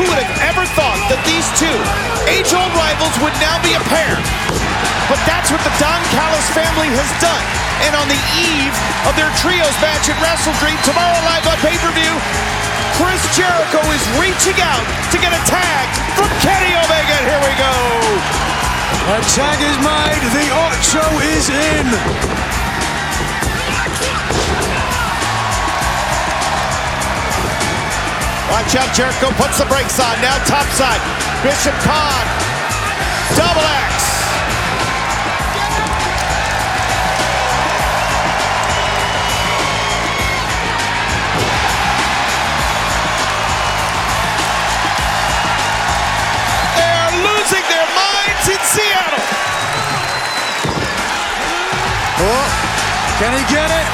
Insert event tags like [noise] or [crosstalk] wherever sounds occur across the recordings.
Who would have ever thought that these two age-old rivals would now be a pair? But that's what the Don Callis family has done. And on the eve of their trios match at Wrestle Dream tomorrow live on pay-per-view, Chris Jericho is reaching out to get a tag from Kenny Omega. Here we go. A tag is made. The Ocho is in. Watch out, Jericho puts the brakes on. Now top side. Bishop Kaun. Double X. They're losing their minds in Seattle. Oh, can he get it?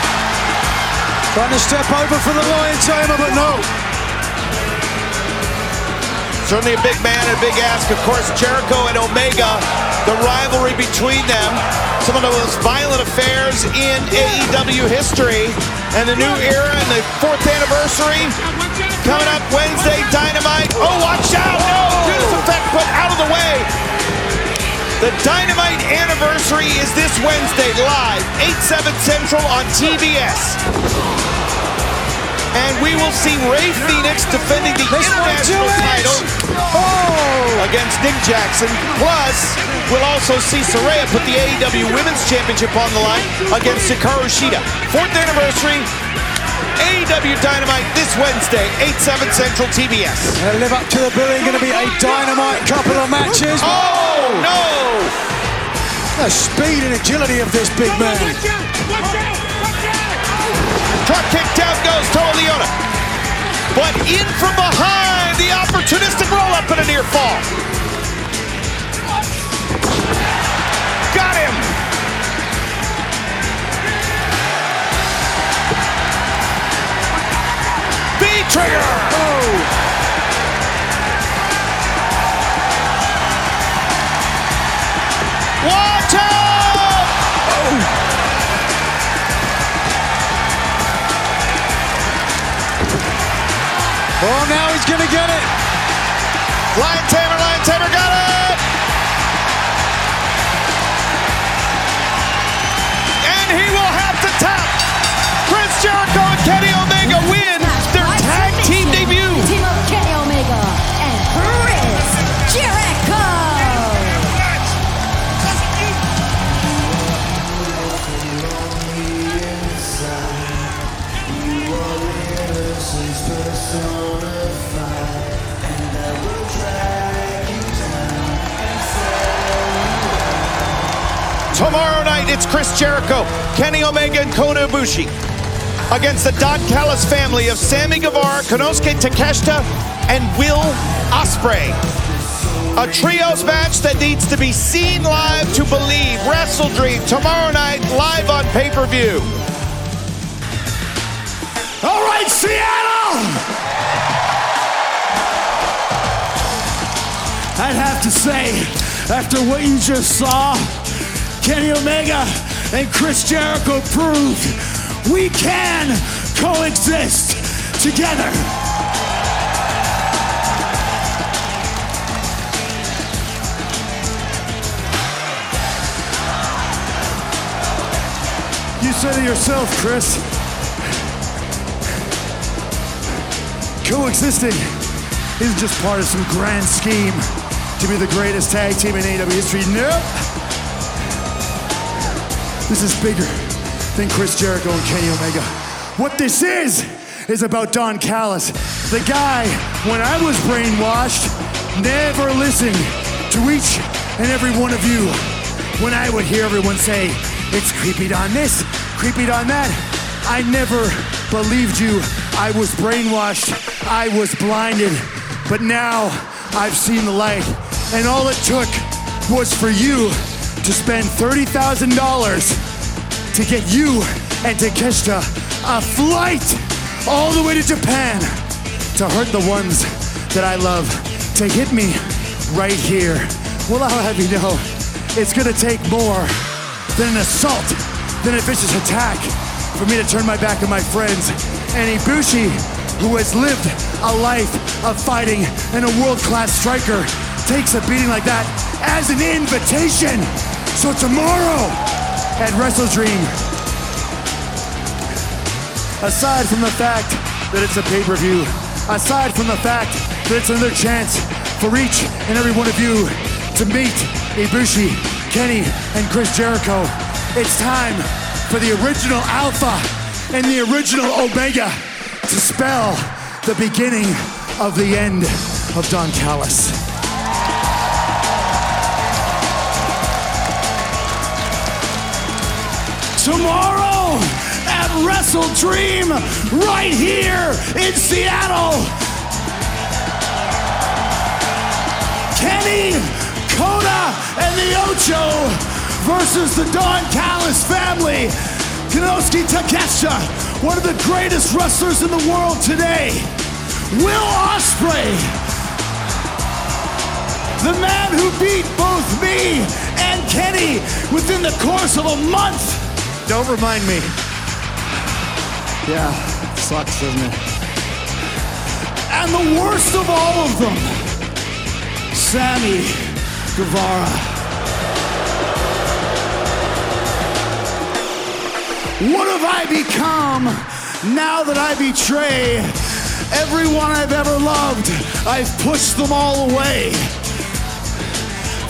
Trying to step over for the Lion Tamer, but no. Certainly a big man and a big ask. Of course, Jericho and Omega, the rivalry between them, some of the most violent affairs in AEW history. And the new era and the fourth anniversary coming up Wednesday, Dynamite. Oh, watch out! No! Judas Effect put out of the way. The Dynamite anniversary is this Wednesday live, 8, 7 Central on TBS. And we will see Rey Fenix defending the one, international title Oh! against Nick Jackson. Plus, we'll also see Saraya put the AEW Women's Championship on the line against Hikaru Shida. Fourth anniversary, AEW Dynamite this Wednesday, 8, 7 Central TBS. Gonna live up to the billing. Going to be a oh dynamite couple of matches. Oh, no! The speed and agility of this big man. Truck kick down goes Toa Liona. But in from behind, the opportunistic roll up and a near fall. Lion Tomorrow night, it's Chris Jericho, Kenny Omega, and Kota Ibushi against the Don Callis family of Sammy Guevara, Konosuke Takeshita, and Will Ospreay. A trios match that needs to be seen live to believe. Wrestle Dream tomorrow night, live on pay per view. All right, Seattle! I'd have to say, after what you just saw, Kenny Omega and Chris Jericho proved we can coexist together. You said it yourself, Chris. Coexisting isn't just part of some grand scheme to be the greatest tag team in AEW history. Nope. This is bigger than Chris Jericho and Kenny Omega. What this is, is about Don Callis, the guy, when I was brainwashed, never listened to each and every one of you. When I would hear everyone say, it's creepy on this, creepy on that, I never believed you. I was brainwashed, I was blinded, but now I've seen the light, and all it took was for you to spend $30,000 to get you and Takeshita a flight all the way to Japan to hurt the ones that I love, to hit me right here. Well, I'll have you know, it's gonna take more than an assault, than a vicious attack for me to turn my back on my friends. And Ibushi, who has lived a life of fighting and a world-class striker, takes a beating like that as an invitation. So tomorrow at Wrestle Dream, aside from the fact that it's a pay-per-view, aside from the fact that it's another chance for each and every one of you to meet Ibushi, Kenny, and Chris Jericho, it's time for the original Alpha and the original Omega to spell the beginning of the end of Don Callis. Tomorrow at Wrestle Dream, right here in Seattle. Kenny, Kona, and the Ocho versus the Don Callis family. Konosuke Takeshita, one of the greatest wrestlers in the world today. Will Ospreay, the man who beat both me and Kenny within the course of a month. Don't remind me. Yeah, sucks, doesn't it? And the worst of all of them, Sammy Guevara. What have I become now that I betray everyone I've ever loved? I've pushed them all away.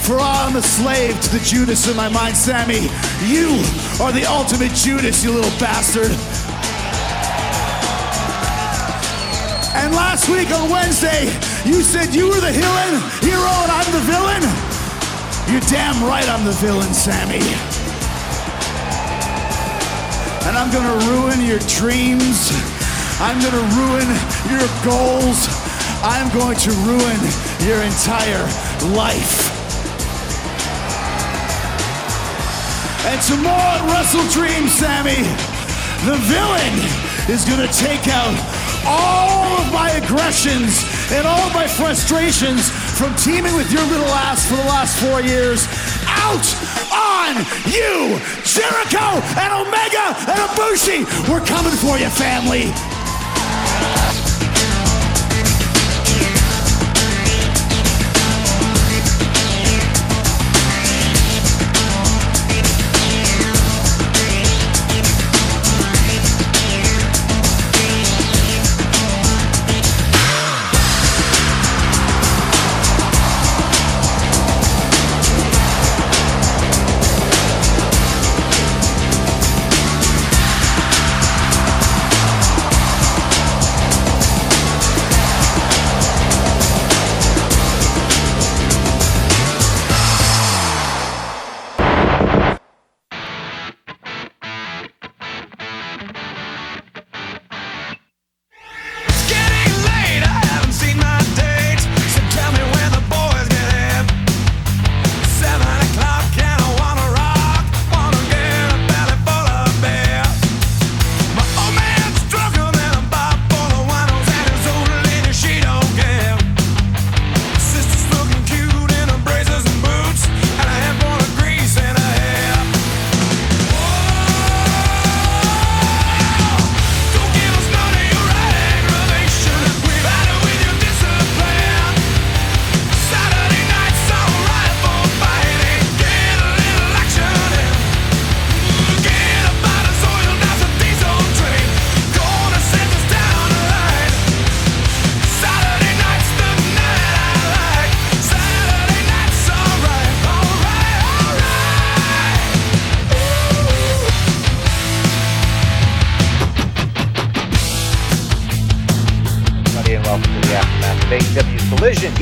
For I'm a slave to the Judas in my mind, Sammy. You are the ultimate Judas, you little bastard. And last week on Wednesday, you said you were the hero, and I'm the villain. You're damn right I'm the villain, Sammy. And I'm gonna ruin your dreams. I'm gonna ruin your goals. I'm going to ruin your entire life. And tomorrow at Wrestle Dream, Sammy, the villain is gonna take out all of my aggressions and all of my frustrations from teaming with your little ass for the last four years out on you, Jericho and Omega and Ibushi. We're coming for you, family.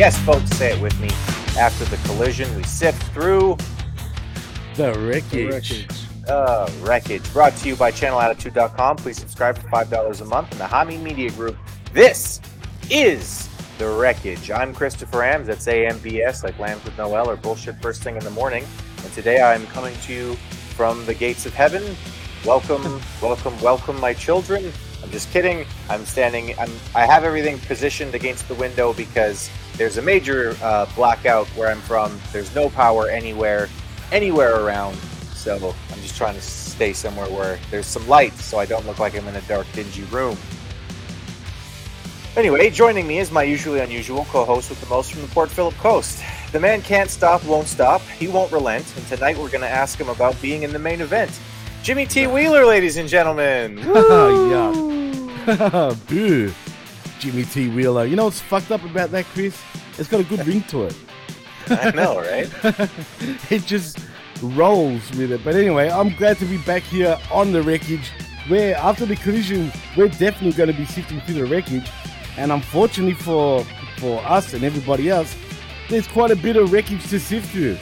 Yes, folks, say it with me. After the collision, we sift through The wreckage. uh, wreckage. Brought to you by channelattitude.com. Please subscribe for $5 a month in the Hami Media Group. This is The Wreckage. I'm Christopher Ambs. That's AMBS, like Lambs with Noel or bullshit first thing in the morning. And today I'm coming to you from the gates of heaven. Welcome, [laughs] welcome, welcome, my children. I'm just kidding. I'm standing. I'm. I have everything positioned against the window because there's a major uh, blackout where I'm from. There's no power anywhere, anywhere around. So I'm just trying to stay somewhere where there's some light, so I don't look like I'm in a dark, dingy room. Anyway, joining me is my usually unusual co-host with the most from the Port Phillip Coast. The man can't stop, won't stop. He won't relent. And tonight we're going to ask him about being in the main event. Jimmy T. Wheeler, ladies and gentlemen. [laughs] Yuck. [laughs] Boo. Jimmy T. Wheeler. You know what's fucked up about that, Chris? It's got a good ring to it. I know, right? [laughs] it just rolls with it. But anyway, I'm glad to be back here on the wreckage. Where after the collision, we're definitely going to be sifting through the wreckage, and unfortunately for for us and everybody else, there's quite a bit of wreckage to sift through.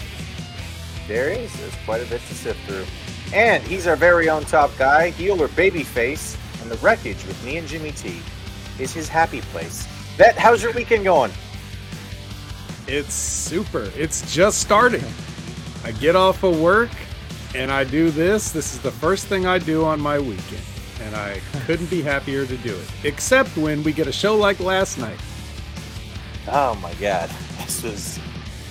There is. There's quite a bit to sift through. And he's our very own top guy, heel or babyface, and the wreckage with me and Jimmy T is his happy place. Vet, how's your weekend going? It's super. It's just starting. I get off of work and I do this. This is the first thing I do on my weekend. And I couldn't be happier to do it. Except when we get a show like last night. Oh my god, this was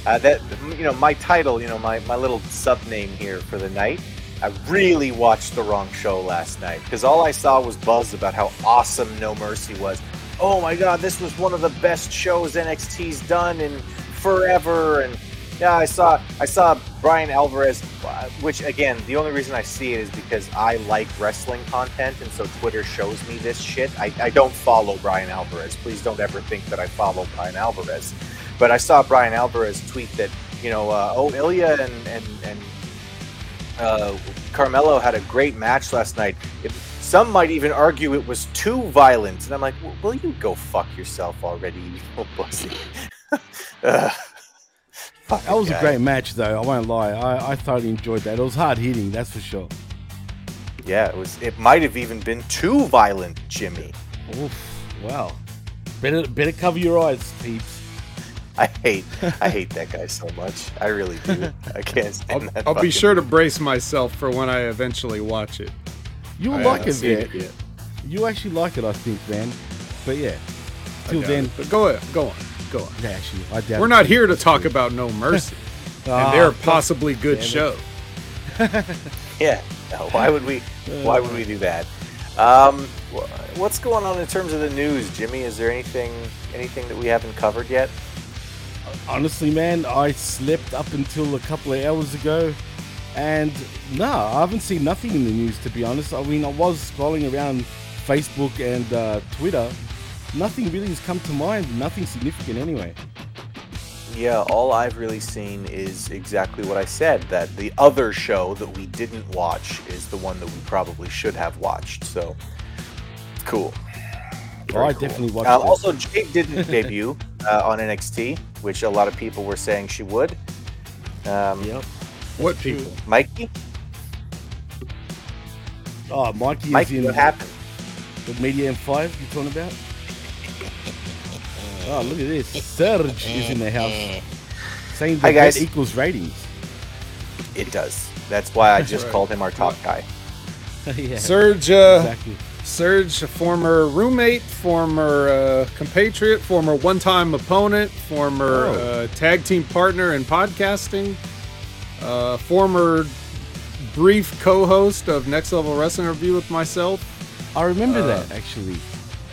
uh, that. You know, my title. You know, my my little sub name here for the night. I really watched the wrong show last night because all I saw was buzz about how awesome No Mercy was. Oh my god, this was one of the best shows NXT's done in forever. And yeah, I saw I saw Bryan Alvarez, uh, which again, the only reason I see it is because I like wrestling content, and so Twitter shows me this shit. I, I don't follow Bryan Alvarez. Please don't ever think that I follow Bryan Alvarez. But I saw Bryan Alvarez tweet that you know, uh, oh Ilja and and and uh, Carmelo had a great match last night. It, some might even argue it was too violent, and I'm like, "W- will you go fuck yourself already, you little pussy? [laughs] Fucking That was a great match, though. I won't lie. I, I thoroughly enjoyed that. It was hard hitting, that's for sure. Yeah, it was. It might have even been too violent, Jimmy. Oof, wow. Better better cover your eyes, peeps. I hate, I hate that guy so much. I really do. I can't stand I'll, that. I'll be fucking- sure to brace myself for when I eventually watch it. You'll I like it, seen it yet. You actually like it, I think, man. But yeah, I till then, it. But go ahead, go on, go on. yeah, actually, I doubt We're not here to talk about No Mercy [laughs] Ah, and their fuck. possibly good show. [laughs] Yeah. No, why would we? Why would we do that? Um, what's going on in terms of the news, Jimmy? Is there anything, anything that we haven't covered yet? Honestly, man, I slept up until a couple of hours ago, and no, I haven't seen nothing in the news. To be honest, I mean, I was scrolling around Facebook and uh, Twitter. Nothing really has come to mind. Nothing significant, anyway. Yeah, all I've really seen is exactly what I said. That the other show that we didn't watch is the one that we probably should have watched. So cool. Very I cool. definitely watched Uh, it. also, Jade didn't [laughs] debut uh, on NXT, which a lot of people were saying she would. Um, Yep. What people? Mikey, Oh, Mikey is Mikey, in what happened? the Media M5 You're talking about? Oh, look at this. Serge is in the house. Saying Hi, that that guys. equals ratings. It does. That's why I [laughs] just Right. called him our top guy. [laughs] yeah, Serge, uh, exactly. Serge, a former roommate, former uh, compatriot, former one-time opponent, former Oh. uh, tag team partner in podcasting, uh, former brief co-host of Next Level Wrestling Review with myself. I remember uh, that actually.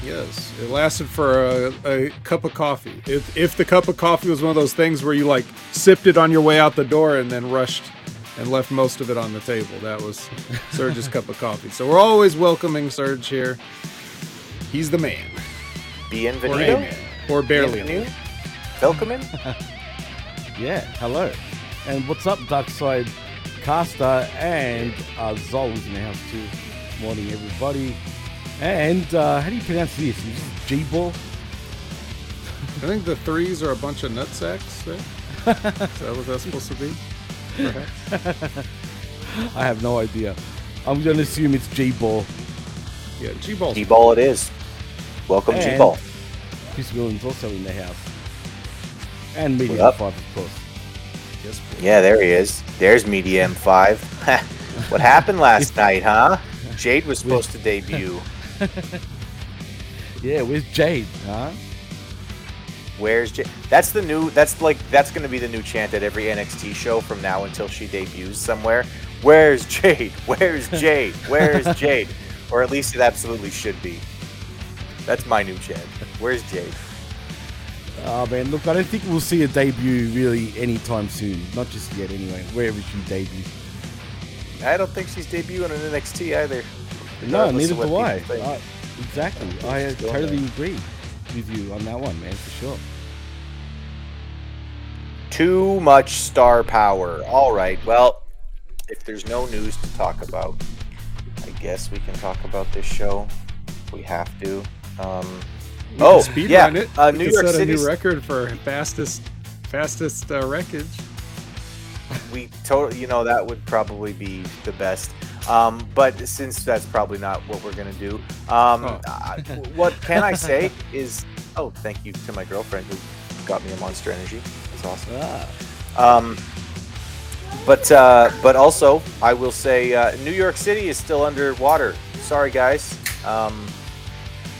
Yes, it lasted for a, a cup of coffee. If, if the cup of coffee was one of those things where you like sipped it on your way out the door and then rushed and left most of it on the table, that was Serge's cup of coffee. So we're always welcoming Serge here. He's the man, or a Bienvenido. man, or barely. a Bienvenido. man. Welcome in. [laughs] Yeah, hello. And what's up, Darkside Caster and uh, Zol's in the house too. Morning, everybody. And uh, how do you pronounce this? Is G Ball? I think the threes are a bunch of nutsacks. There. [laughs] Is that what that's supposed to be? Perhaps. [laughs] I have no idea. I'm gonna assume it's G Ball. Yeah, G ball. G Ball it is. Welcome, And- G Ball. Chris Williams also in the house. And Medium up? 5, of course. Yes. Yeah, there he is. There's Media [laughs] M5. what happened last [laughs] night, huh? Jade was supposed to debut. Yeah, where's Jade? Huh? Where's Jade? That's the new. That's like that's going to be the new chant at every NXT show from now until she debuts somewhere. Where's Jade? [laughs] Where's Jade? Where's [laughs] Jade? Or at least it absolutely should be. That's my new chant. Where's Jade? Oh man, look, I don't think we'll see a debut really anytime soon. Not just yet, anyway. Wherever she debuts. I don't think she's debuting in NXT either. No, neither do I. I. Exactly. I totally agree with you on that one, man, for sure. Too much star power. All right. Well, if there's no news to talk about, I guess we can talk about this show. We have to. Um, oh, speed yeah. run it. Uh, New York set a new record for fastest fastest uh, wreckage. We totally, you know, that would probably be the best. Um, but since that's probably not what we're gonna do, um, Oh. what can I say [laughs] is, oh, thank you to my girlfriend who got me a Monster Energy. That's awesome. Ah. Um, but uh, but also, I will say uh, New York City is still underwater. Sorry, guys. Um,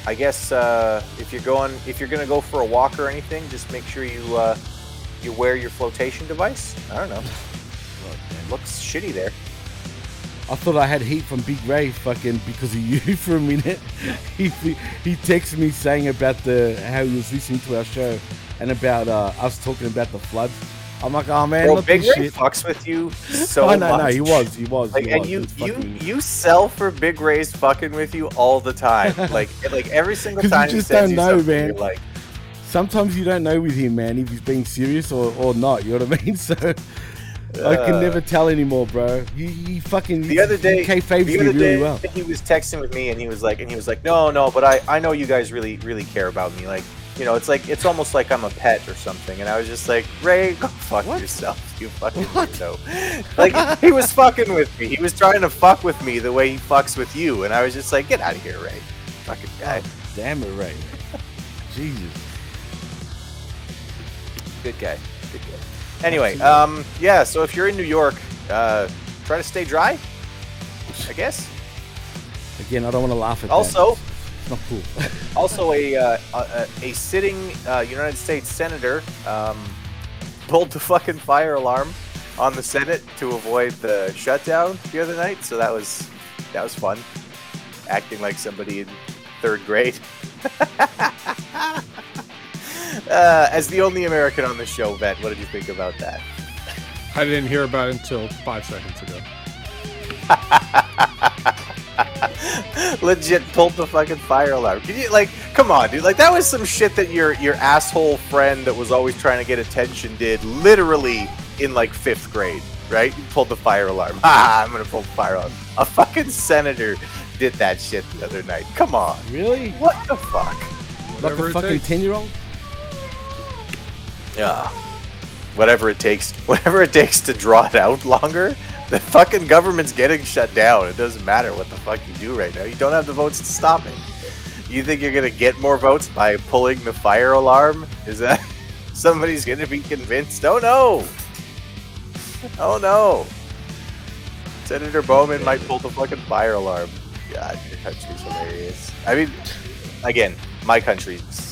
I guess uh, if you're going if you're gonna go for a walk or anything, just make sure you uh, you wear your flotation device. I don't know. It looks shitty there. I thought I had heat from Big Ray fucking because of [laughs] you for a minute. he he texted me saying about the how he was listening to our show and about uh, us talking about the floods. I'm like, oh man, Bro, Big Ray shit. fucks with you [laughs] so oh, no, much. no, he was, he was, Like, he and was. you you you sell for Big Ray's fucking with you all the time. [laughs] Like like every single you time he just don't know, man. like, Sometimes you don't know with him, man, if he's being serious or, or not. You know what I mean? So I can Uh, never tell anymore, bro. He, he fucking the other day, he faves me really day, well. he was texting with me, and he was like, and he was like, no, no, but I, I know you guys really, really care about me. Like, you know, it's like, it's almost like I'm a pet or something. And I was just like, Ray, go fuck yourself, you fucking [laughs] weirdo. Like, he was fucking with me. He was trying to fuck with me the way he fucks with you, and I was just like, get out of here, Ray, fucking guy. Damn it, Ray. Jesus. Good guy. Good guy. Anyway, um, yeah. So if you're in New York, uh, try to stay dry. I guess. Again, I don't want to laugh at Also, that. It's not cool. [laughs] also a uh, a, a sitting uh, United States senator um, pulled the fucking fire alarm on the Senate to avoid the shutdown the other night. So that was that was fun. Acting like somebody in third grade. [laughs] uh, as the only American on the show, Vet, what did you think about that? I didn't hear about it until five seconds ago. [laughs] Legit pulled the fucking fire alarm. Can you like, come on, dude? Like that was some shit that your your asshole friend that was always trying to get attention did literally in like fifth grade, right? You pulled the fire alarm. [laughs] Ah, I'm gonna pull the fire alarm. A fucking senator did that shit the other night. Come on. Really? What the fuck? Like a fucking 10 year old? Yeah. Whatever it takes, [laughs] whatever it takes to draw it out longer. The fucking government's getting shut down. It doesn't matter what the fuck you do right now. You don't have the votes to stop it. You think you're gonna get more votes by pulling the fire alarm? Is that [laughs] somebody's gonna be convinced? Oh no! Oh no! Senator Bowman might pull the fucking fire alarm. God, your country's hilarious. I mean, again, my country's,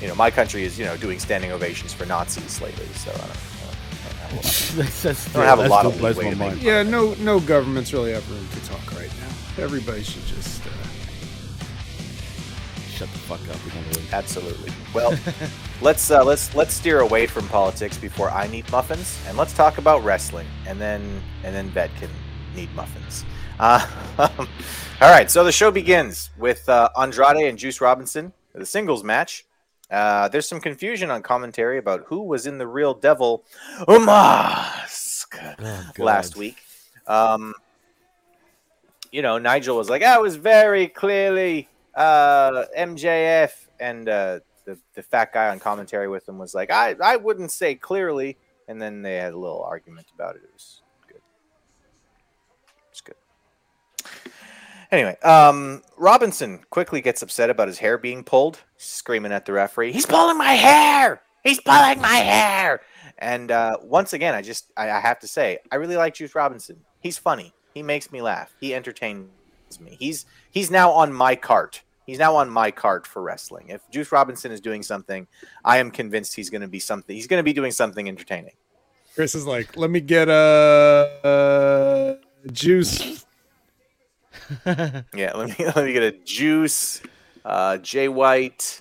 you know, my country is, you know, doing standing ovations for Nazis lately. So I don't, I don't, have a lot. That's, that's, don't have a lot [laughs] of blows leeway to make mind. Yeah, no, no governments really have room to talk right now. Everybody should just. Uh, Shut the fuck up. in other words. Absolutely. Well, [laughs] let's uh, let's let's steer away from politics before I need muffins, and let's talk about wrestling, and then and then Vet can need muffins. Uh, [laughs] all right, so the show begins with uh, Andrade and Juice Robinson, the singles match. Uh, there's some confusion on commentary about who was in the real devil mask last week. Um, you know, Nigel was like, "I was very clearly uh, MJF," and uh, the the fat guy on commentary with him was like, I I wouldn't say clearly, and then they had a little argument about it. It was good. It's good. Anyway, um, Robinson quickly gets upset about his hair being pulled, screaming at the referee, "He's pulling my hair! He's pulling my hair!" And uh, once again, I just I, I have to say, I really like Juice Robinson. He's funny. He makes me laugh. He entertains me. He's he's now on my cart. He's now on my cart for wrestling. If Juice Robinson is doing something, I am convinced he's going to be something. He's going to be doing something entertaining. Chris is like, let me get a, a juice. [laughs] Yeah, let me [laughs] let me get a Juice, uh, Jay White,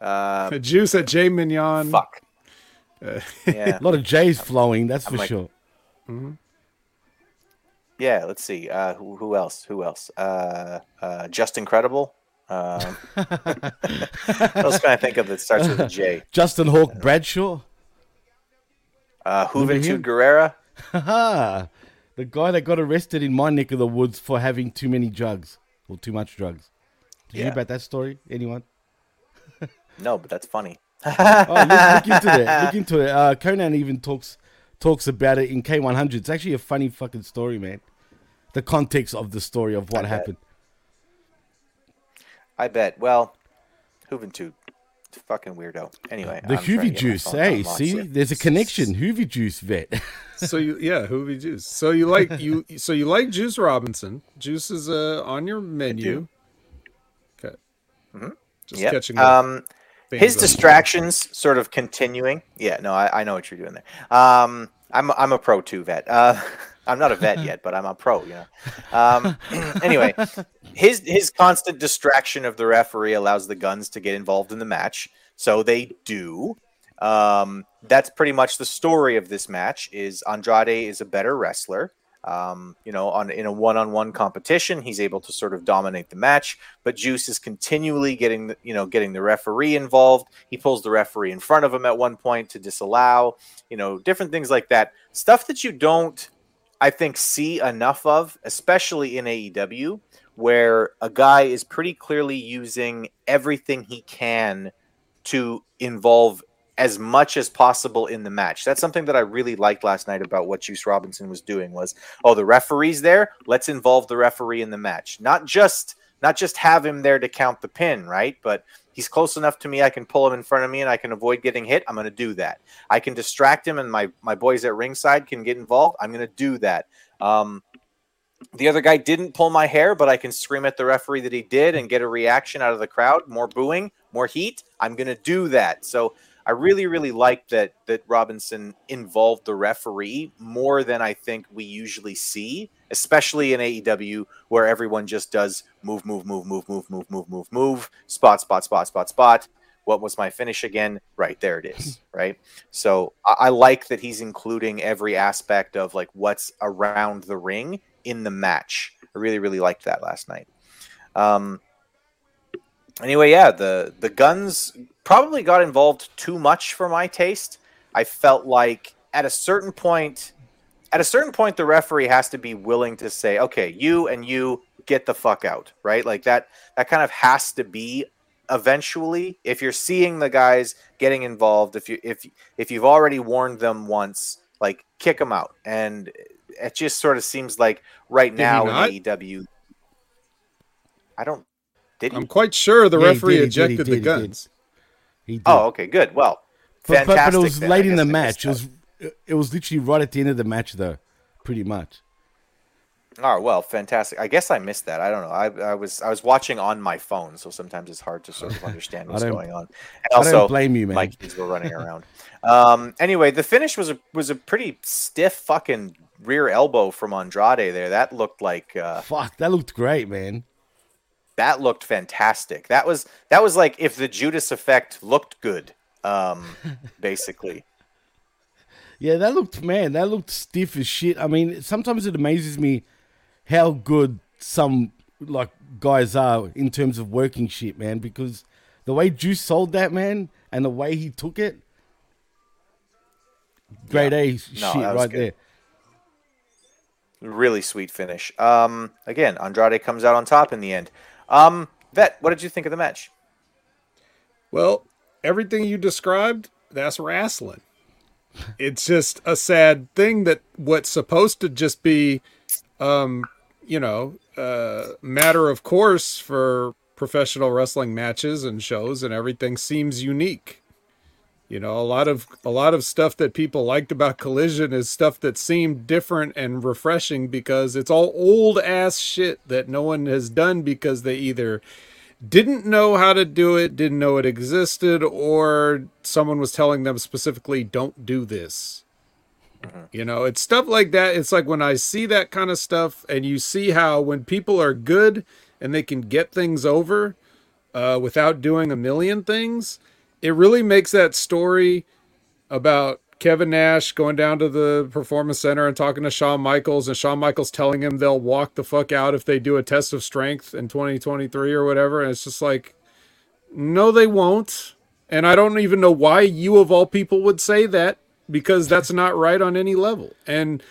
uh, A [laughs] juice at Jay Mignon. fuck. Uh, Yeah, A lot of J's flowing, that's I'm for like- sure. yeah. Let's see. Uh, who, who else? Who else? Uh, uh, Justin Credible. Um, what else can I think of that starts with a J? Justin Hawk Bradshaw. Uh, Remember Juventud him? Guerrera. The guy that got arrested in my neck of the woods for having too many drugs or too much drugs. Did you Yeah. hear about that story? Anyone? [laughs] No, but that's funny. Oh, look, look into that. Look [laughs] into it. Uh, Konnan even talks talks about it in K100. It's actually a funny fucking story, man. The context of the story of what I bet. happened. I bet. Well, Juventud, fucking weirdo. Anyway, The I'm Hoovy juice. Hey, see, there's a connection. Hoovy juice vet. [laughs] so you yeah, Hoovy Juice. So you like you so you like Juice Robinson. Juice is uh, on your menu. Okay. Just Yep. catching the Um, his fans up. distractions sort of continuing. Yeah, no, I, I know what you're doing there. Um, I'm I'm a pro too vet. Uh, [laughs] I'm not a vet [laughs] yet, but I'm a pro. You know. Um, [clears throat] anyway, his his constant distraction of the referee allows the Gunns to get involved in the match, so they do. Um, that's pretty much the story of this match. Is Andrade is a better wrestler. Um, you know, on in a one-on-one competition, he's able to sort of dominate the match. But Juice is continually getting, the, you know, getting the referee involved. He pulls the referee in front of him at one point to disallow. You know, different things like that. Stuff that you don't, I think, see enough of, especially in AEW, where a guy is pretty clearly using everything he can to involve as much as possible in the match. That's something that I really liked last night about what Juice Robinson was doing was, oh, the referee's there, let's involve the referee in the match. Not just not just have him there to count the pin, right? But he's close enough to me I can pull him in front of me and I can avoid getting hit. I'm going to do that. I can distract him and my my boys at ringside can get involved. I'm going to do that. Um the other guy didn't pull my hair, but I can scream at the referee that he did and get a reaction out of the crowd. More booing, more heat. I'm going to do that. So I really, really like that that Robinson involved the referee more than I think we usually see, especially in AEW where everyone just does move, move, move, move, move, move, move, move, move, spot, spot, spot, spot, spot. What was my finish again? Right there it is. [laughs] Right. So I, I like that he's including every aspect of like what's around the ring in the match. I really, really liked that last night. Um, anyway, yeah, the the Gunns probably got involved too much for my taste. I felt like at a certain point, at a certain point, the referee has to be willing to say, "Okay, you and you get the fuck out," right? Like that. That kind of has to be eventually. If you're seeing the guys getting involved, if you if if you've already warned them once, like kick them out, and it just sort of seems like right Did now not? in AEW. I don't. Did he? I'm quite sure the Yeah, he referee did, he did, he ejected did, the he did. Gunns. He oh, did. Oh, okay, good. Well, But, but, but fantastic. it was then. late in the match. It was it was literally right at the end of the match, though, pretty much. Oh well, fantastic. I guess I missed that. I don't know. I, I was I was watching on my phone, so sometimes it's hard to sort of [laughs] understand what's going on. And I also, don't blame you, man. my kids were running around. um. Anyway, the finish was a was a pretty stiff fucking rear elbow from Andrade there. That looked like uh, Fuck, that looked great, man. that looked fantastic. That was that was like if the Judas effect looked good. Um, [laughs] basically. Yeah, that looked man, that looked stiff as shit. I mean, sometimes it amazes me how good some like guys are in terms of working shit, man. Because the way Juice sold that man and the way he took it, grade A shit that right good. there. Really sweet finish. Um, again, Andrade comes out on top in the end. Um, Vet, what did you think of the match? Well, everything you described, that's wrestling. It's just a sad thing that what's supposed to just be, um, you know, uh, matter of course for professional wrestling matches and shows and everything seems unique. You know, a lot of a lot of stuff that people liked about Collision is stuff that seemed different and refreshing because it's all old ass shit that no one has done because they either didn't know how to do it, didn't know it existed, or someone was telling them specifically, don't do this. You know, it's stuff like that. It's like when I see that kind of stuff, and you see how when people are good and they can get things over uh, without doing a million things, it really makes that story about Kevin Nash going down to the performance center and talking to Shawn Michaels, and Shawn Michaels telling him they'll walk the fuck out if they do a test of strength in 2023 or whatever. And it's just like, no, they won't. And I don't even know why you, of all people, would say that because that's not right on any level. And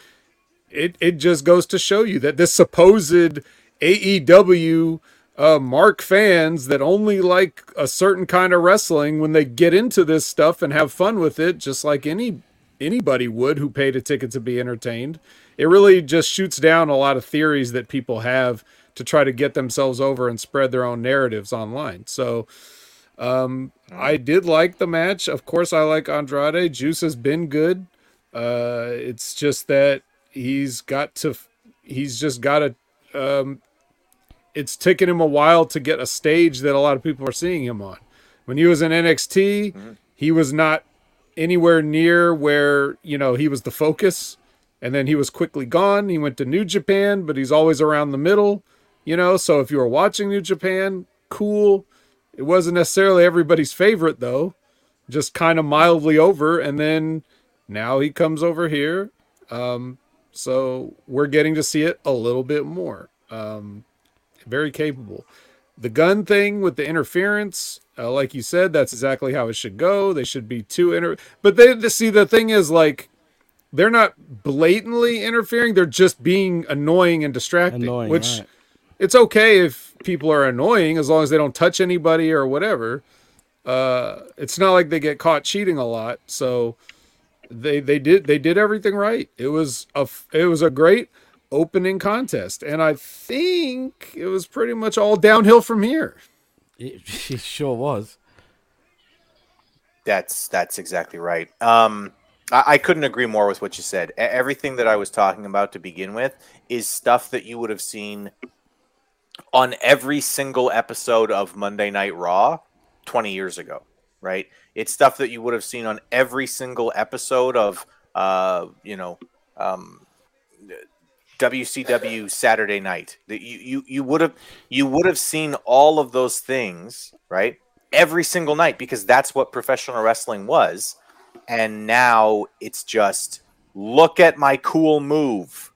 it, it just goes to show you that this supposed AEW uh, mark fans that only like a certain kind of wrestling when they get into this stuff and have fun with it, just like any anybody would who paid a ticket to be entertained. It really just shoots down a lot of theories that people have to try to get themselves over and spread their own narratives online. So um, I did like the match. Of course, I like Andrade. Juice has been good. Uh, it's just that he's got to. He's just got to. Um, it's taken him a while to get a stage that a lot of people are seeing him on. When he was in NXT, he was not anywhere near where you know he was the focus, and then he was quickly gone. He went to New Japan, but he's always around the middle. You know, so if you were watching New Japan, cool. It wasn't necessarily everybody's favorite though, just kind of mildly over. And then now he comes over here. Um, so we're getting to see it a little bit more. Um, very capable. The gun thing with the interference, uh, like you said, that's exactly how it should go. They should be two inter. But they see the thing is like they're not blatantly interfering; they're just being annoying and distracting. Annoying, which right. it's okay if people are annoying as long as they don't touch anybody or whatever. Uh, it's not like they get caught cheating a lot, so they they did they did everything right. It was a it was a great opening contest, and I think it was pretty much all downhill from here. It, [laughs] it sure was. That's that's exactly right. Um, I, I couldn't agree more with what you said. E- everything that I was talking about to begin with is stuff that you would have seen on every single episode of Monday Night Raw 20 years ago, right? It's stuff that you would have seen on every single episode of, uh, you know, um, WCW Saturday Night. That you you you would have you would have seen all of those things, right? Every single night because that's what professional wrestling was. And now it's just look at my cool move.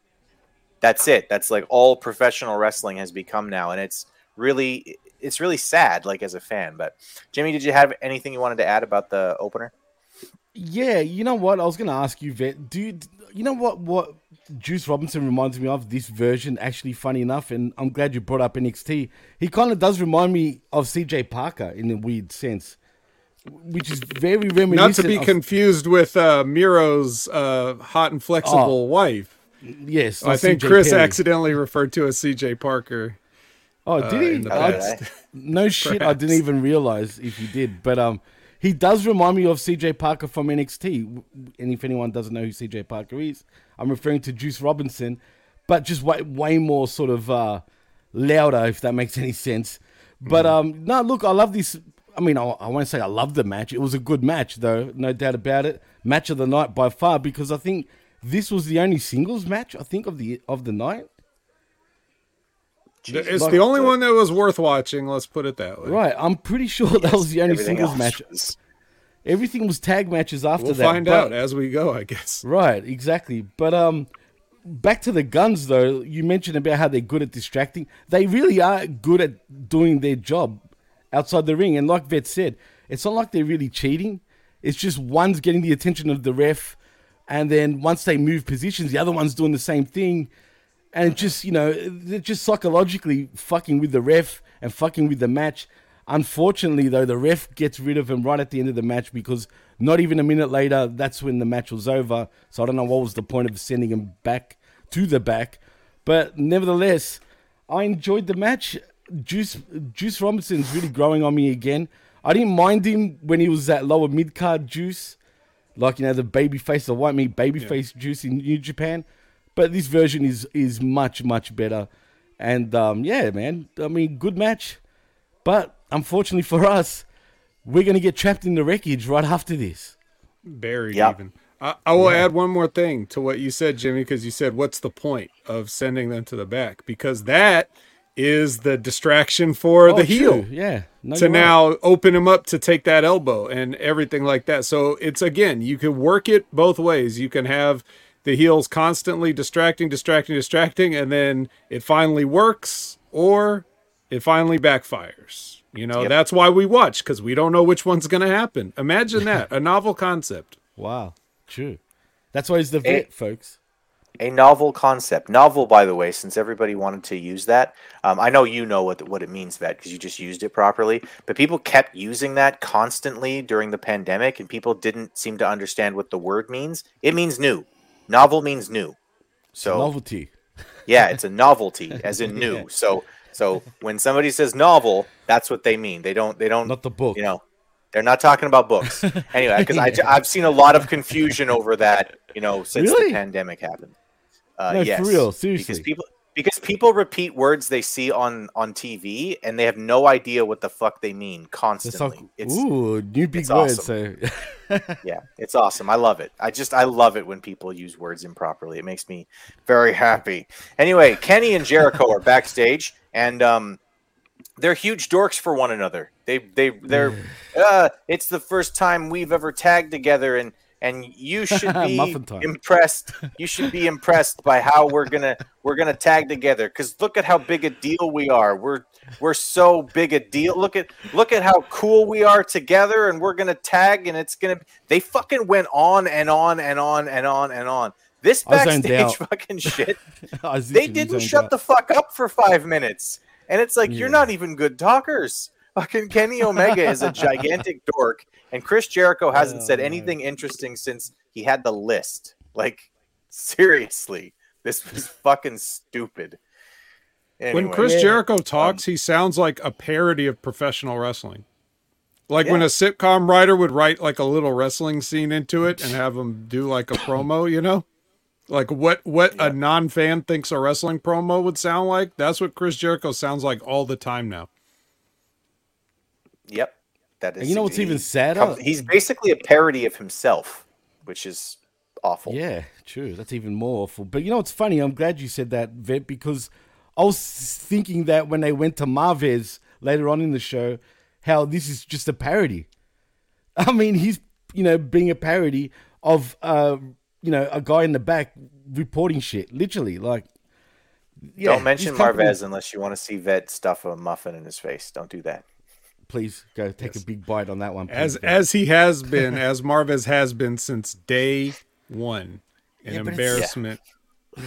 That's it. That's like all professional wrestling has become now and it's really it's really sad like as a fan. But Jimmy, did you have anything you wanted to add about the opener? Yeah, you know what? I was going to ask you, Vet. Do you know what? What Juice Robinson reminds me of this version? Actually, funny enough, and I'm glad you brought up NXT. He kind of does remind me of CJ Parker in a weird sense, which is very reminiscent. Not to be of- confused with uh, Miro's uh, hot and flexible Oh. wife. Yes, I think Chris Perry. accidentally referred to as CJ Parker. Oh, uh, did he? I- no shit, I didn't even realize if he did. But um, he does remind me of CJ Parker from NXT. And if anyone doesn't know who CJ Parker is, I'm referring to Juice Robinson, but just way way more sort of uh, louder, if that makes any sense. But um, no, look, I love this. I mean, I, I won't say I love the match. It was a good match, though, no doubt about it. Match of the night by far, because I think this was the only singles match I think of the of the night. It's Like- the only one that was worth watching. Let's put it that way. Right, I'm pretty sure that was the only singles else match. was- Everything was tag matches after that. We'll that. find but- out as we go, I guess. Right, exactly. But um, back to the Gunns though. You mentioned about how they're good at distracting. They really are good at doing their job outside the ring. And like Vet said, it's not like they're really cheating. It's just one's getting the attention of the ref, and then once they move positions, the other one's doing the same thing. And just you know, they're just psychologically fucking with the ref and fucking with the match. Unfortunately, though, the ref gets rid of him right at the end of the match because not even a minute later, that's when the match was over. So I don't know what was the point of sending him back to the back. But nevertheless, I enjoyed the match. Juice Juice Robinson's really growing on me again. I didn't mind him when he was that lower mid card Juice, like you know the baby face, the white meat baby face Juice in New Japan. But this version is is much much better, and um, yeah, man. I mean, good match. But unfortunately for us, we're gonna get trapped in the wreckage right after this. Buried Yep. even. I, I will Yeah. add one more thing to what you said, Jimmy, because you said, "What's the point of sending them to the back?" Because that is the distraction for Oh, the heel true. Yeah. No, to you're right. now open him up to take that elbow and everything like that. So it's again, you can work it both ways. You can have the heels constantly distracting, distracting, distracting, and then it finally works, or it finally backfires. You know, Yep. that's why we watch because we don't know which one's going to happen. Imagine that [laughs] a novel concept. Wow. True. That's why he's the Hey. vet, folks. A novel concept. Novel, by the way, since everybody wanted to use that. Um, I know you know what what it means, Vet, because you just used it properly. But people kept using that constantly during the pandemic, and people didn't seem to understand what the word means. It means new. Novel means new. So Novelty. yeah, it's a novelty, as in [laughs] new. Yeah. So so when somebody says novel, that's what they mean. They don't they don't Not the book. you know they're not talking about books [laughs] anyway because Yeah. i've seen a lot of confusion over that you know since Really? the pandemic happened uh, No, for yes, real, because people because people repeat words they see on on tv and they have no idea what the fuck they mean constantly. like, it's ooh, new big words. awesome. [laughs] So, yeah it's awesome. I love it. I just i love it when people use words improperly. It makes me very happy. Anyway kenny and jericho are backstage and um they're huge dorks for one another. They they they're [sighs] uh it's the first time we've ever tagged together and and you [laughs] should be impressed you should be impressed by how we're gonna we're gonna tag together because look at how big a deal we are we're we're so big a deal look at look at how cool we are together and we're gonna tag and it's gonna they fucking went on and on and on and on and on this backstage [laughs] fucking shit [laughs] they didn't shut out. the fuck up for five minutes. And it's like, Yeah. you're not even good talkers. Fucking Kenny Omega is a gigantic [laughs] dork. And Chris Jericho hasn't said Oh, anything interesting since he had the list. Like, seriously, this was fucking stupid. When Chris Yeah. Jericho talks, um, he sounds like a parody of professional wrestling. Like when a sitcom writer would write like a little wrestling scene into it and have him do like a promo, you know? Like what what a non-fan thinks a wrestling promo would sound like. That's what Chris Jericho sounds like all the time now. Yep. That is And you know what's even sadder? comes- He's basically a parody of himself, which is awful. Yeah, true. That's even more awful. But you know what's funny? I'm glad you said that, Vet, because I was thinking that when they went to Marvez later on in the show, how this is just a parody. [laughs] I mean, he's you know being a parody of uh you know a guy in the back reporting shit, literally. Like, yeah, Don't mention Marvez unless you want to see Vet stuff a muffin in his face. Don't do that. Please go take a big bite on that one. As please, Vet. as he has been, as Marvez has been since day one. An Yeah, but it's- embarrassment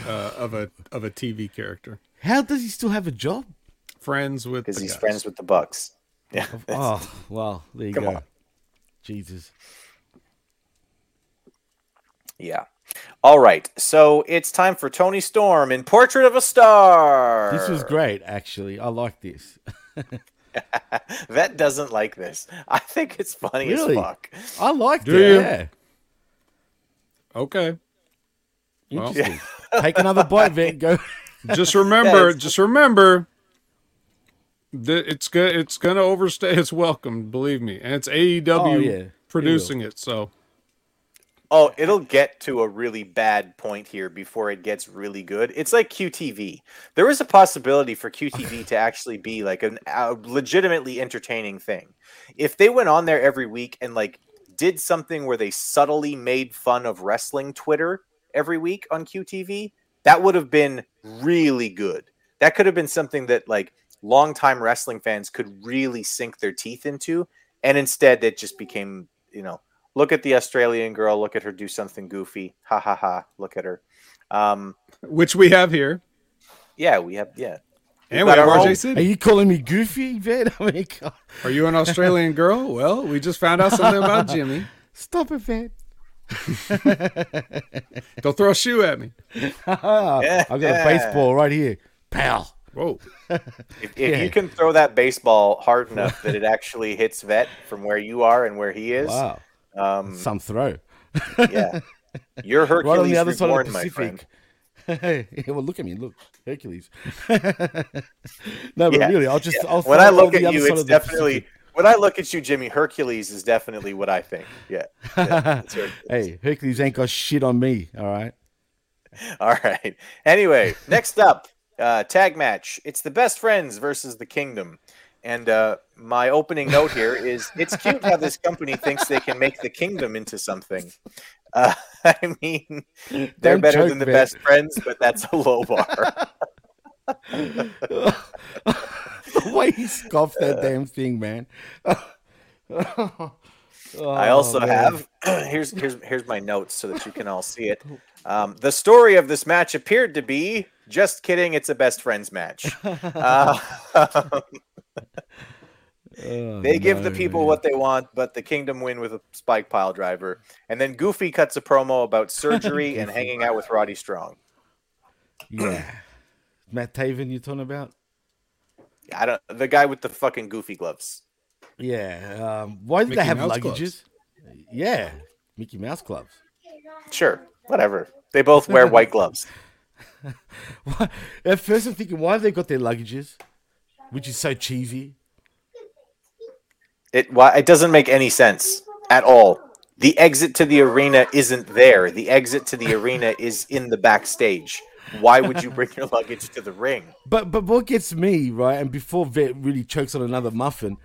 uh, of a of a TV character. how does he still have a job? Friends with Because he's guys. friends with the Bucks. Yeah. Oh well, there you Come go. on. Jesus. Yeah. All right. So it's time for Toni Storm in Portrait of a Star. This was great, actually. I like this. [laughs] [laughs] Vet doesn't like this. I think it's funny Really? as fuck. I liked Do it. Yeah. Okay. Well, Interesting. Take another bite, Vic. Go. [laughs] just remember, it's- just remember that it's go- it's gonna overstay its welcome. Believe me, and it's AEW Oh, yeah. It producing it. So Oh, it'll get to a really bad point here before it gets really good. It's like QTV. There is a possibility for QTV [laughs] to actually be like an, a legitimately entertaining thing. If they went on there every week and like did something where they subtly made fun of wrestling Twitter every week on QTV, that would have been really good. That could have been something that like longtime wrestling fans could really sink their teeth into. And instead, it just became, you know, look at the Australian girl, look at her do something goofy. Ha ha ha. Look at her. Um, which we have here. yeah, we have, yeah. And we got have our own- Are you calling me goofy, Vet? I mean, God. Are you an Australian girl? Well, we just found out something about [laughs] Jimmy. stop it, Vet. [laughs] Don't throw a shoe at me. [laughs] I've got a baseball right here. Pow. Whoa. If, if Yeah. you can throw that baseball hard enough that it actually hits Vet from where you are and where he is, Wow. Um, Some throw. yeah, you're Hercules [laughs] right on the other side of the. Pacific. [laughs] yeah, well, look at me. Look, Hercules. [laughs] no, but Yeah, really, I'll just. yeah. I'll when I look at you, it's definitely. When I look at you, Jimmy, Hercules is definitely what I think. Yeah. yeah Hercules. Hey, Hercules ain't got shit on me. All right. All right. Anyway, next up, uh, tag match. It's the best friends versus the kingdom. And uh, my opening note here is it's cute how this company thinks they can make the kingdom into something. Uh, [laughs] I mean, [laughs] they're Don't better than the best friends, but that's a low bar. [laughs] the way he scoffed that damn thing, man. I also Oh, man. have [clears throat] here's here's here's my notes so that you can all see it. Um, the story of this match appeared to be just kidding. It's a best friends match. Uh, Oh, they give the people man. what they want, but the kingdom win with a spike pile driver. And then Goofy cuts a promo about surgery [laughs] and hanging out with Roddy Strong. Yeah. [clears throat] Matt Taven, you're talking about? I don't the guy with the fucking Goofy gloves. Yeah. Um, why did Mickey they have Mouse luggages? gloves. Yeah. Mickey Mouse gloves. Sure, whatever. They both wear white [laughs] gloves. At first, I'm thinking, why have they got their luggages? Which is so cheesy. It why it doesn't make any sense at all. The exit to the arena isn't there. The exit to the arena is in the backstage. Why would you bring your luggage to the ring? [laughs] But but what gets me right, and before Vet really chokes on another muffin,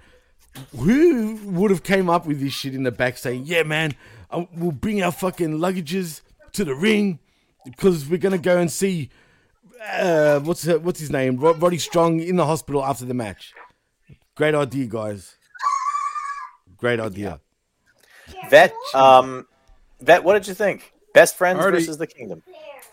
who would have came up with this shit in the back saying, "Yeah, man, uh, we'll bring our fucking luggages to the ring because we're gonna go and see uh, what's her, what's his name, Rod- Roddy Strong in the hospital after the match." Great idea, guys. Great idea. Vet, um, Vet, what did you think? Best friends Already- versus the kingdom.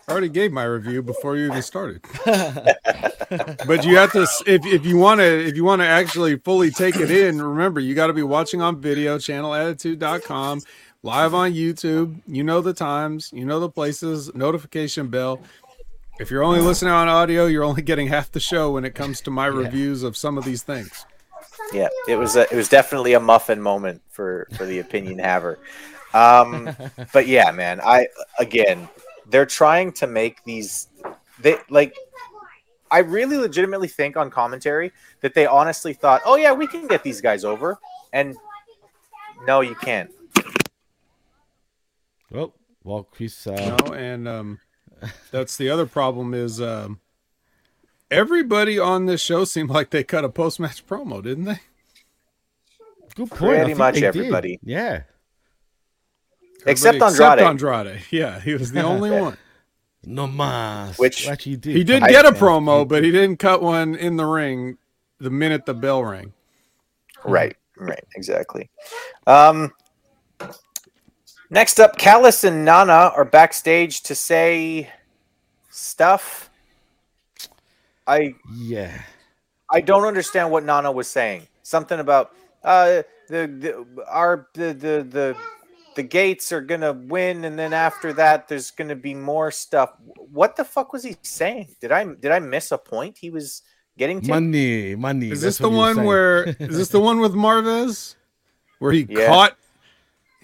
I already gave my review before you even started. [laughs] but you have to if if you want to if you want to actually fully take it in, remember you got to be watching on video channelattitude.com, live on YouTube. You know the times, you know the places, notification bell. If you're only listening on audio, you're only getting half the show when it comes to my reviews of some of these things. Yeah, it was a, it was definitely a muffin moment for for the opinion haver. Um, [laughs] but yeah, man, I again, they're trying to make these they like. I really legitimately think on commentary that they honestly thought, "Oh yeah, we can get these guys over," and no, you can't. Well, well, Chris. Uh, No, and um, that's the other problem is um, everybody on this show seemed like they cut a post match promo, didn't they? Good point. Pretty much they did. everybody. Yeah. Except Everybody Andrade. Andrade. Yeah, he was the only [laughs] one. No mas. Which- actually did. He did get a promo, but he didn't cut one in the ring the minute the bell rang. Right, right, exactly. Um, next up, Callis and Nana are backstage to say stuff. I Yeah. I don't understand what Nana was saying. Something about uh the, the our the the the the gates are gonna win, and then after that, there's gonna be more stuff. What the fuck was he saying? Did I did I miss a point he was getting to? Money, money. Is that's this the what he was one where is this the [laughs] one with Marvez? Where he Yeah. caught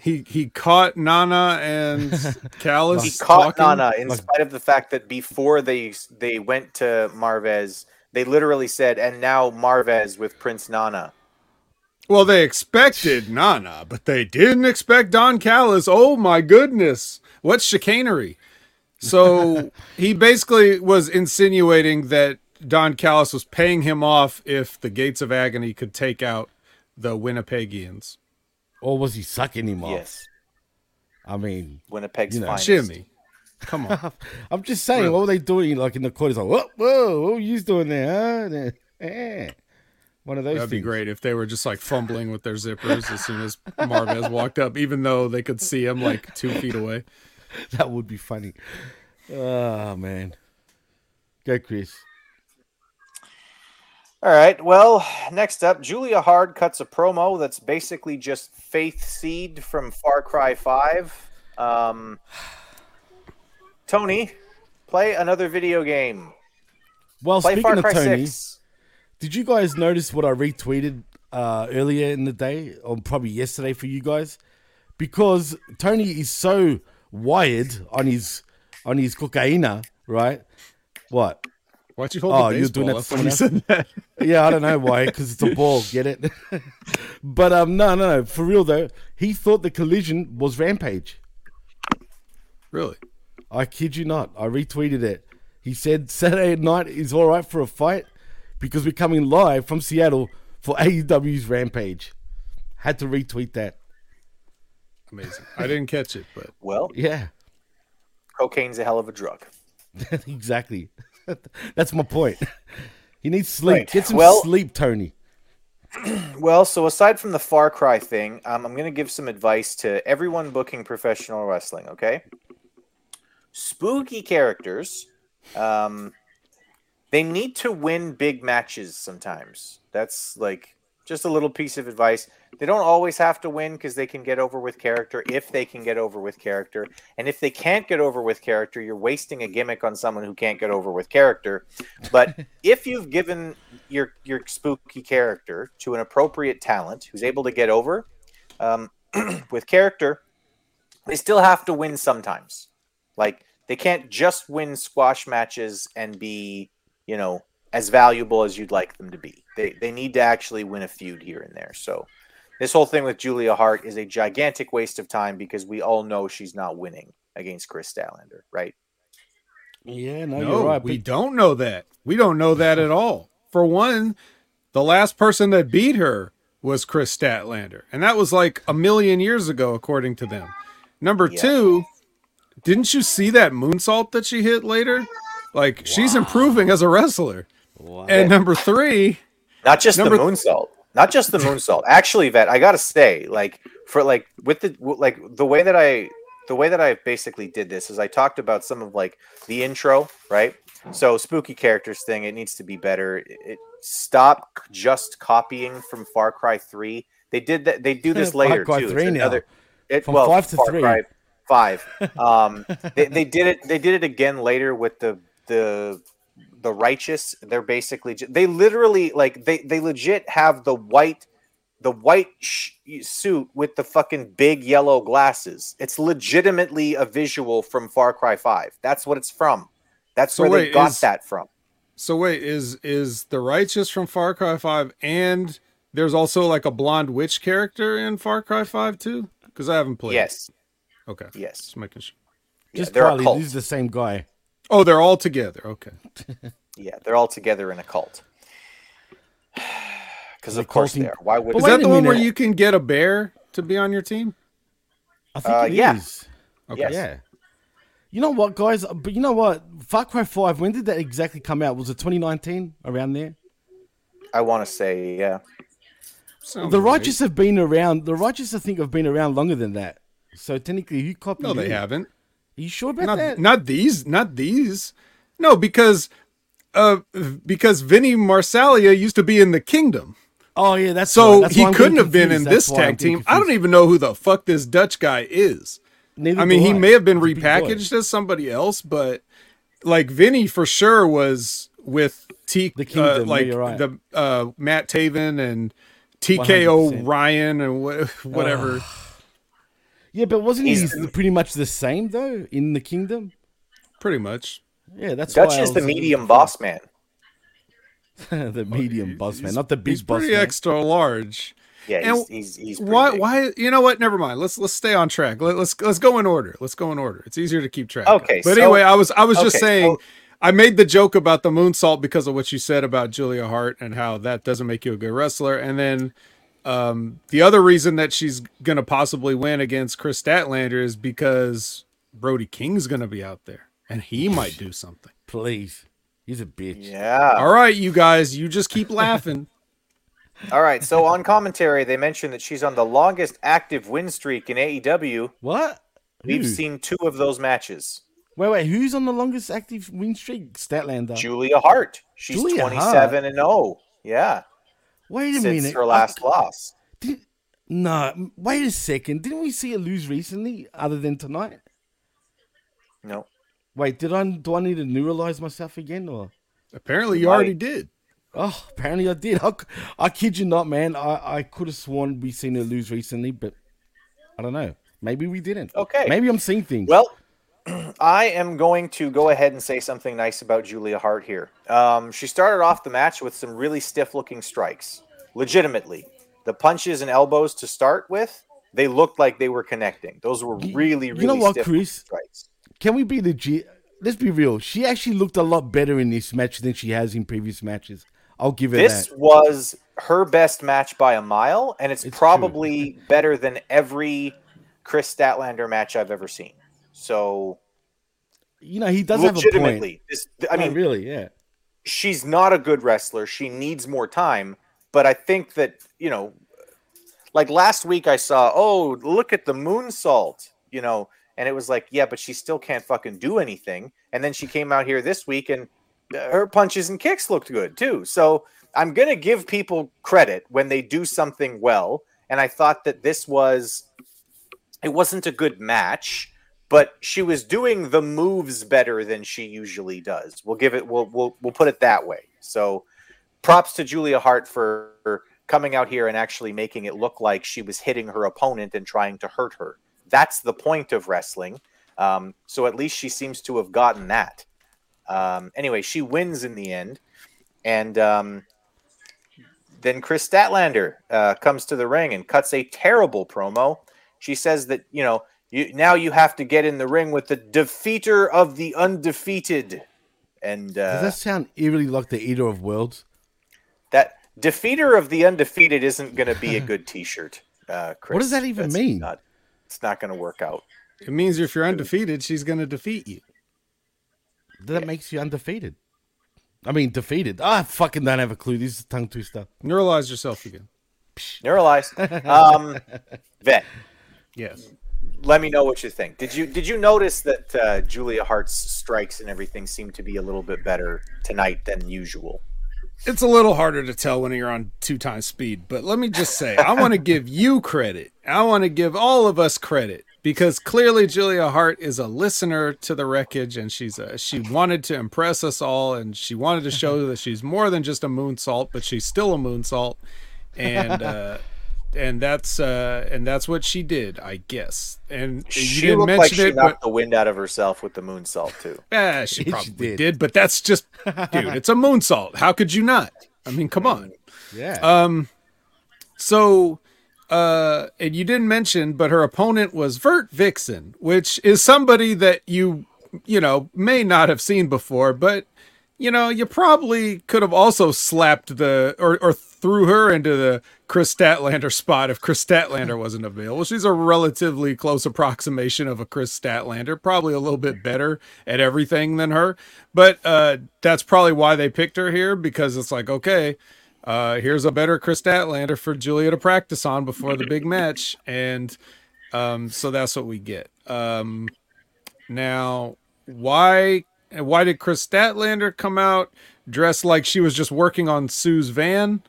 he he caught Nana and [laughs] Callis he caught talking? Nana in spite of the fact that before they they went to Marvez, they literally said, "And now Marvez with Prince Nana." Well, they expected Nana, but they didn't expect Don Callis. Oh my goodness. What chicanery. So [laughs] he basically was insinuating that Don Callis was paying him off if the Gates of Agony could take out the Winnipegians. Or was he sucking him off? Yes, I mean, Winnipeg's You know, finest. Jimmy. Come on. [laughs] I'm just saying, what were they doing? Like in the corners, like, whoa, whoa, what were you doing there? Huh? Eh. One of those That'd be great if they were just like fumbling with their zippers as soon as Marvez walked up, even though they could see him like two feet away. [laughs] That would be funny. Oh man, go Chris. All right. Well, next up, Julia Hart cuts a promo that's basically just Faith Seed from Far Cry 5. Um, Tony, play another video game. Well, Play speaking Far of Cry Tony, 6. did you guys notice what I retweeted uh, earlier in the day, or probably yesterday for you guys? Because Tony is so wired on his on his cocaina, right? What? Why'd you hold Oh, the you're doing baseball that up to someone said [laughs] that? yeah, I don't know why, because it's a ball. Get it? [laughs] but um, no, no, no. For real though, he thought the collision was Rampage. Really? I kid you not. I retweeted it. He said Saturday night is all right for a fight because we're coming live from Seattle for AEW's Rampage. Had to retweet that. Amazing. I didn't catch it, but Well, Yeah, cocaine's a hell of a drug. [laughs] exactly. [laughs] That's my point. He needs sleep. Right. Get some Well- sleep, Tony. [clears throat] Well, so aside from the Far Cry thing, um, I'm going to give some advice to everyone booking professional wrestling. Okay, spooky characters, um, they need to win big matches sometimes. That's like just a little piece of advice. They don't always have to win because they can get over with character if they can get over with character. And if they can't get over with character, you're wasting a gimmick on someone who can't get over with character. But [laughs] if you've given your your spooky character to an appropriate talent who's able to get over um, [clears throat] with character, they still have to win sometimes. Like they can't just win squash matches and be, you know, as valuable as you'd like them to be. They they need to actually win a feud here and there. So this whole thing with Julia Hart is a gigantic waste of time because we all know she's not winning against Kris Statlander, right? Yeah, no, no, you're right. we but- don't know that. We don't know that at all. For one, the last person that beat her was Kris Statlander, and that was like a million years ago, according to them. Number Yeah. two, didn't you see that moonsault that she hit later? Like she's improving as a wrestler. And number three, Not just Number- the moonsault. Not just the moonsault. Actually, Vet, I gotta say, like for like with the like the way that I the way that I basically did this is I talked about some of like the intro, right? So spooky characters thing, it needs to be better. It, it stop just copying from Far Cry Three. They did that. They do this Far later Cry too. It's 3 now. another- It, From well, five to Far three. Cry Five. [laughs] Um, they, they did it. They did it again later with the the the righteous they're basically they literally like they they legit have the white the white sh- suit with the fucking big yellow glasses it's legitimately a visual from far cry 5 that's what it's from that's So where they got is- that from so wait, is is the righteous from Far Cry Five, and there's also like a blonde witch character in Far Cry Five too? Because I haven't played. yes Okay. yes Just making sure. Just they're a Carly, cult. this is the same guy. Oh, they're all together. Okay. [laughs] yeah they're all together in a cult [sighs] because of course culting- they are why would Is that the one where you can get a bear to be on your team? I think Uh, it is. yeah. Okay. Yes. Yeah. You know what, guys? But you know what? Far Cry 5, when did that exactly come out? Was it 2019? Around there? i want to say yeah Sounds the right. Righteous have been around. The Righteous, I think, have been around longer than that. So technically, who copied No, they who? haven't. Are you sure about Not that? not these. Not these. No, because uh because Vinny Marseglia used to be in the Kingdom. oh, yeah, that's So why- that's he couldn't have been in this That's I'm tag team. I don't even know who the fuck this Dutch guy is. Neither I mean, he may have been He's a big boy. repackaged as somebody else, but like Vinny for sure was with T The uh, Kingdom, yeah, like right. the uh, Matt Taven and TKO 100%. Ryan and wha- [laughs] whatever. [sighs] Yeah, but wasn't He's- he pretty much the same though in the kingdom? Pretty much. Yeah, that's dutch why I is the was- medium boss man [laughs] the medium boss man, not the big He's boss pretty man. extra large. yeah And he's he's, he's Why? big. Why? You know what? Never mind. Let's let's stay on track. Let, let's let's go in order. Let's go in order. It's easier to keep track. of. Okay, But so- anyway, I was I was just saying. so- I made the joke about the moonsault because of what you said about Julia Hart and how that doesn't make you a good wrestler. And then um, the other reason that she's gonna possibly win against Kris Statlander is because Brody King's gonna be out there and he [laughs] might do something. Please, he's a bitch. yeah All right, you guys, you just keep [laughs] laughing. All right. So on commentary, they mentioned that she's on the longest active win streak in AEW. What? We've Who? seen two of those matches. Wait, wait. Who's on the longest active win streak? Statlander. Julia Hart. She's Julia 27 and 0. Yeah. Wait a minute! Since minute. her last loss. Did, no, wait a second. Didn't we see her lose recently, other than tonight? No. Wait, did I do I need to neuralize myself again, or? Apparently, you already did. Oh, apparently I did. I, I kid you not, man. I, I could have sworn we seen her lose recently, but I don't know. Maybe we didn't. Okay. Maybe I'm seeing things. Well, I am going to go ahead and say something nice about Julia Hart here. Um, she started off the match with some really stiff looking strikes. Legitimately. The punches and elbows to start with, they looked like they were connecting. Those were really, really you know what, stiff Chris? strikes. Can we be legit? Let's be real. She actually looked a lot better in this match than she has in previous matches. I'll give her This that. was her best match by a mile, and it's, It's probably better than every Kris Statlander match I've ever seen. So, You know, he does have a point. legitimately, this, I mean, really, yeah. she's not a good wrestler. She needs more time. But I think that, you know, like last week I saw, oh, look at the moonsault, you know, and it was like, yeah, but she still can't fucking do anything. And then she came out here this week and uh, her punches and kicks looked good too. So I'm going to give people credit when they do something well. And I thought that this was, it wasn't a good match, but she was doing the moves better than she usually does. We'll give it, we'll, we'll, we'll put it that way. So props to Julia Hart for coming out here and actually making it look like she was hitting her opponent and trying to hurt her. That's the point of wrestling. Um, so at least she seems to have gotten that. Um, anyway, she wins in the end. And um, then Kris Statlander uh, comes to the ring and cuts a terrible promo. She says that, you know, you, now you have to get in the ring with the defeater of the undefeated. And Does uh, that sound eerily like the Eater of Worlds? that defeater of the undefeated isn't going to be a good [laughs] T-shirt. Uh, Chris. What does that even That's mean? Not, it's not going to work out. It means if you're undefeated, she's going to defeat you. That makes you undefeated. I mean, defeated. Ah, I fucking don't have a clue. This is a tongue twister. Neuralize yourself again. Neuralize. [laughs] Um, Vet, Yes. Let me know what you think. Did you did you notice that uh, Julia Hart's strikes and everything seemed to be a little bit better tonight than usual? It's a little harder to tell when you're on two times speed, but let me just say, I want to give you credit. I want to give all of us credit because clearly Julia Hart is a listener to the wreckage, and she's a, she wanted to impress us all, and she wanted to show [laughs] that she's more than just a moonsault, but she's still a moonsault, and uh, and that's uh, and that's what she did, I guess. And you She didn't looked mention like she it, but the wind out of herself with the moonsault too. [laughs] yeah, she She did. did. but that's just, dude, it's a moonsault. How could you not? I mean, come on. Yeah. Um, so, uh, and you didn't mention, but her opponent was Vert Vixen, which is somebody that you, you know, may not have seen before, but you know, you probably could have also slapped the or or threw her into the Kris Statlander spot if Kris Statlander wasn't available. She's a relatively close approximation of a Kris Statlander, probably a little bit better at everything than her. But uh, that's probably why they picked her here because it's like, okay, uh, here's a better Kris Statlander for Julia to practice on before the big match, and um, so that's what we get. Um, now, why why did Kris Statlander come out dressed like she was just working on Sue's van?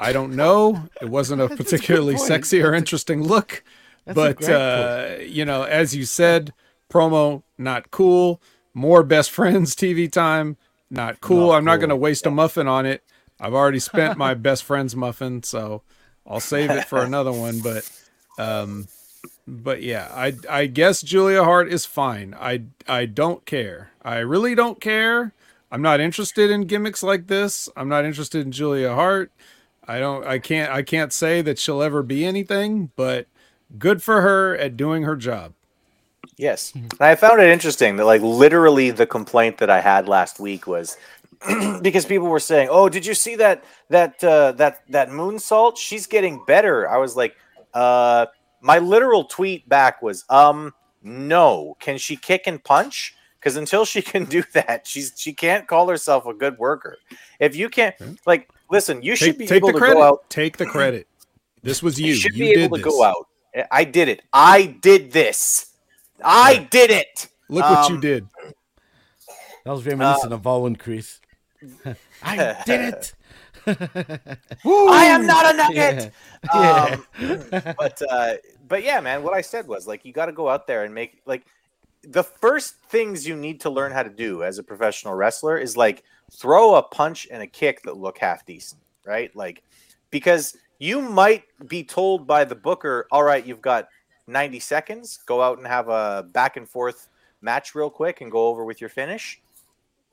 I don't know. It wasn't a [laughs] That's a particularly sexy or interesting look, That's but uh, you know, as you said, promo not cool. More best [laughs] friends TV time not cool. Not I'm not going to cool. waste a muffin on it. I've already spent my [laughs] best friend's muffin, so I'll save it for another one. But, um, but yeah, I I guess Julia Hart is fine. I I don't care. I really don't care. I'm not interested in gimmicks like this. I'm not interested in Julia Hart. I don't. I can't. I can't say that she'll ever be anything. But good for her at doing her job. Yes. I found it interesting that, like, literally the complaint that I had last week was [clears throat] because people were saying, "Oh, did you see that that uh, that that moonsault? She's getting better." I was like, "Uh, my literal tweet back was, um, no. Can she kick and punch? Because until she can do [laughs] that, she's she can't call herself a good worker. If you can't, like, listen, you should be take able the to credit. go out. [clears throat] Take the credit. This was You you. should You be did able to this. go out. I did it. I did this. I did it. Look what you Um, did. That was reminiscent of Owen, Chris. [laughs] I did it. [laughs] I am not a nugget. Yeah. Um, but uh, but yeah, man, what I said was like you got to go out there and make like the first things you need to learn how to do as a professional wrestler is like throw a punch and a kick that look half decent, right? Like because you might be told by the booker, all right, you've got 90 seconds, go out and have a back and forth match real quick and go over with your finish.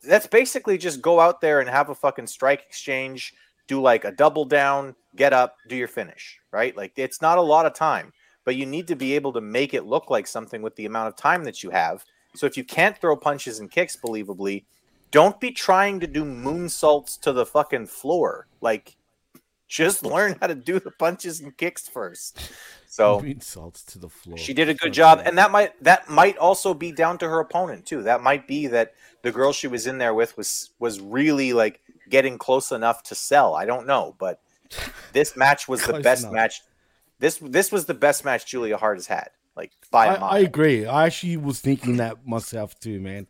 That's basically just go out there and have a fucking strike exchange, do like a double down, get up, do your finish, right? Like it's not a lot of time, but you need to be able to make it look like something with the amount of time that you have. So if you can't throw punches and kicks believably, don't be trying to do moonsaults to the fucking floor. Like just learn how to do the punches and kicks first. So [laughs] insults to the floor. she did a good job, and that might that might also be down to her opponent too. That might be that the girl she was in there with was was really like getting close enough to sell. I don't know, but [laughs] this match was the best enough. match. This this was the best match Julia Hart has had, like by I, a mile. I agree. I actually was thinking that myself too, man.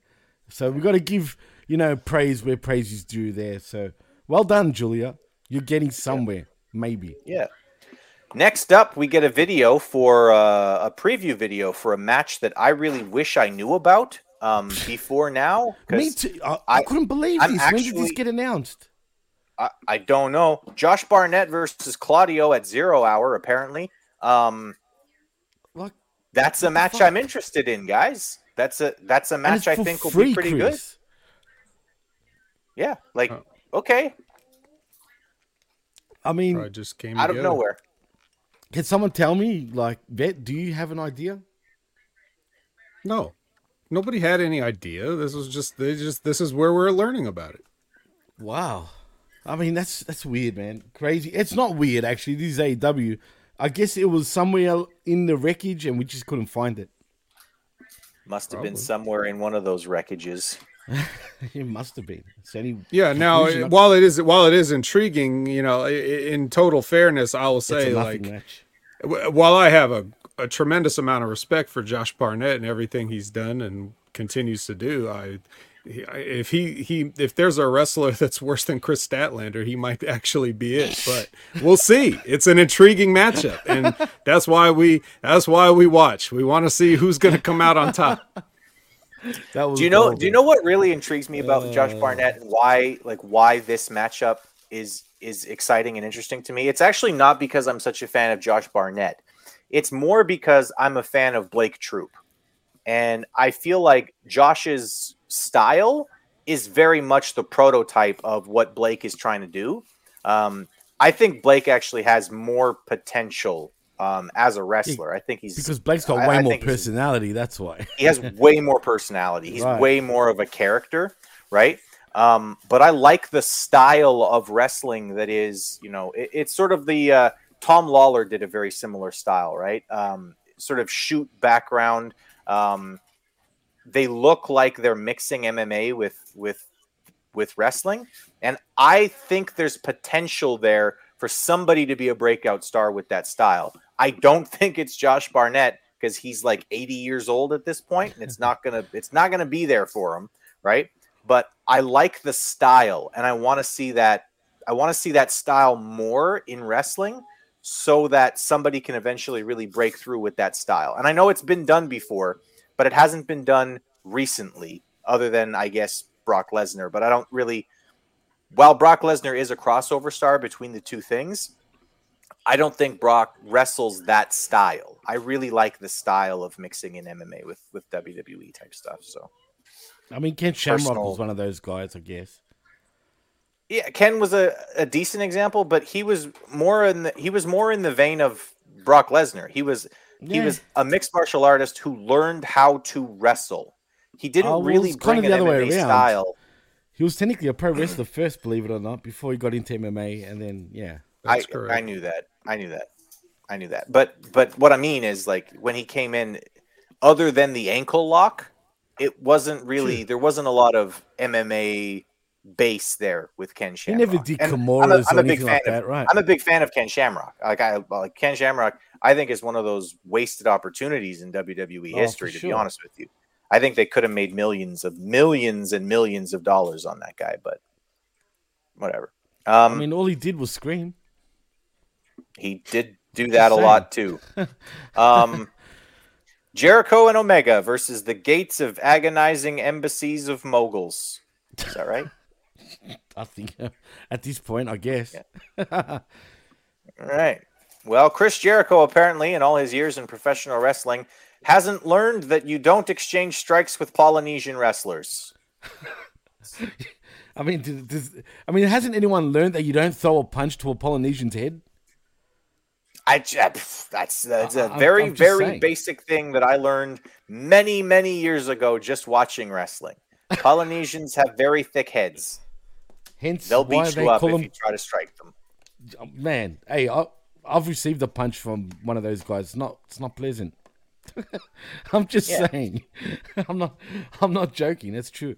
So we got to give you know praise where praise is due there. So well done, Julia. You're getting somewhere, maybe. Yeah. Next up, we get a video for uh, a preview video for a match that I really wish I knew about um, before now. Me too. I, I couldn't believe I'm this. when did this actually- get announced? I, I don't know. Josh Barnett versus Claudio at zero hour, apparently. Um, Like that's a match I'm interested in, guys. That's a that's a match I for think will be pretty good. Yeah, like Oh. okay, I mean, Probably just came out of nowhere. can someone tell me, like, Vet, do you have an idea? No, nobody had any idea. This was just they just this is where we're learning about it. Wow. I mean, that's that's weird, man. Crazy. It's not weird, actually. This is AEW. I guess it was somewhere in the wreckage and we just couldn't find it. Must have been somewhere in one of those wreckages. [laughs] it must have been. It's any Yeah. Now, conclusion I- while it is while it is intriguing, you know, i- i- in total fairness, I will say like match. while I have a, a tremendous amount of respect for Josh Barnett and everything he's done and continues to do, I he- if he he if there's a wrestler [laughs] that's worse than Kris Statlander, he might actually be it. But we'll see. It's an intriguing matchup, and [laughs] that's why we that's why we watch. We want to see who's going to come out on top. [laughs] That was Do you know? golden. Do you know what really intrigues me about Josh Uh. Barnett and why, like, why this matchup is is exciting and interesting to me? It's actually not because I'm such a fan of Josh Barnett. It's more because I'm a fan of Blake Troop, and I feel like Josh's style is very much the prototype of what Blake is trying to do. Um, I think Blake actually has more potential um, as a wrestler. I think he's Because Blake's got way I more personality, that's why. [laughs] he has way more personality. He's Right. way more of a character, right? Um, but I like the style of wrestling that is, you know, it- it's sort of the uh, Tom Lawlor did a very similar style, right? Um, sort of shoot background. Um, they look like they're mixing MMA with with with wrestling, and I think there's potential there for somebody to be a breakout star with that style. I don't [laughs] think it's Josh Barnett because he's like 80 years old at this point, and it's not [laughs] gonna it's not gonna be there for him, right? But I like the style, and I want to see that. I want to see that style more in wrestling, so that somebody can eventually really break through with that style. And I know it's been done before, but it hasn't been done recently, other than I guess Brock Lesnar. But I don't really. While Brock Lesnar is a crossover star between the two things, I don't think Brock wrestles that style. I really like the style of mixing in MMA with with WWE type stuff. So I mean, Ken Shamrock Personal- was one of those guys, I guess. yeah, Ken was a, a decent example, but he was more in the he was more in the vein of Brock Lesnar. He was he Yeah. was a mixed martial artist who learned how to wrestle. He didn't Oh, really bring an of the other way MMA style. He was technically a pro wrestler first, believe it or not, before he got into MMA, and then yeah, I, correct. I knew that. I knew that. I knew that. But but what I mean is like when he came in, other than the ankle lock, it wasn't really there wasn't a lot of MMA base there with Ken he Shamrock. never did And I'm a- Kimuras I'm or a big fan like of- that, right? I'm a big fan of Ken Shamrock. Like I like Ken Shamrock, I think is one of those wasted opportunities in WWE Oh, history. To be honest with you, I think they could have made millions of millions and millions of dollars on that guy, but whatever. I Um, mean, all he did was scream. he did do that a lot too. [laughs] Um, Jericho and Omega versus the gates of agonizing embassies of moguls. Is that right? I think [laughs] at this point, I guess. All right. Well, Chris Jericho apparently, in all his years in professional wrestling, hasn't learned that you don't exchange strikes with Polynesian wrestlers. [laughs] I mean, does, does, I mean, hasn't anyone learned that you don't throw a punch to a Polynesian's head? I uh, pff, that's that's a I'm- very I'm very saying. basic thing that I learned many many years ago just watching wrestling. [laughs] Polynesians have very thick heads. Hence, They'll why beat they you up call if them. you try to strike them. Man, hey, I, I've received a punch from one of those guys. It's not, it's not pleasant. [laughs] I'm just Yeah. saying. [laughs] I'm not, I'm not joking. That's true.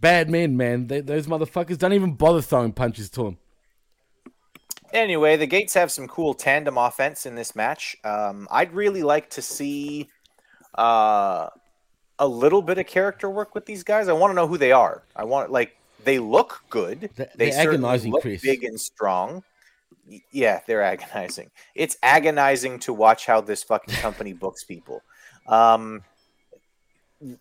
Bad men, man. They, those motherfuckers don't even bother throwing punches to him. Anyway, the Gates have some cool tandem offense in this match. Um, I'd really like to see uh, a little bit of character work with these guys. I want to know who they are. I want like they look good. They're- they agonizing, look Chris. big and strong. Yeah, they're agonizing. It's agonizing to watch how this fucking company [laughs] books people. Um,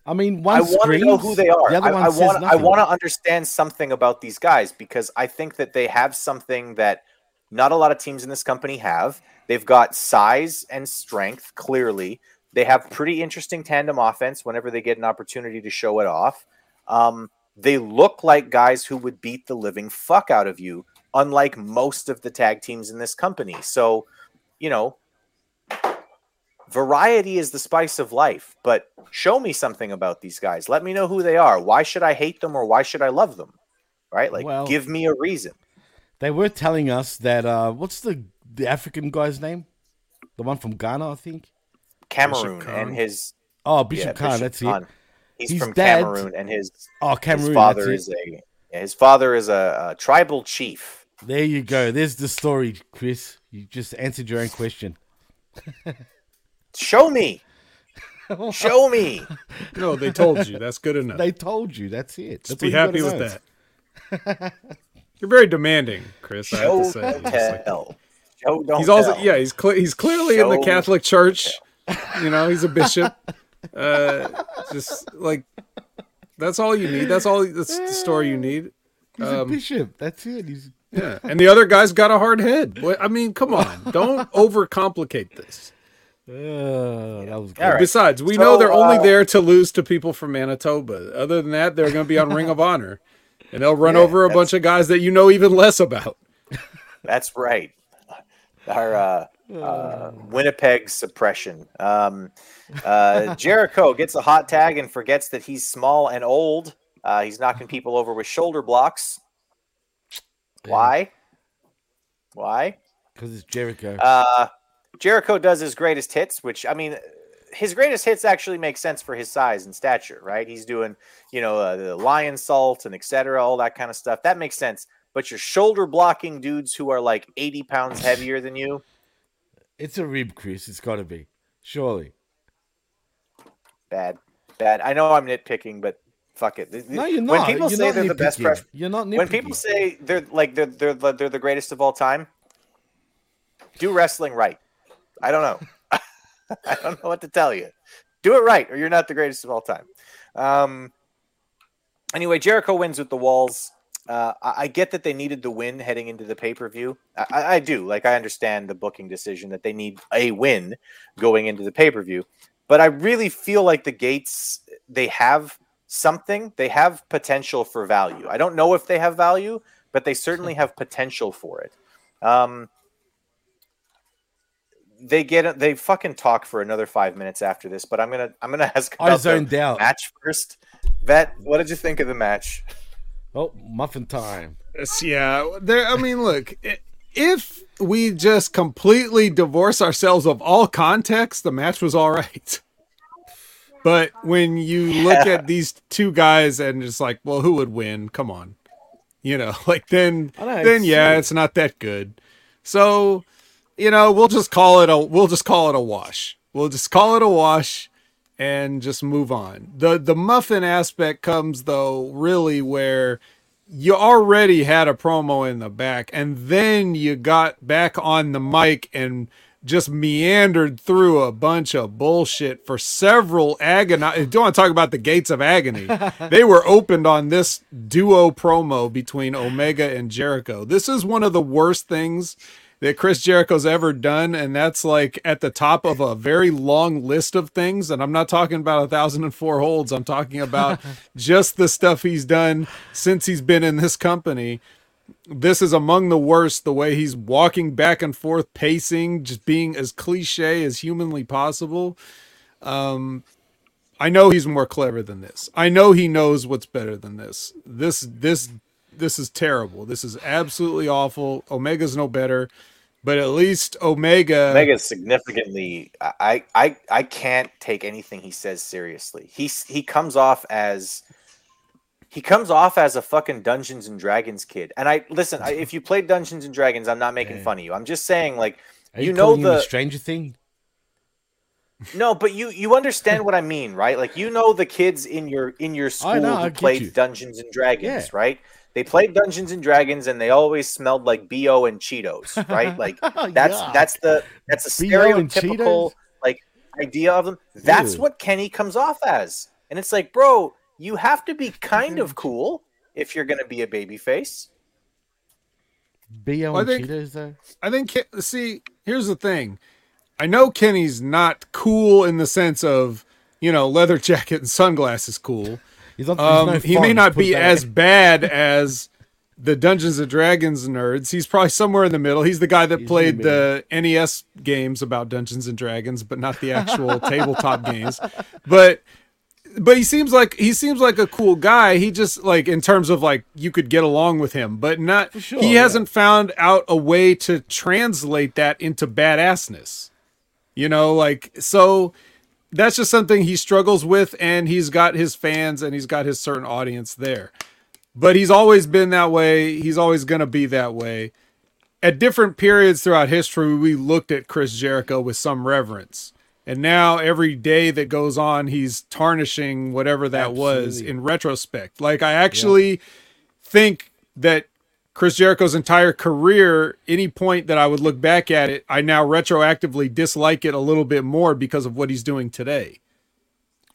I mean, one I want to know who they are. The I, I want. I want to understand something about these guys because I think that they have something that not a lot of teams in this company have. They've got size and strength. Clearly, they have pretty interesting tandem offense whenever they get an opportunity to show it off. Um, they look like guys who would beat the living fuck out of you, unlike most of the tag teams in this company. So, you know, variety is the spice of life, but show me something about these guys. Let me know who they are. Why should I hate them or why should I love them? Right? Like, Well- give me a reason. They were telling us that uh, what's the the African guy's name? The one from Ghana, I think. Cameroon and his Oh, Bishop yeah, Kaun. Bishop that's Kaun. it. He's His from dad- Cameroon, and his Oh, Cameroon. his father is a his father is a, a tribal chief. There you go. There's the story, Chris. You just answered your own question. Show me, [laughs] show me. No, they told you. That's good enough. They told you. That's it. That's Just be happy with know. that. You're very demanding, Chris. I have to say. don't It's Like, Show don't he's also tell. yeah. He's cle he's clearly in the Catholic Church. You know, he's a bishop. [laughs] Uh, just like that's all you need. That's all. That's the story you need. He's a Um, bishop. That's it. He's Yeah, and the other guy's got a hard head. What- I mean, come on, don't [laughs] overcomplicate this. uh, that was good. All right. Besides, we So, know they're only uh, there to lose to people from Manitoba. Other than that, they're going to be on Ring of [laughs] Honor, and they'll run Yeah, over a bunch of guys that you know even less about. That's right. Our uh, uh, Winnipeg suppression. Um, uh, Jericho gets a hot tag and forgets that he's small and old. Uh, he's knocking people over with shoulder blocks. Why? Why? Because it's Jericho. Uh, Jericho does his greatest hits, which I mean, his greatest hits actually make sense for his size and stature, right? He's doing, you know, uh, the Lionsault and etc., all that kind of stuff. That makes sense. But you're shoulder blocking dudes who are like 80 pounds heavier than you. it's a rib, Chris. It's got to be. Surely. Bad, bad. I know I'm nitpicking, but fuck it. No, you're not. When people You're say they're the best nitpicking. fresh, You're not when people say they're like they're they're the- they're the greatest of all time, do wrestling right. I don't know. [laughs] I don't know what to tell you. Do it right, or you're not the greatest of all time. Um. Anyway, Jericho wins with the walls. Uh, I, I get that they needed the win heading into the pay per view. I, I I do. Like, I understand the booking decision that they need a win going into the pay per view. But I really feel like the Gates, they have something. They have potential for value. I don't know if they have value, but they certainly have potential for it. Um, they get they fucking talk for another five minutes after this, but I'm gonna I'm gonna [laughs] ask I about the zoned out. match first. Vet, what did you think of the match? Oh, muffin time. Yes, yeah, there. I mean, look, i- if we just completely divorce ourselves of all context, the match was all right. But when you look at these two guys and just like, well, who would win? Come on, you know, [laughs] like then, know, then it's yeah, it's not that good. So, you know, we'll just call it a we'll just call it a wash. We'll just call it a wash and just move on. The the muffin aspect comes though really where you already had a promo in the back, and then you got back on the mic and just meandered through a bunch of bullshit for several agony. Don't want to talk about the gates of agony. [laughs] they were opened on this duo promo between Omega and Jericho. This is one of the worst things that Chris Jericho's ever done, and that's like at the top of a very long list of things. And I'm not talking about a thousand and four holds. I'm talking about [laughs] just the stuff he's done since he's been in this company. This is among the worst the way he's walking back and forth pacing just being as cliche as humanly possible. Um i know he's more clever than this. I know he knows what's better than this. This this this is terrible. This is absolutely awful. Omega's no better but at least omega Omega's significantly. I, I I can't take anything he says seriously. He he comes off as he comes off as a fucking Dungeons and Dragons kid. And I listen. I, if you played Dungeons and Dragons, I'm not making fun of you. I'm just saying, like Are you, you, know the Stranger Thing? no, but you you understand what I mean, right? Like you know the kids in your in your school I know, I who get played you. Dungeons and Dragons, Yeah. right? They played Dungeons and Dragons, and they always smelled like bo and Cheetos, right? [laughs] Like oh, that's Yuck. that's the that's a stereotypical like idea of them. That's Ew. what Kenny comes off as, and it's like, bro, you have to be kind of [laughs] cool if you're gonna be a baby face. BO I and think- Cheetos though. I think see, here's the thing. I know Kenny's not cool in the sense of, you know, leather jacket and sunglasses cool. He's not, Um, no he may not be as way. bad as the Dungeons and Dragons nerds. He's probably somewhere in the middle. He's the guy that He's played the the NES games about Dungeons and Dragons, but not the actual [laughs] tabletop games. But but he seems like he seems like a cool guy. He just like in terms of like you could get along with him, but not sure, he yeah. hasn't found out a way to translate that into badassness. You know, like so that's just something he struggles with and he's got his fans and he's got his certain audience there. But he's always been that way. He's always going to be that way. At different periods throughout history, we looked at Chris Jericho with some reverence. And now every day that goes on, he's tarnishing whatever that was in retrospect. Like I actually think that Chris Jericho's entire career, any point that I would look back at it, I now retroactively dislike it a little bit more because of what he's doing today.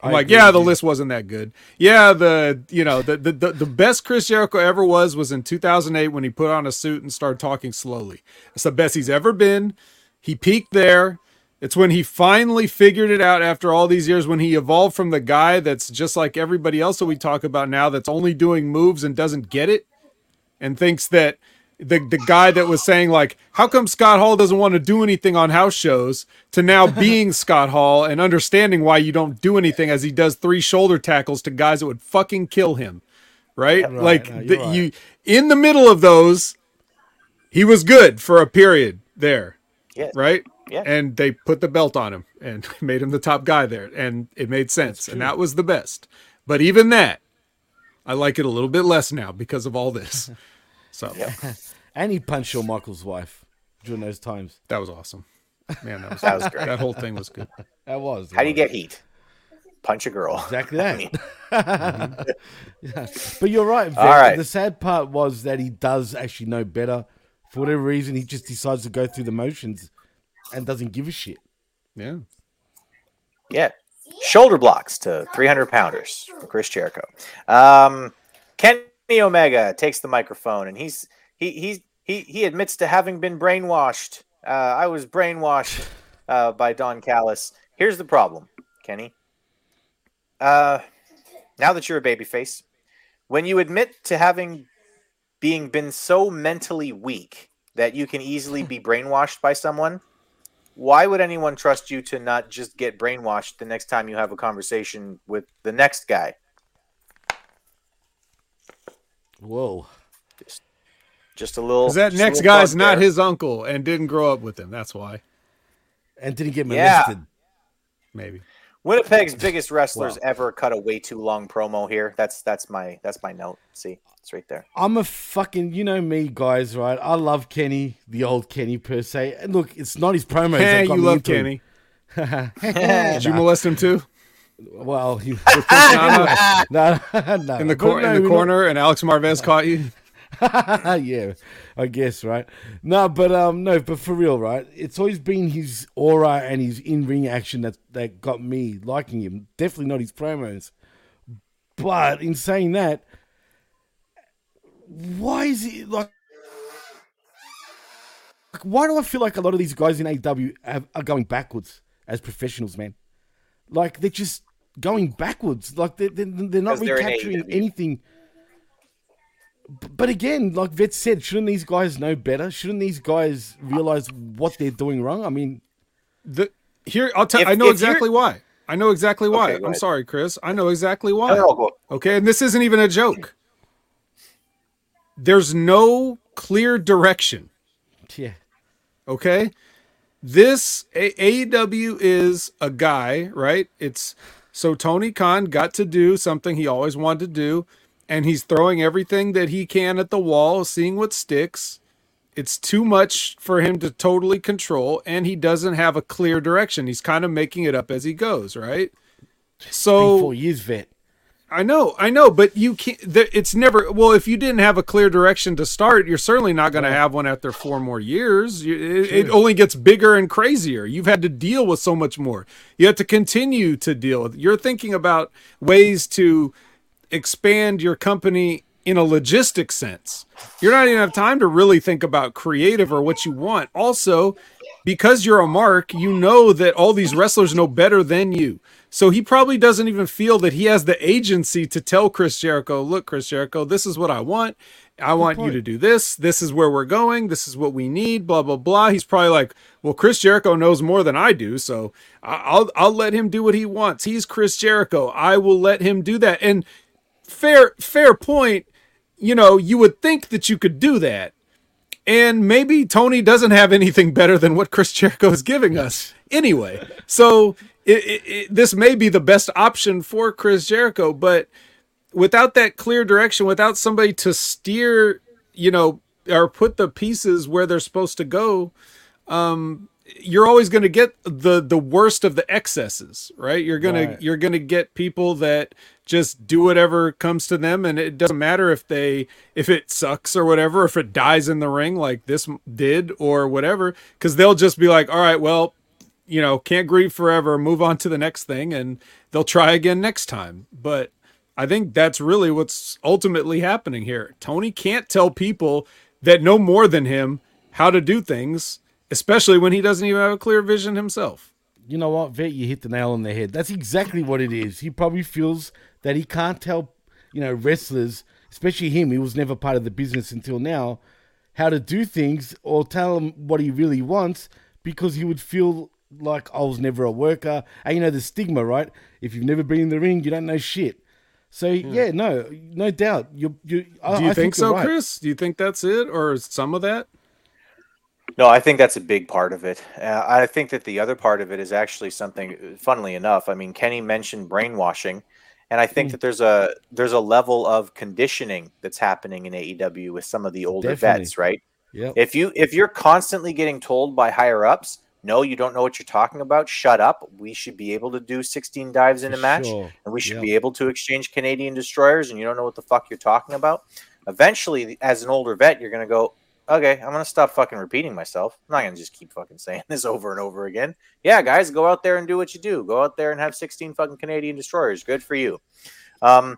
I'm I like, yeah, the you. list wasn't that good. Yeah, the you know the, the the the best Chris Jericho ever was was in 2008 when he put on a suit and started talking slowly. It's the best he's ever been. He peaked there. It's when he finally figured it out after all these years when he evolved from the guy that's just like everybody else that we talk about now that's only doing moves and doesn't get it and thinks that the the guy that was saying like how come Scott Hall doesn't want to do anything on house shows to now [laughs] being Scott Hall and understanding why you don't do anything as he does three shoulder tackles to guys that would fucking kill him right, like no, you're the, right. you in the middle of those he was good for a period there Yeah. right Yeah. and they put the belt on him and [laughs] made him the top guy there and it made sense and that was the best but even that I like it a little bit less now because of all this [laughs] so [laughs] And he punched Shawn Michaels' wife during those times. that was awesome man that was, [laughs] That was great. that whole thing was good That was. How do you get heat? Punch a girl. exactly that? [laughs] Yeah. But you're right. Vic. All right. The sad part was that he does actually know better. For whatever reason, he just decides to go through the motions and doesn't give a shit. yeah Yeah. Shoulder blocks to 300 pounders for Chris Jericho. Um, Kenny Omega takes the microphone and he's he he's he he admits to having been brainwashed. Uh, I was brainwashed uh, by Don Callis. Here's the problem, Kenny. Uh, now that you're a babyface, when you admit to having being been so mentally weak that you can easily be brainwashed by someone, why would anyone trust you to not just get brainwashed the next time you have a conversation with the next guy? Whoa. Just just a little. because that next guy's not there. his uncle and didn't grow up with him that's why And didn't get Yeah. maybe Winnipeg's biggest wrestlers ever cut a way too long promo here. That's that's my that's my note. See, it's right there. I'm a fucking, you know me, guys, right? I love Kenny, the old Kenny per se. And look, it's not his promos. hey that got you me love into. Kenny [laughs] [laughs] did you molest him too Well, he [laughs] anyway, [laughs] [laughs] no, no, in the cor- in the corner, and Alex Marvez caught you. yeah, I guess right. No, but um, no, but for real, right? It's always been his aura and his in-ring action that that got me liking him. Definitely not his promos. But in saying that, why is he like? like, Why do I feel like a lot of these guys in AW have, are going backwards as professionals, man? Like they're just going backwards. Like they're they're, they're not Because they're recapturing anything. But again, like Vet said, shouldn't these guys know better? Shouldn't these guys realize what they're doing wrong? I mean, The here, I'll tell. If- I know exactly why. I know exactly why. Okay, I'm ahead. sorry, Chris. I know exactly why. No, no, go- Okay, and this isn't even a joke. There's no clear direction. yeah, Okay, this A- AEW is a guy, right? It's so Tony Khan got to do something he always wanted to do, and he's throwing everything that he can at the wall, seeing what sticks. It's too much for him to totally control, and he doesn't have a clear direction. He's kind of making it up as he goes, right? So four years, Vet. I know, I know, but you can't. there- It's never. Well, if you didn't have a clear direction to start, you're certainly not going to have one after four more years. It, it only gets bigger and crazier. You've had to deal with so much more. You have to continue to deal with. You're thinking about ways to expand your company in a logistic sense. You're not even have time to really think about creative or what you want. Also, because you're a mark, you know that all these wrestlers know better than you. So he probably doesn't even feel that he has the agency to tell Chris Jericho, look, Chris Jericho, this is what I want. I want you to do this. This is where we're going. This is what we need. Blah blah blah. He's probably like, well, Chris Jericho knows more than I do, so I'll I'll let him do what he wants. He's Chris Jericho. I will let him do that. And fair fair point. You know, you would think that you could do that. And maybe Tony doesn't have anything better than what Chris Jericho is giving us anyway. So it, it, it, this may be the best option for Chris Jericho, but without that clear direction, without somebody to steer, you know, or put the pieces where they're supposed to go, um, you're always going to get the the worst of the excesses, right? You're gonna Right. you're gonna get people that just do whatever comes to them, and it doesn't matter if they if it sucks or whatever, if it dies in the ring like this did or whatever, because they'll just be like, all right, well, you know, can't grieve forever, move on to the next thing, and they'll try again next time. But I think that's really what's ultimately happening here. Tony can't tell people that know more than him how to do things, especially when he doesn't even have a clear vision himself. You know what, Vet? You hit the nail on the head. That's exactly what it is. He probably feels that he can't tell, you know, wrestlers, especially him, he was never part of the business until now, how to do things or tell him what he really wants because he would feel like I was never a worker. And you know the stigma, right? If you've never been in the ring, you don't know shit. So yeah, no, no doubt. You, you. I, Do you I think, you're so, right. Chris? Do you think that's it, or some of that? No, I think that's a big part of it. Uh, I think that the other part of it is actually something. Funnily enough, I mean, Kenny mentioned brainwashing, and I think Hmm. that there's a there's a level of conditioning that's happening in AEW with some of the older Definitely. vets, right? Yep. If you if you're constantly getting told by higher ups, no, you don't know what you're talking about. Shut up. We should be able to do 16 dives in a match, sure. and we should be able to exchange Canadian destroyers, and you don't know what the fuck you're talking about. Eventually, as an older vet, you're gonna go, okay, I'm gonna stop fucking repeating myself. I'm not gonna just keep fucking saying [laughs] this over and over again. Yeah, guys, go out there and do what you do. Go out there and have 16 fucking Canadian destroyers. Good for you. Um,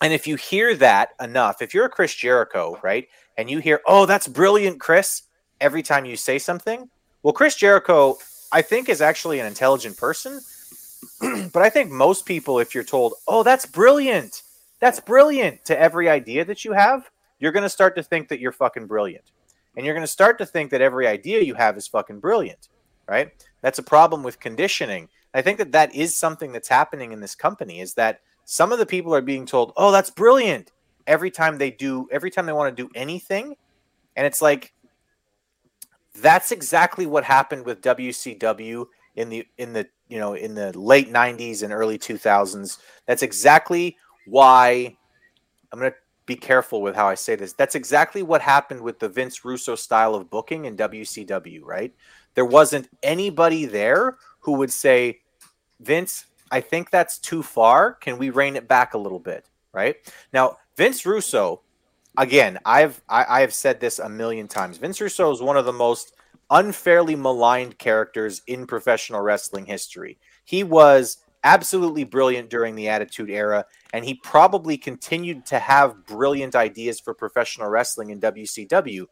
and if you hear that enough, if you're a Chris Jericho, right, and you hear, oh, that's brilliant, Chris, every time you say something, well, Chris Jericho, I think, is actually an intelligent person. [clears throat] but I think most people, if you're told, oh, that's brilliant, that's brilliant to every idea that you have, you're going to start to think that you're fucking brilliant. And you're going to start to think that every idea you have is fucking brilliant, right? That's a problem with conditioning. I think that that is something that's happening in this company is that some of the people are being told, "Oh, that's brilliant." Every time they do every time they want to do anything, and it's like that's exactly what happened with WCW in the in the you know in the late 90s and early 2000s. That's exactly why I'm going to be careful with how I say this. That's exactly what happened with the Vince Russo style of booking in WCW, right? There wasn't anybody there who would say, Vince, I think that's too far. Can we rein it back a little bit? Right now, Vince Russo. Again, I've I, I have said this a million times. Vince Russo is one of the most unfairly maligned characters in professional wrestling history. He was absolutely brilliant during the Attitude Era, and he probably continued to have brilliant ideas for professional wrestling in WCW.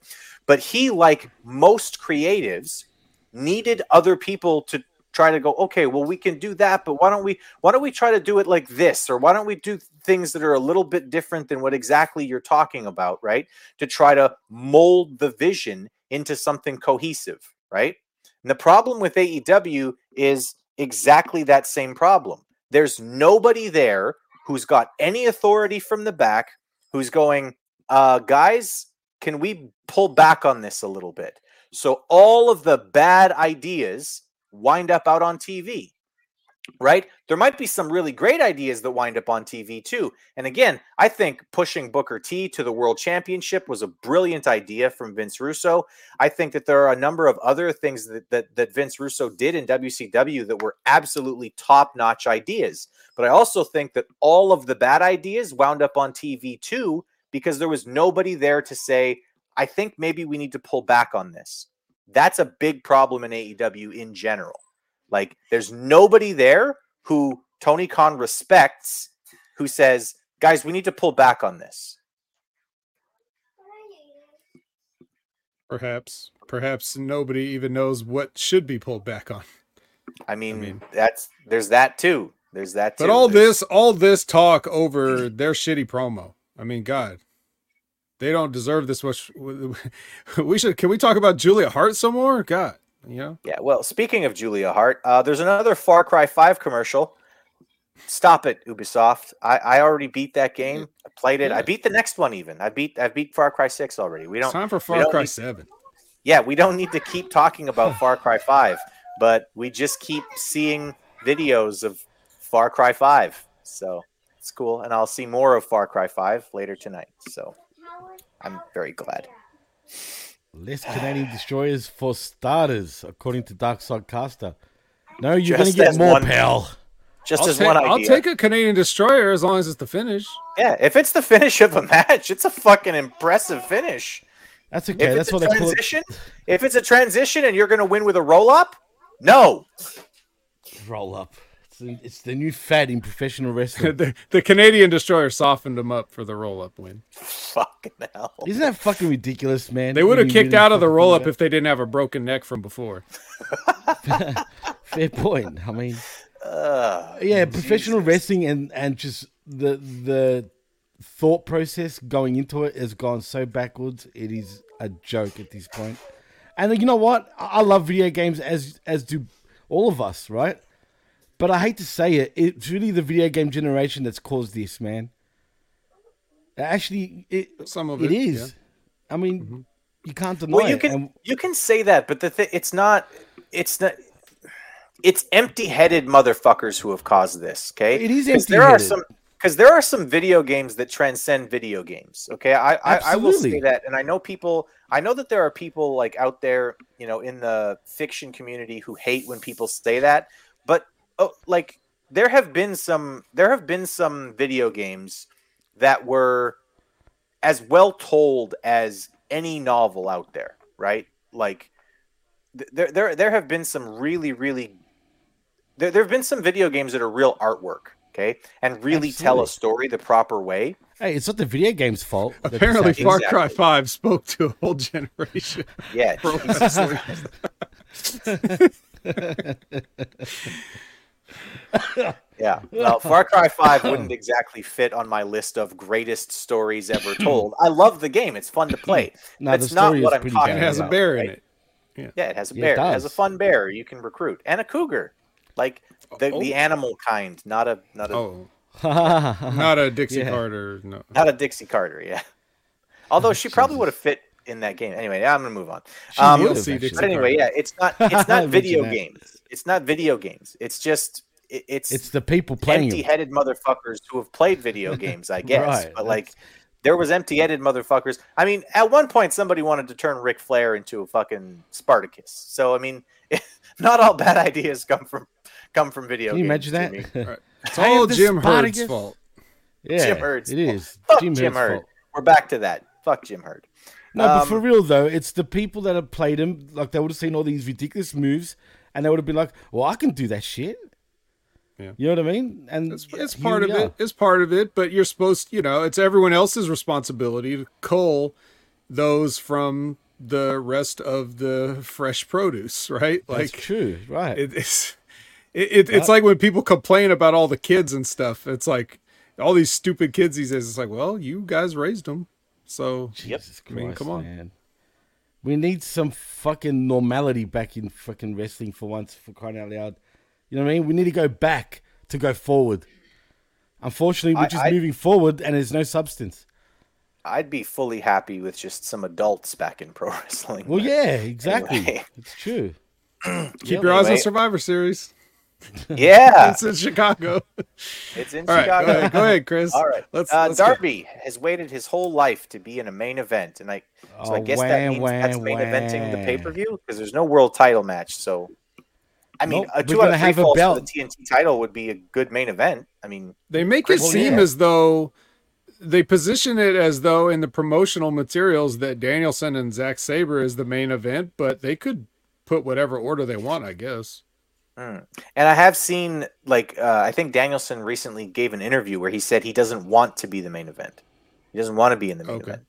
But he, like most creatives, needed other people to try to go okay well we can do that but why don't we why don't we try to do it like this or why don't we do things that are a little bit different than what exactly you're talking about right to try to mold the vision into something cohesive right? And the problem with AEW is exactly that same problem. There's nobody there who's got any authority from the back who's going uh guys can we pull back on this a little bit? So all of the bad ideas wind up out on TV, right? There might be some really great ideas that wind up on TV too. And again, I think pushing Booker T to the World Championship was a brilliant idea from Vince Russo. I think that there are a number of other things that that, that Vince Russo did in WCW that were absolutely top-notch ideas. But I also think that all of the bad ideas wound up on TV too because there was nobody there to say, I think maybe we need to pull back on this. That's a big problem in AEW in general. Like, there's nobody there who Tony Khan respects who says, guys, we need to pull back on this. Perhaps, perhaps nobody even knows what should be pulled back on. I mean, that's there's that too. There's that too. But all There's- this, all this talk over their shitty promo. I mean, God, they don't deserve this much. [laughs] We should. Can we talk about Julia Hart some more? God, you know. Yeah, well, speaking of Julia Hart, uh, there's another Far Cry 5 commercial. Stop it, Ubisoft. I, I already beat that game. I played it. I beat the next one even. I beat I beat Far Cry 6 already. We don't It's time for Far Cry need- Seven. Yeah, we don't need to keep talking about [laughs] Far Cry 5, but we just keep seeing videos of Far Cry 5. So it's cool. And I'll see more of Far Cry 5 later tonight. So I'm very glad. Less Canadian destroyers for starters, according to Darkside Caster. No, you're going to get more, one- pal. Just I'll as take, one I'll take a Canadian destroyer as long as it's the finish. Yeah, if it's the finish of a match, it's a fucking impressive finish. That's okay. If That's what a they call it. transition, if it's a transition and you're going to win with a roll up, no. Roll up. It's the, it's the new fad in professional wrestling. [laughs] the, the Canadian destroyer softened him up for the roll up win. Fucking hell. Isn't that fucking ridiculous, man? They would have kicked really out of the roll up if they didn't have a broken neck from before. [laughs] [laughs] Fair point. I mean, Ugh, yeah, professional wrestling and and just the the thought process going into it has gone so backwards. It is a joke at this point. And you know what? I I love video games as as do all of us, right? But I hate to say it, it's really the video game generation that's caused this, man. Actually, it Some of it it, is. yeah. I mean, Mm-hmm. you can't deny Well, you it. can and- you can say that, but the thing it's not it's not it's empty-headed motherfuckers who have caused this. Okay, It is 'Cause There are some because there are some video games that transcend video games. Okay, I I, I will say that, and I know people. I know that there are people like out there, you know, in the fiction community who hate when people say that. But oh, like there have been some there have been some video games that were as well told as any novel out there, right? Like th- there there there have been some really really there there have been some video games that are real artwork, okay? And really tell a story the proper way. Hey, it's not the video game's fault. Apparently, happens. Far Exactly. Cry 5 spoke to a whole generation. Yeah. [laughs] [laughs] [laughs] [laughs] Yeah. [laughs] Well, Far Cry 5 wouldn't exactly fit on my list of greatest stories ever [clears throat] told. I love the game. It's fun to play. [clears throat] No, That's not story what is I'm pretty talking It bad. has a about, bear in it. Yeah, it has a Yeah, bear. It, has a fun bear you can recruit and a cougar. Like the, Oh. the animal kind, not a not a Oh, [laughs] not a Dixie Yeah. Carter. No. not a Dixie Carter, yeah. Although she probably would have fit in that game. Anyway, I'm gonna move on. She Um, You'll see. Dixie but anyway, yeah, it's not it's not video games. It's not video games. It's just it, it's It's the people playing empty-headed motherfuckers who have played video [laughs] games, I guess. Right, but like, there was empty-headed motherfuckers. I mean, at one point, somebody wanted to turn Ric Flair into a fucking Spartacus. So I mean, [laughs] not all bad ideas come from come from video games. Can you games. imagine that? Jimmy. [laughs] It's all Jim Herd's fault. Yeah, Jim Herd's It is. Fuck Jim, Jim, Herd. fault. We're back to that. Fuck Jim Herd. No, but Um, for real though, it's the people that have played him. Like they would have seen all these ridiculous moves, and they would have been like, "Well, I can do that shit." Yeah. You know what I mean? And It's, it's part of are. it. It's part of it, but you're supposed, you know, it's everyone else's responsibility to cull those from the rest of the fresh produce, [laughs] right? That's Like true, right? it, it's it, it, it's uh, like when people complain about all the kids and stuff. It's like all these stupid kids these days. It's like, well, you guys raised them, so Jesus I mean, Christ, come on. man. We need some fucking normality back in fucking wrestling for once, for crying out loud. You know what I mean? We need to go back to go forward. Unfortunately, we're I- just I- moving forward, and there's no substance. I'd be fully happy with just some adults back in pro [laughs] wrestling. Well, yeah, exactly. anyway. It's true. [clears throat] Keep your eyes on Survivor Series. [laughs] Yeah, It's in Chicago. it's in All right, Chicago. go ahead, go ahead, Chris. All right. let's. uh, let's go. Darby has waited his whole life to be in a main event, and I so I Oh, guess that wah, means that's wah, main eventing the pay per view because there's no world title match. So, I mean, Nope, a we're two out of three have a falls for the TNT title would be a good main event. I mean, They make it Well, seem yeah. as though they position it as though in the promotional materials that Danielson and Zack Sabre is the main event, but they could put whatever order they want, I guess. Mm. And I have seen, like, uh, I think Danielson recently gave an interview where he said he doesn't want to be the main event. He doesn't want to be in the main Okay. event.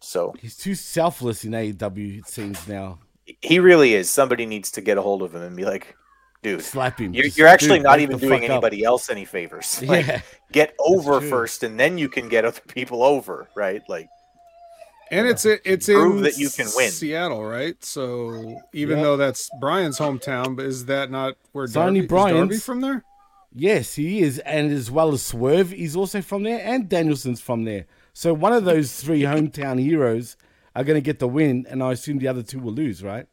So He's too selfless in AEW, it seems now. he really is. Somebody needs to get a hold of him and be like, dude, Slap him. you're, you're actually dude, not even doing fuck up. anybody else any favors. [laughs] Like, Yeah. get over first, and then you can get other people over, right? Like, And it's it's Prove in that you can win. Seattle, right? So even Yep. though that's Bryan's hometown, but is that not where It's Darby, only is Darby Bryan's. from there? Yes, he is, and as well as Swerve, he's also from there, and Danielson's from there. So one of those three hometown heroes are going to get the win, and I assume the other two will lose, right?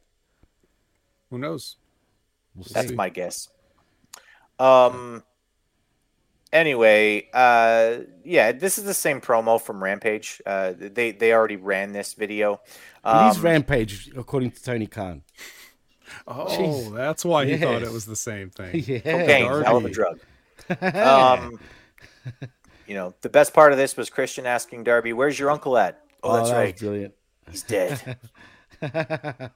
Who knows? We'll That's see. my guess. Um. Anyway, uh, yeah, this is the same promo from Rampage. Uh, they they already ran this video. It is Um, Rampage, according to Tony Khan. Oh, Jeez. that's why he thought it was the same thing. [laughs] Yeah. cocaine, hell of a drug. [laughs] Um, you know, the best part of this was Christian asking Darby, "Where's your uncle at?" Oh, that's that right, brilliant. he's dead. [laughs]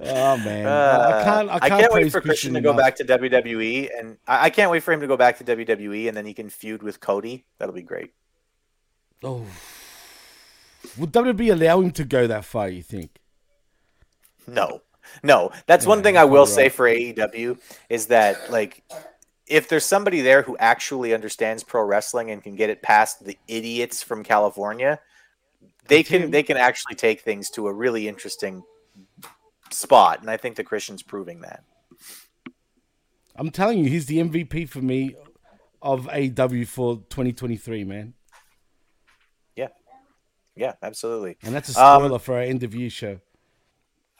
Oh man, Uh, I can't. I can't, wait for Christian to enough. go back to WWE, and I, I can't wait for him to go back to WWE, and then he can feud with Cody. That'll be great. Oh, would WWE allow him to go that far? You think? No, no. That's one thing I will probably say for AEW is that like if there's somebody there who actually understands pro wrestling and can get it past the idiots from California, they can they can actually take things to a really interesting spot, and I think the Christian's proving that. I'm telling you, he's the MVP for me of AEW for 2023, man. Yeah, yeah, absolutely. And that's a Um, spoiler for our end of year show.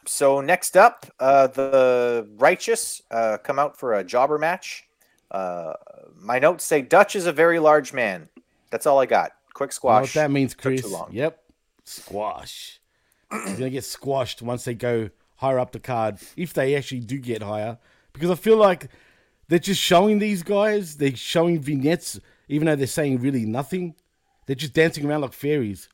So next up, uh, the Righteous uh, come out for a jobber match. Uh, my notes say Dutch is a very large man. That's all I got. Quick You know squash. what that means, Chris? long. Yep, squash. [clears throat] He's gonna get squashed once they go higher up the card, if they actually do get higher. Because I feel like they're just showing these guys. They're showing vignettes, even though they're saying really nothing. They're just dancing around like fairies.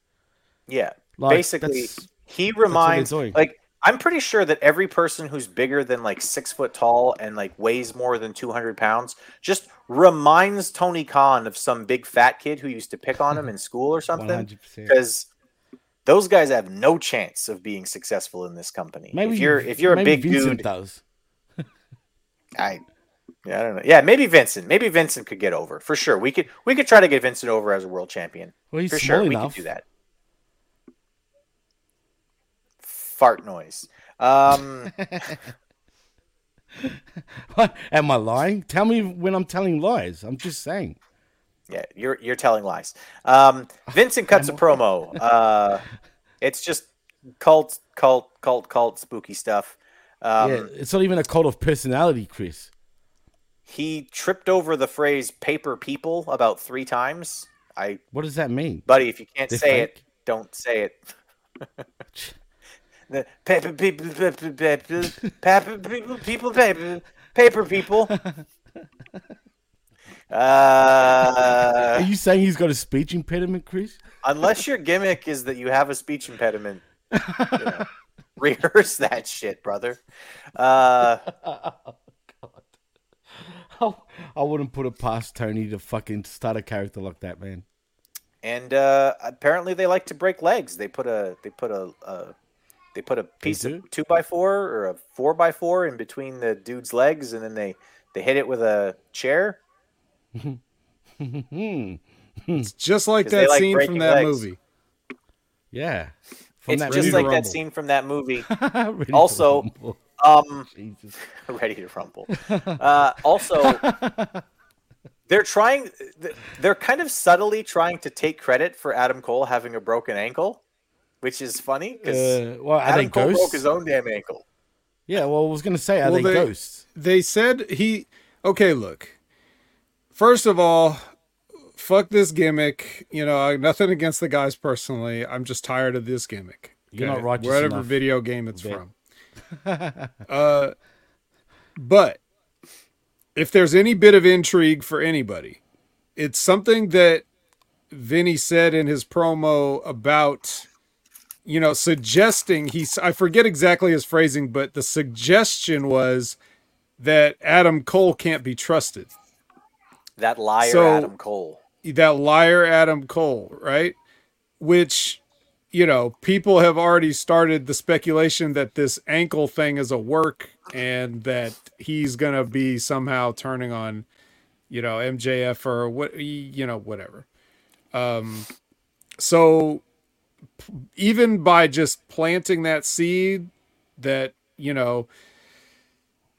Yeah. Like, Basically, he reminds like I'm pretty sure that every person who's bigger than like six foot tall and like weighs more than 200 pounds just reminds Tony Khan of some big fat kid who used to pick on him in school or something. Because those guys have no chance of being successful in this company. Maybe if you're if you're a big Vincent dude, does. I yeah, I don't know. Yeah, maybe Vincent. Maybe Vincent could get over for sure. We could we could try to get Vincent over as a world champion. Well, he's for sure, enough. we could do that. Fart noise. Um, [laughs] What? Am I lying? Tell me when I'm telling lies. I'm just saying. Yeah, you're you're telling lies. Um, Vincent cuts a promo. Uh, it's just cult, cult, cult, cult, spooky stuff. Um, yeah, it's not even a cult of personality, Chris. He tripped over the phrase "paper people" about three times. I, What does that mean? buddy, if you can't They're say it, don't say it. the paper people, paper, paper, paper people, people, paper. Paper people. Are Uh, you saying he's got a speech impediment, Chris? unless your gimmick is that you have a speech impediment, you [laughs] know, rehearse that shit, brother. Uh, [laughs] I wouldn't put it past Tony to fucking start a character like that, man. and uh, apparently they like to break legs. They put a they put a, a they put a piece of two by four or a four by four in between the dude's legs, and then they they hit it with a chair. It's just like that like scene from that legs. movie. Yeah. From it's just Ready like that scene from that movie. [laughs] Ready also, rumble. um, [laughs] ready to rumble. Uh, also, [laughs] they're trying. They're kind of subtly trying to take credit for Adam Cole having a broken ankle, which is funny because Uh, well, are Adam they Cole broke his own damn ankle. Yeah, well, I was going to say, are Well, they, they- ghosts? They said he. Okay, look. First of all, fuck this gimmick. You know, nothing against the guys personally. I'm just tired of this gimmick. You're not righteous Whatever enough, video game it's from. uh, but if there's any bit of intrigue for anybody, it's something that Vinny said in his promo about, you know, suggesting he's, I forget exactly his phrasing, but the suggestion was that Adam Cole can't be trusted. That liar So- Adam Cole. That liar Adam Cole, right? Which, you know, people have already started the speculation that this ankle thing is a work and that he's going to be somehow turning on, you know, MJF or what, you know, whatever. Um, so p- even by just planting that seed that, you know,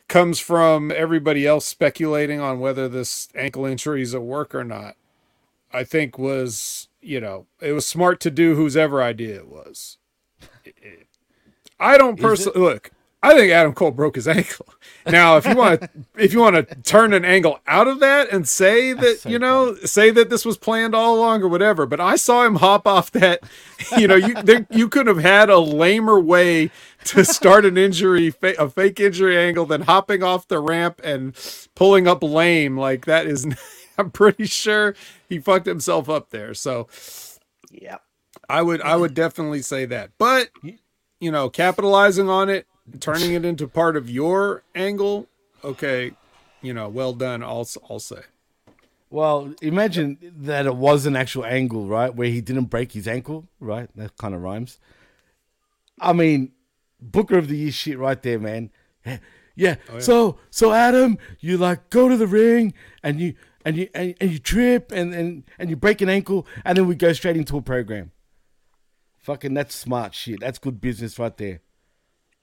comes from everybody else speculating on whether this ankle injury is a work or not, I think was, you know, it was smart to do whose ever idea it was. I don't personally look. I think Adam Cole broke his ankle. [laughs] Now, if you want to, if you want to turn an angle out of that and say that so you know, say that this was planned all along or whatever, but I saw him hop off that. [laughs] You know, you there, you could have had a lamer way to start an injury, fa- a fake injury angle then hopping off the ramp and pulling up lame like that is. [laughs] I'm pretty sure he fucked himself up there. So Yeah. I would I would definitely say that. But you know, capitalizing on it, turning it into part of your angle, okay, you know, well done. I'll I'll say. Well, imagine that it was an actual angle, right? Where he didn't break his ankle, right? That kind of rhymes. I mean, Booker of the Year shit right there, man. [laughs] Yeah. yeah. So, so Adam, you like go to the ring and you and you and, and you trip and, and and you break an ankle and then we go straight into a program. Fucking that's smart shit. That's good business right there.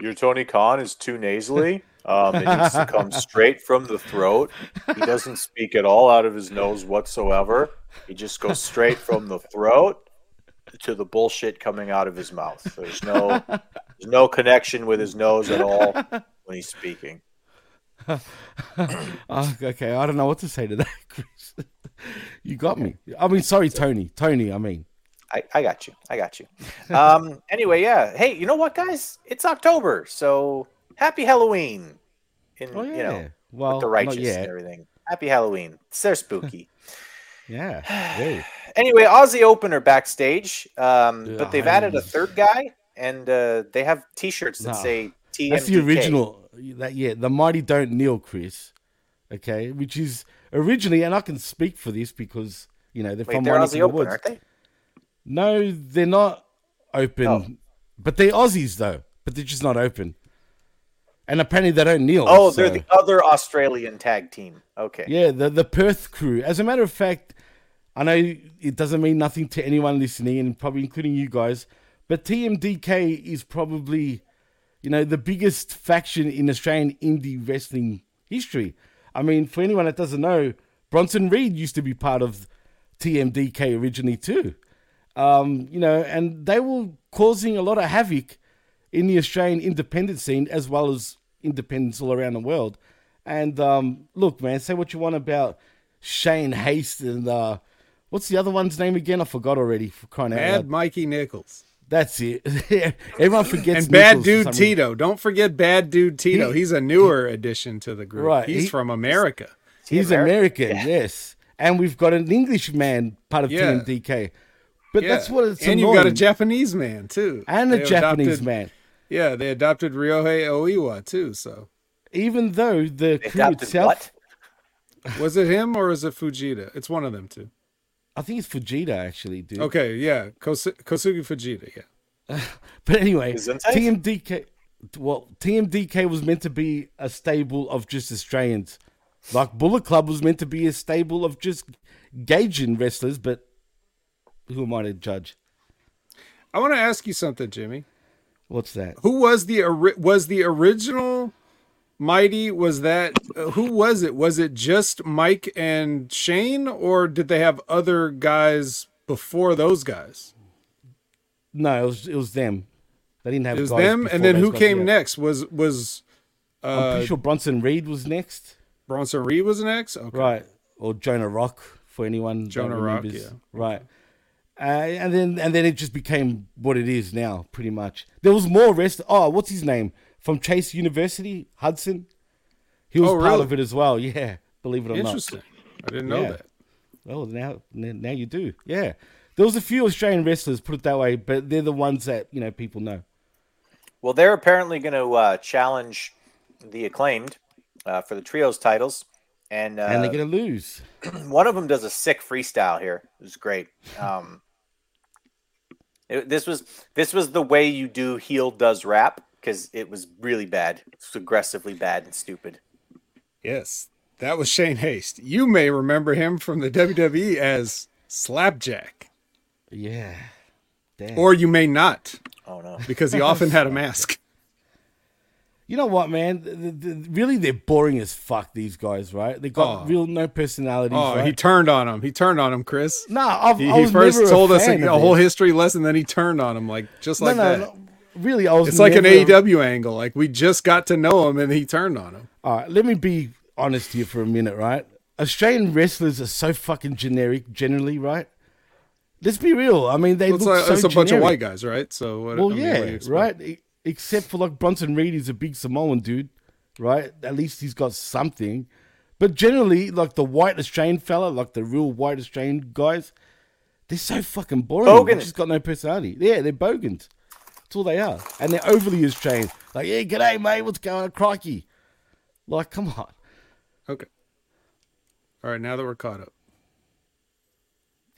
Your Tony Khan is too nasally. [laughs] Um, it needs to come straight from the throat. He doesn't speak at all out of his nose whatsoever. He just goes straight from the throat to the bullshit coming out of his mouth. There's no, there's no connection with his nose at all [laughs] when he's speaking. [laughs] Oh, okay, I don't know what to say to that, Chris. [laughs] you got me. I mean, sorry, Tony. Tony, I mean. I, I got you. I got you. Um, anyway, yeah. Hey, you know what, guys? It's October, so happy Halloween. In Oh yeah. you know, well, with the righteous and everything. Happy Halloween. It's their spooky. Yeah. [sighs] Anyway, Aussie opener backstage, um, Yeah, but they've added a third guy, and uh, they have T-shirts that Nah. say TMDK. That's the original. That yeah, the mighty don't kneel, Chris. Okay, which is originally, and I can speak for this because you know they're Wait, from they're Aussie of the Open, woods. aren't they? No, they're not open, Oh. but they're Aussies though. But they're just not open. And apparently they don't kneel. Oh, they're the other Australian tag team. Okay. Yeah, the the Perth crew. As a matter of fact, I know it doesn't mean nothing to anyone listening, and probably including you guys, but TMDK is probably, you know, the biggest faction in Australian indie wrestling history. I mean, for anyone that doesn't know, Bronson Reed used to be part of TMDK originally too. Um, you know, and they were causing a lot of havoc in the Australian independent scene as well as independents all around the world. And um, look, man, say what you want about Shane Haste and uh, what's the other one's name again? I forgot already. For crying out Mad loud. Mikey Nichols. That's it. [laughs] Everyone forgets. and Bad Nichols Dude. Tito. Don't forget Bad Dude Tito. He- He's a newer addition to the group. Right, He's he- from America. He's American, yes. And we've got an English man part of Yeah. TMDK. But Yeah. that's what it's And you've got a. Japanese man too. And a Japanese adopted- man. Yeah, they adopted Ryohei Oiwa too. So Even though the crew adopted itself, was it him or is it Fujita? It's one of them two. I think it's Fujita actually, dude. Okay, yeah, Kos- Kosugi Fujita. Yeah. [laughs] But anyway, TMDK. Well, TMDK was meant to be a stable of just Australians, like Bullet Club was meant to be a stable of just Gaijin wrestlers. But who am I to judge? I want to ask you something, Jimmy. What's that? Who was the ori- was the original Mighty? Was that uh, who was it? Was it just Mike and Shane, or did they have other guys before those guys? No, it was it was them. They didn't have It was them, and then who guys, came yeah. next? Was was I'm uh, pretty sure Bronson Reed was next, Bronson Reed was next? Okay. right? Or Jonah Rock for anyone. Jonah Rock, yeah. right. Uh, and then and then it just became what it is now, pretty much. There was more rest. Oh, what's his name from Chase University? Hudson. He was Oh, part of it as well. Yeah, believe it or not. Interesting. I didn't know Yeah. that. Oh, now now you do. Yeah, there was a few Australian wrestlers, put it that way, but they're the ones that you know people know. Well, they're apparently going to uh, challenge the acclaimed uh, for the trios titles, and uh, and they're gonna lose. [clears throat] one of them does a sick freestyle here. It was great. Um, it- this was this was the way you do heel does rap because it was really bad. It's aggressively bad and stupid. Yes, that was Shane Haste. You may remember him from the WWE as Slapjack, Yeah. Damn. or you may not, Oh no! [laughs] because he often had a mask. You know what, man? The, the, the- really, they're boring as fuck. These guys, right? They got Oh. real no personality. Oh, right? he turned on him. He turned on him, Chris. no, I've, He, I he first never told a us a, a whole history lesson, then he turned on him, like just like no, that. no, no. Really, I was. It's like an never- AEW angle. Like we just got to know him, and he turned on him. All right, let me be honest here for a minute, right? Australian wrestlers are so fucking generic, generally, right? Let's be real. I mean, they It's, look like, so it's a bunch of white guys, right? So what, Well, I mean, what yeah, do you right. Except for like Bronson Reed, he's a big Samoan dude, right? At least he's got something. But generally, like the white Australian fella, like the real white Australian guys, they're so fucking boring. They Bogan. just got no personality. Yeah, they're bogans. That's all they are, and they're overly Australian. Like, yeah, g'day, mate. What's going on, crikey? Like, come on. Okay. All right. Now that we're caught up,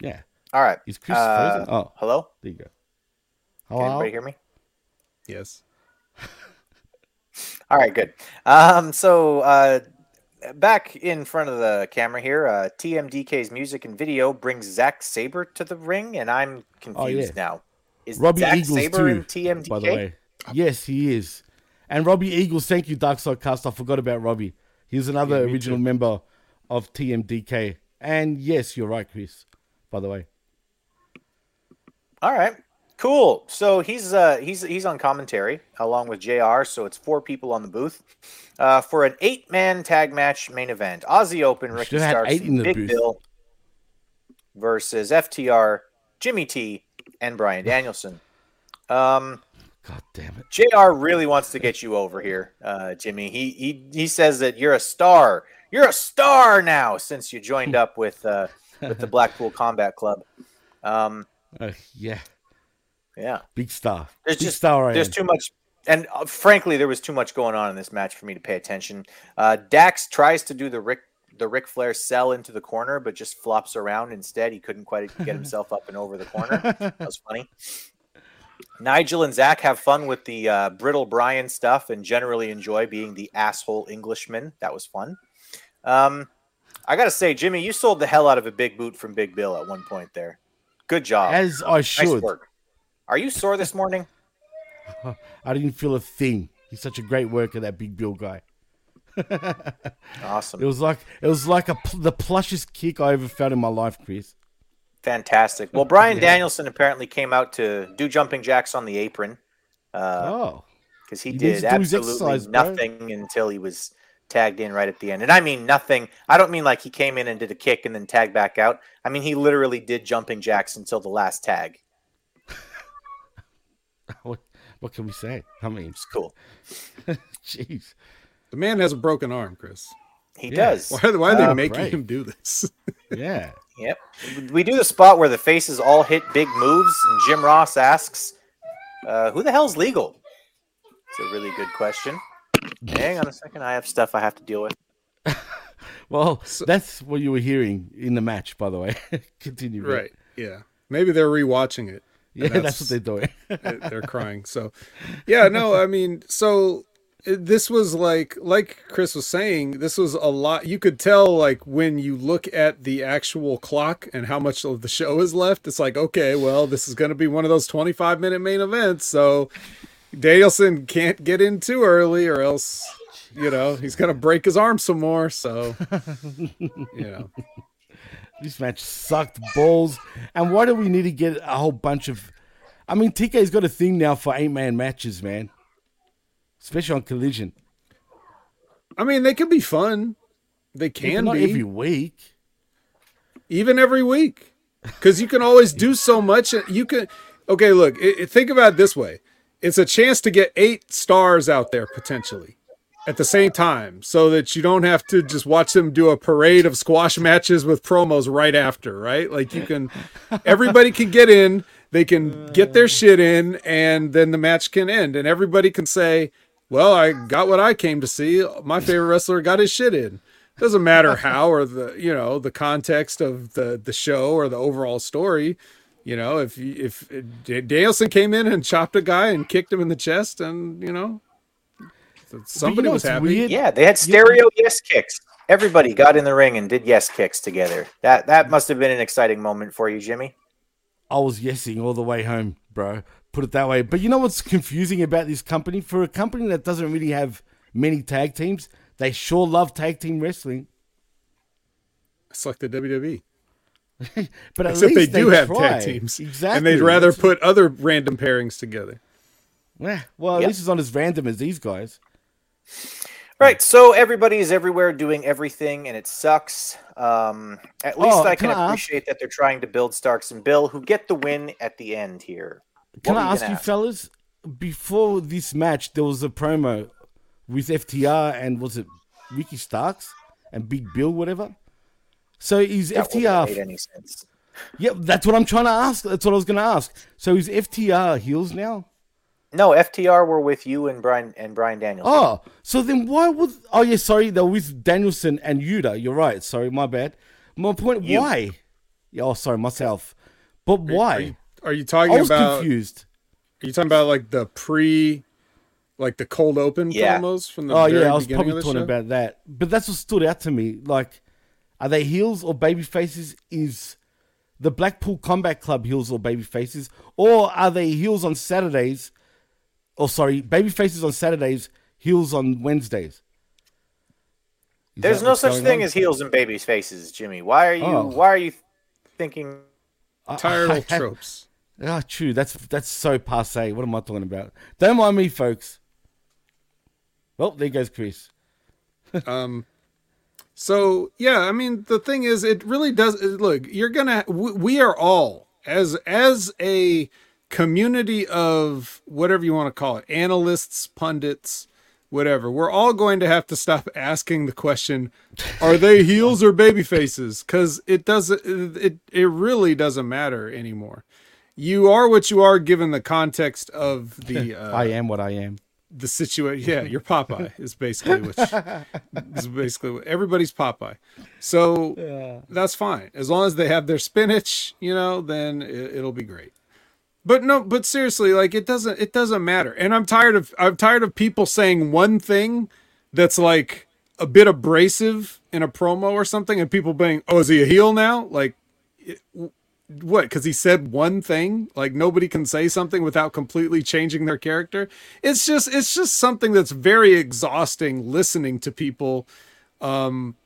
Yeah, All right. is Chris Uh, frozen? Oh, hello. there you go. Hello? Can Hello. anybody hear me? yes. [laughs] All right, good. Um, so uh, back in front of the camera here, uh, TMDK's music and video brings Zack Sabre to the ring, and I'm confused yeah. now. Is Robbie Zack Eagles Sabre too, in TMDK? by the way. Yes, he is. And Robbie Eagles, thank you, Dark Side Cast. I forgot about Robbie. He's another Yeah, original too. member of TMDK. And yes, you're right, Chris. By the way, All right, cool. So he's uh, he's he's on commentary along with Jr. So it's four people on the booth uh, for an eight-man tag match main event. Aussie Open, Ricky Should've Starks, eight in the Big booth. Bill versus FTR, Jimmy T, and Bryan Danielson. Um, God damn it. Jr. really wants to get you over here, uh, Jimmy. He he he says that you're a star. You're a star now since you joined up with uh, with the Blackpool Combat Club. Um, Uh, yeah, yeah. big star. There's big just star. There's too much, and uh, frankly, there was too much going on in this match for me to pay attention. Uh, Dax tries to do the Rick the Ric Flair sell into the corner, but just flops around instead. He couldn't quite [laughs] get himself up and over the corner. That was funny. Nigel and Zack have fun with the uh, brittle Bryan stuff and generally enjoy being the asshole Englishman. That was fun. Um, I gotta say, Jimmy, you sold the hell out of a big boot from Big Bill at one point there. Good job. As I should. Nice work. Are you sore this morning? [laughs] I didn't feel a thing. He's such a great worker, that big Bill guy. [laughs] Awesome. It was like it was like a the plushest kick I ever felt in my life, Chris. Fantastic. Well, Bryan Danielson apparently came out to do jumping jacks on the apron because oh, he, He did needs to do his absolutely exercise, bro. nothing until he was tagged in right at the end. And I mean nothing. I don't mean like he came in and did a kick and then tagged back out. I mean he literally did jumping jacks until the last tag. [laughs] what, What can we say? I mean, It's cool. [laughs] jeez. The man has a broken arm, Chris. He Yeah. does. Why, why are they Uh, making right. him do this? [laughs] Yeah. Yep. We do the spot where the faces all hit big moves, and Jim Ross asks, uh, "Who the hell's legal?" It's a really good question. Hang on a second. I have stuff I have to deal with. [laughs] Well, that's what you were hearing in the match, by the way. [laughs] Continue. Rick. right. Yeah. Maybe they're rewatching it. Yeah, and that's, what they're doing. they- they're crying. So, yeah, no, I mean, so it- this was like, like Chris was saying, this was a lot. You could tell, like, when you look at the actual clock and how much of the show is left, it's like, okay, well, this is going to be one of those 25 minute main events. So, Danielson can't get in too early, or else, you know, he's going to break his arm some more. So, [laughs] you know, This match sucked balls. And why do we need to get a whole bunch of? I mean, TK's got a thing now for eight man matches, man. Especially on Collision. I mean, they can be fun. They can be. every week. even every week because you can always do [laughs] so much you can okay look it- think about it this way it's a chance to get eight stars out there potentially at the same time so that you don't have to just watch them do a parade of squash matches with promos right after right like you can everybody can get in they can get their [laughs] shit in and then the match can end and everybody can say well i got what i came to see my favorite wrestler got his shit in doesn't matter [laughs] how or the you know the context of the the show or the overall story you know if if Danielson came in and chopped a guy and kicked him in the chest and you know somebody know was happy weird? Yeah, they had stereo yes kicks. Everybody got in the ring and did yes kicks together. That that must have been an exciting moment for you, Jimmy. I was yesing all the way home, bro. Put it that way. But you know what's confusing about this company? For a company that doesn't really have many tag teams, they sure love tag team wrestling. it's like the WWE [laughs] But at except they least do have try. tag teams Exactly. and they'd rather That's- put other random pairings together Yeah, well, at Yep. least it's not as random as these guys. Right, so everybody is everywhere doing everything, and it sucks. Um, at least Oh, I can can I appreciate that they're trying to build Starks and Bill, who get the win at the end here. Can I ask gonna you, fellas? Before this match, there was a promo with FTR and was it Ricky Starks and Big Bill, whatever. So is That wouldn't made FTR? any sense. Yep, that's what I'm trying to ask. That's what I was going to ask. So is FTR heels now? No, FTR were with you and Bryan and Bryan Daniels. Oh, so then why would? Oh yeah, sorry, they're with Danielson and Yuta. You're right. Sorry, my bad. My point. You. Why? Yeah, oh, sorry, myself. But why? Are you, are you I talking was about confused. are you talking about like the pre like the cold open Yeah. promos from the Oh very yeah, I was probably talking show? about that. But that's what stood out to me. Like, are they heels or baby faces? Is the Blackpool Combat Club heels or baby faces, or are they heels on Saturdays? Or sorry, baby faces on Saturdays, heels on Wednesdays. Is There's no such thing on? as heels and babies' faces, Jimmy. Why are you? Oh. Why are you thinking? I- tired I old have- tropes Ah, true. That's that's so passe. What am I talking about? Don't mind me, folks. Well, there goes Chris. [laughs] Um, so yeah, I mean, the thing is, it really does. Look, you're gonna. We are all as as a community of whatever you want to call it, analysts, pundits, whatever. We're all going to have to stop asking the question: Are they heels or baby faces? Because it doesn't. It it really doesn't matter anymore. You are what you are given the context of the. [laughs] Uh, I am what I am. the situation. Yeah, your Popeye is basically which [laughs] is basically what, everybody's Popeye. So that's fine as long as they have their spinach. You know, then it, it'll be great. But no, but seriously, like it doesn't it doesn't matter. And I'm tired of I'm tired of people saying one thing that's like a bit abrasive in a promo or something, and people being, "Oh, is he a heel now?" Like, it- what because he said one thing? Like nobody can say something without completely changing their character? It's just it's just something that's very exhausting listening to people um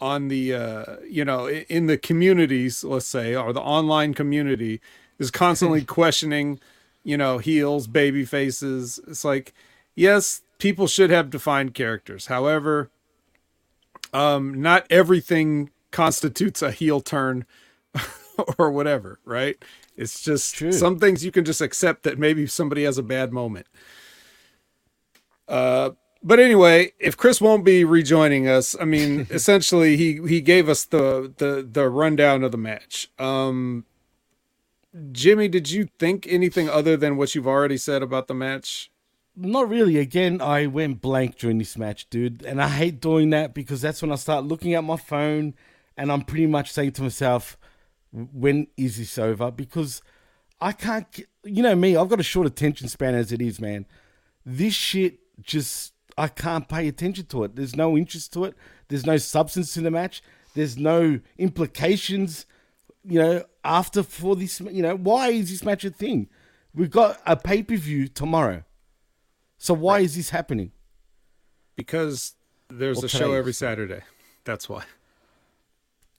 on the uh you know in the communities let's say or the online community is constantly [laughs] questioning you know heels baby faces. It's like yes people should have defined characters. However um not everything constitutes a heel turn [laughs] [laughs] or whatever, right? It's just some things you can just accept that maybe somebody has a bad moment. Uh, but anyway, if Chris won't be rejoining us, I mean, [laughs] essentially he he gave us the the the rundown of the match. Um, Jimmy, did you think anything other than what you've already said about the match? Not really. Again, I went blank during this match, dude. And I hate doing that because that's when I start looking at my phone and I'm pretty much saying to myself, when is this over? Because I can't, get- you know me, I've got a short attention span as it is, man. This shit just, I can't pay attention to it. There's no interest to it. There's no substance to the match. There's no implications, you know, after for this, you know, why is this match a thing? We've got a pay per view tomorrow. So why is this happening? Because there's Well, a show every Saturday. That's why.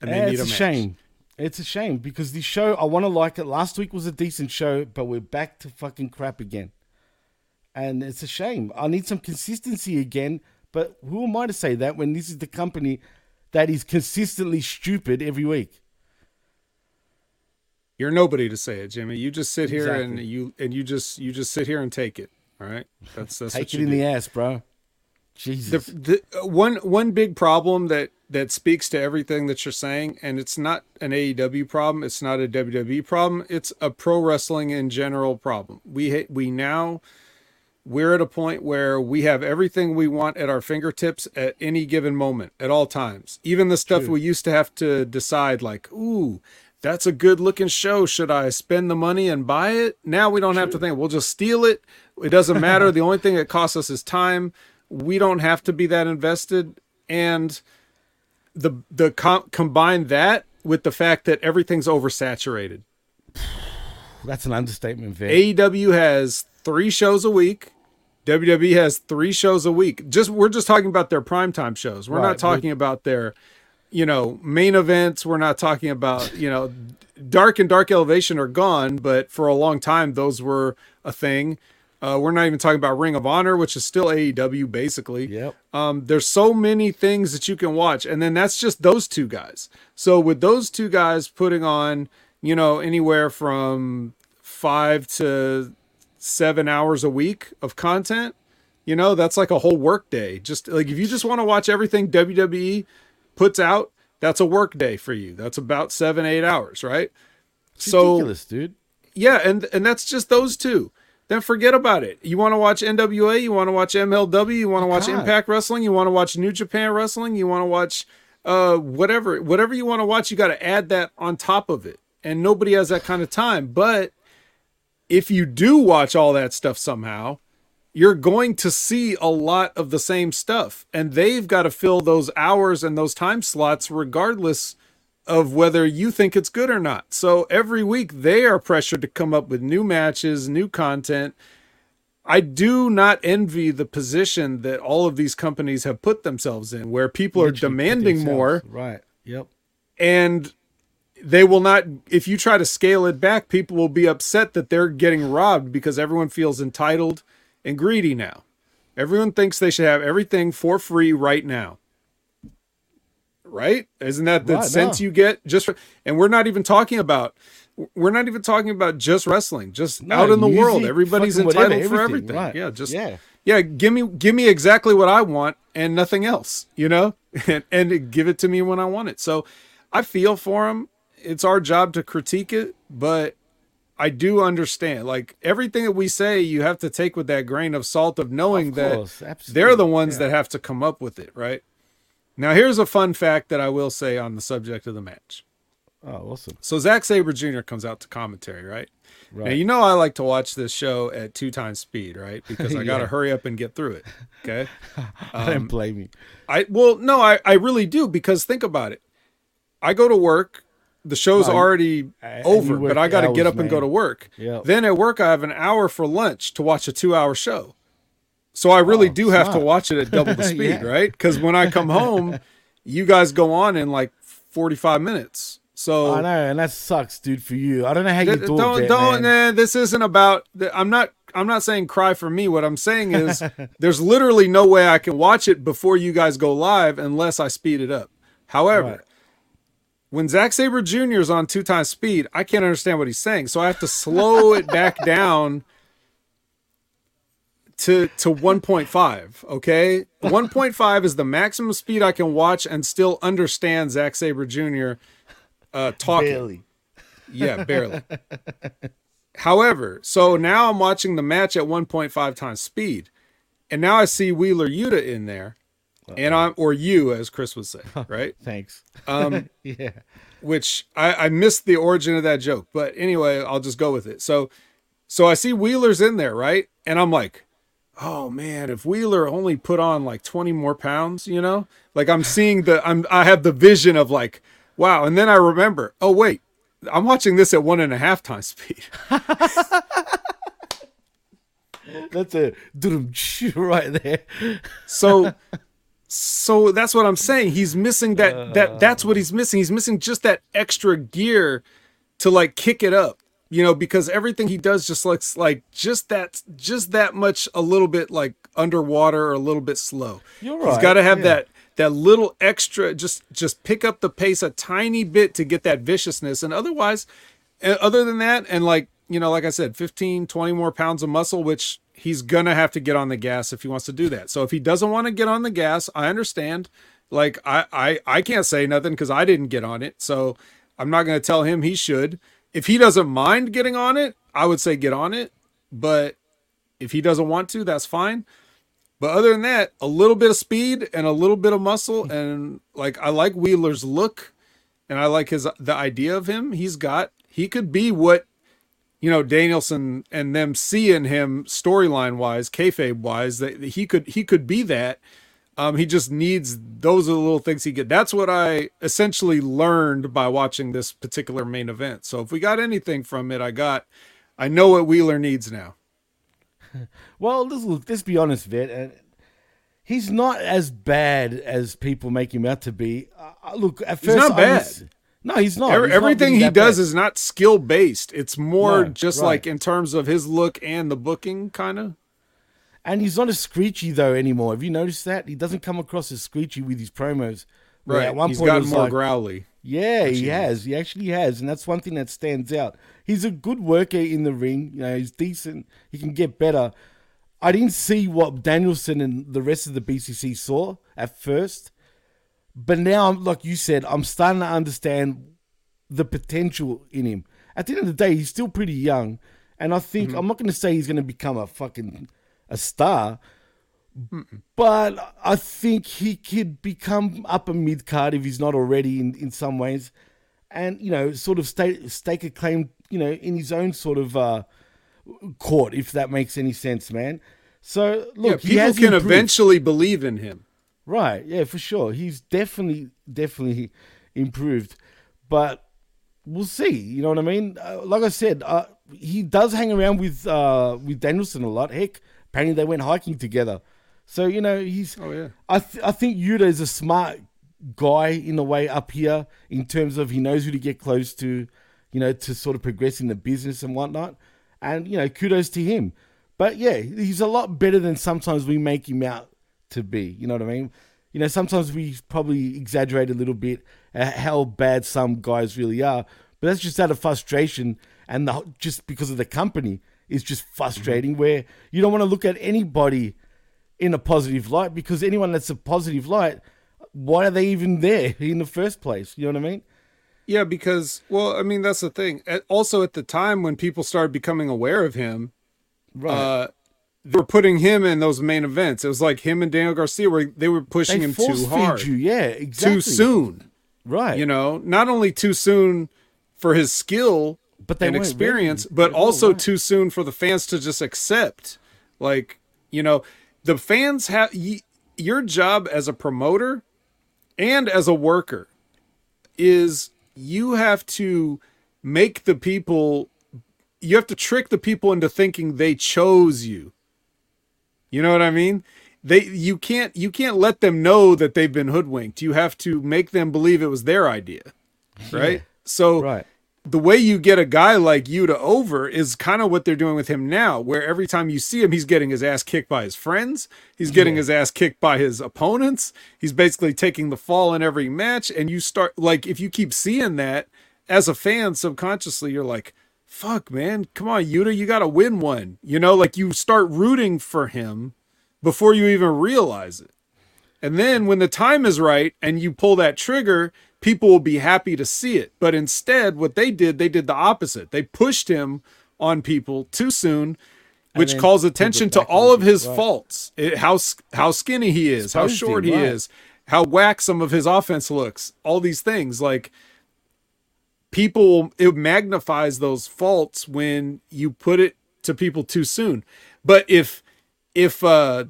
And Eh, they need it's a, a, shame. It's a shame because the show I want to like it. Last week was a decent show, but we're back to fucking crap again, and it's a shame. I need some consistency again. But who am I to say that when this is the company that is consistently stupid every week? You're nobody to say it, Jimmy. You just sit here and you and you just you just sit here and take it. All right, that's that's Take what it in do. the ass, bro. Jesus. The, the uh, one one big problem that that speaks to everything that you're saying, and it's not an AEW problem, it's not a WWE problem, it's a pro wrestling in general problem. We we now we're at a point where we have everything we want at our fingertips at any given moment, at all times. Even the stuff True. we used to have to decide, like, ooh, that's a good looking show. Should I spend the money and buy it? Now we don't have to think. We'll just steal it. It doesn't matter. the only thing that costs us is time. We don't have to be that invested. And the the com- combine that with the fact that everything's oversaturated. That's an understatement, Vic. AEW has three shows a week. WWE has three shows a week. Just we're just talking about their primetime shows. We're Right, not but- talking about their, you know, main events. We're not talking about you know, Dark and Dark Elevation are gone, but for a long time those were a thing. Uh, we're not even talking about Ring of Honor, which is still AEW basically. Yep. Um, there's so many things that you can watch, and then that's just those two guys. So with those two guys putting on, you know, anywhere from five to seven hours a week of content, you know, that's like a whole work day. Just like if you just want to watch everything WWE puts out, that's a work day for you. That's about seven, eight hours, right? so ridiculous, dude. yeah, and and that's just those two. Then forget about it. You want to watch NWA, you want to watch MLW, you want to watch can't. Impact Wrestling, you want to watch New Japan Wrestling, you want to watch uh whatever whatever you want to watch, you got to add that on top of it. And nobody has that kind of time. But if you do watch all that stuff somehow, you're going to see a lot of the same stuff. And they've got to fill those hours and those time slots regardless of whether you think it's good or not. So every week they are pressured to come up with new matches, new content. I do not envy the position that all of these companies have put themselves in where people are Literally demanding more Right. Yep. and they will not if you try to scale it back people will be upset that they're getting robbed because everyone feels entitled and greedy now everyone thinks they should have everything for free right now right isn't that the Right, sense no. you get just for, and we're not even talking about we're not even talking about just wrestling just No, out in the music, world everybody's fucking whatever, entitled for everything, everything right. yeah just Yeah. yeah give me give me exactly what i want and nothing else you know [laughs] and, and give it to me when i want it so i feel for them it's our job to critique it but i do understand like everything that we say you have to take with that grain of salt of knowing Of that course, they're the ones yeah. that have to come up with it right now here's a fun fact that i will say on the subject of the match Oh, awesome. so Zack Sabre Jr. comes out to commentary, right? Right. Now you know I like to watch this show at two times speed, right? Because I [laughs] got to hurry up and get through it. Okay. [laughs] I don't um, blame you. I well, no, I I really do because think about it. I go to work. The show's already and over, but I got to get up and go to work. Yep. Then at work, I have an hour for lunch to watch a two-hour show. So I really Oh, do have to watch it at [laughs] double the speed, Yeah. right? Because when I come home, you guys go on in like forty-five minutes. So I know, and that sucks, dude, for you. I don't know how you Th- do don't it, don't man. nah, this isn't about i'm not i'm not saying cry for me what i'm saying is [laughs] there's literally no way i can watch it before you guys go live unless i speed it up however Right. when Zack Sabre Jr. is on two times speed, I can't understand what he's saying. So I have to slow it back down to to 1.5. Okay, 1.5 is the maximum speed I can watch and still understand Zack Sabre Jr. Uh, talking. Barely. Yeah, barely. [laughs] However, so now I'm watching the match at 1.5 times speed, and now I see Wheeler Yuta in there, and I'm or you as Chris would say, [laughs] right? Thanks. Um, [laughs] yeah. which I, I missed the origin of that joke, but anyway, I'll just go with it. So, so I see Wheeler's in there, right? And I'm like, oh man, if Wheeler only put on like 20 more pounds, you know, like I'm seeing the, I'm, I have the vision of like, wow. And then I remember, oh wait, I'm watching this at one and a half times speed. [laughs] That's a right there. So, so that's what I'm saying. He's missing that. that that's what he's missing. He's missing just that extra gear to like kick it up. You know, because everything he does just looks like just that, just that much, a little bit like underwater or a little bit slow. You're He's right, got to have yeah. that that little extra, just just pick up the pace a tiny bit to get that viciousness, and otherwise, uh, other than that, and like you know, like I said, 15, 20 more pounds of muscle, which he's gonna have to get on the gas if he wants to do that. So if he doesn't want to get on the gas, I understand. Like I I I can't say nothing because I didn't get on it, so I'm not gonna tell him he should. If he doesn't mind getting on it, I would say get on it. But if he doesn't want to, that's fine. But other than that, a little bit of speed and a little bit of muscle, and like I like Wheeler's look, and I like his the idea of him. He's got he could be what you know Danielson and them see in him storyline wise, kayfabe wise, that he could he could be that. Um, he just needs those are the little things he get. That's what I essentially learned by watching this particular main event. So if we got anything from it, I got I know what Wheeler needs now. [laughs] Well, let's, look, let's be honest, Vet. And he's not as bad as people make him out to be. Uh, look, at first, He's not bad. was- no, he's not. Every- He's everything really he does bad. is not skill based. It's more No, just right. like in terms of his look and the booking, kind of. And he's not as screechy though anymore. Have you noticed that? He doesn't come across as screechy with his promos. Right. At one He's point gotten more like- growly. Yeah, he has. He actually has, and that's one thing that stands out. He's a good worker in the ring. You know, he's decent. He can get better. I didn't see what Danielson and the rest of the BCC saw at first, but now, like you said, I'm starting to understand the potential in him. At the end of the day, he's still pretty young, and I think mm-hmm. I'm not going to say he's going to become a fucking a star, but I think he could become upper mid card if he's not already in, in some ways, and you know, sort of stake stake a claim, you know, in his own sort of uh, court, if that makes any sense, man. So look, yeah, people can improved. eventually believe in him. Right. Yeah, for sure. He's definitely, definitely improved. But we'll see. You know what I mean? Uh, like I said, uh, he does hang around with uh, with Danielson a lot. Heck, apparently they went hiking together. So you know he's. Oh yeah. I th- I think Yuta is a smart guy in a way up here in terms of he knows who to get close to, you know, to sort of progress in the business and whatnot. And you know, kudos to him. But yeah, he's a lot better than sometimes we make him out to be. You know what I mean? You know, sometimes we probably exaggerate a little bit at how bad some guys really are, but that's just out of frustration and the, just because of the company is just frustrating. Where you don't want to look at anybody in a positive light because anyone that's a positive light, why are they even there [laughs] in the first place? You know what I mean? Yeah, because well, I mean that's the thing. Also, at the time when people started becoming aware of him, Right. uh, they were putting him in those main events. It was like him and Daniel Garcia were they were pushing They him too hard, you, yeah, exactly. too soon. Right. You know, not only too soon for his skill But they weren't experience, but They also too soon for the fans to just accept. Like, you know, the fans have y- your job as a promoter and as a worker is you have to make the people you have to trick the people into thinking they chose you. You know what I mean? They you can't you can't let them know that they've been hoodwinked. You have to make them believe it was their idea. Right? So Right. The way you get a guy like Yuta over is kind of what they're doing with him now, where every time you see him, he's getting his ass kicked by his friends. He's getting his ass kicked by his opponents. He's basically taking the fall in every match. And you start, like, if you keep seeing that as a fan, subconsciously, you're like, fuck, man, come on, Yuta, you got to win one. You know, like you start rooting for him before you even realize it. And then when the time is right and you pull that trigger, people will be happy to see it. But instead, what they did, they did the opposite. They pushed him on people too soon, which calls attention to all of his right. faults. It, how how skinny he is, how short he right. is, how whack some of his offense looks. All these things like people it magnifies those faults when you put it to people too soon. But if if uh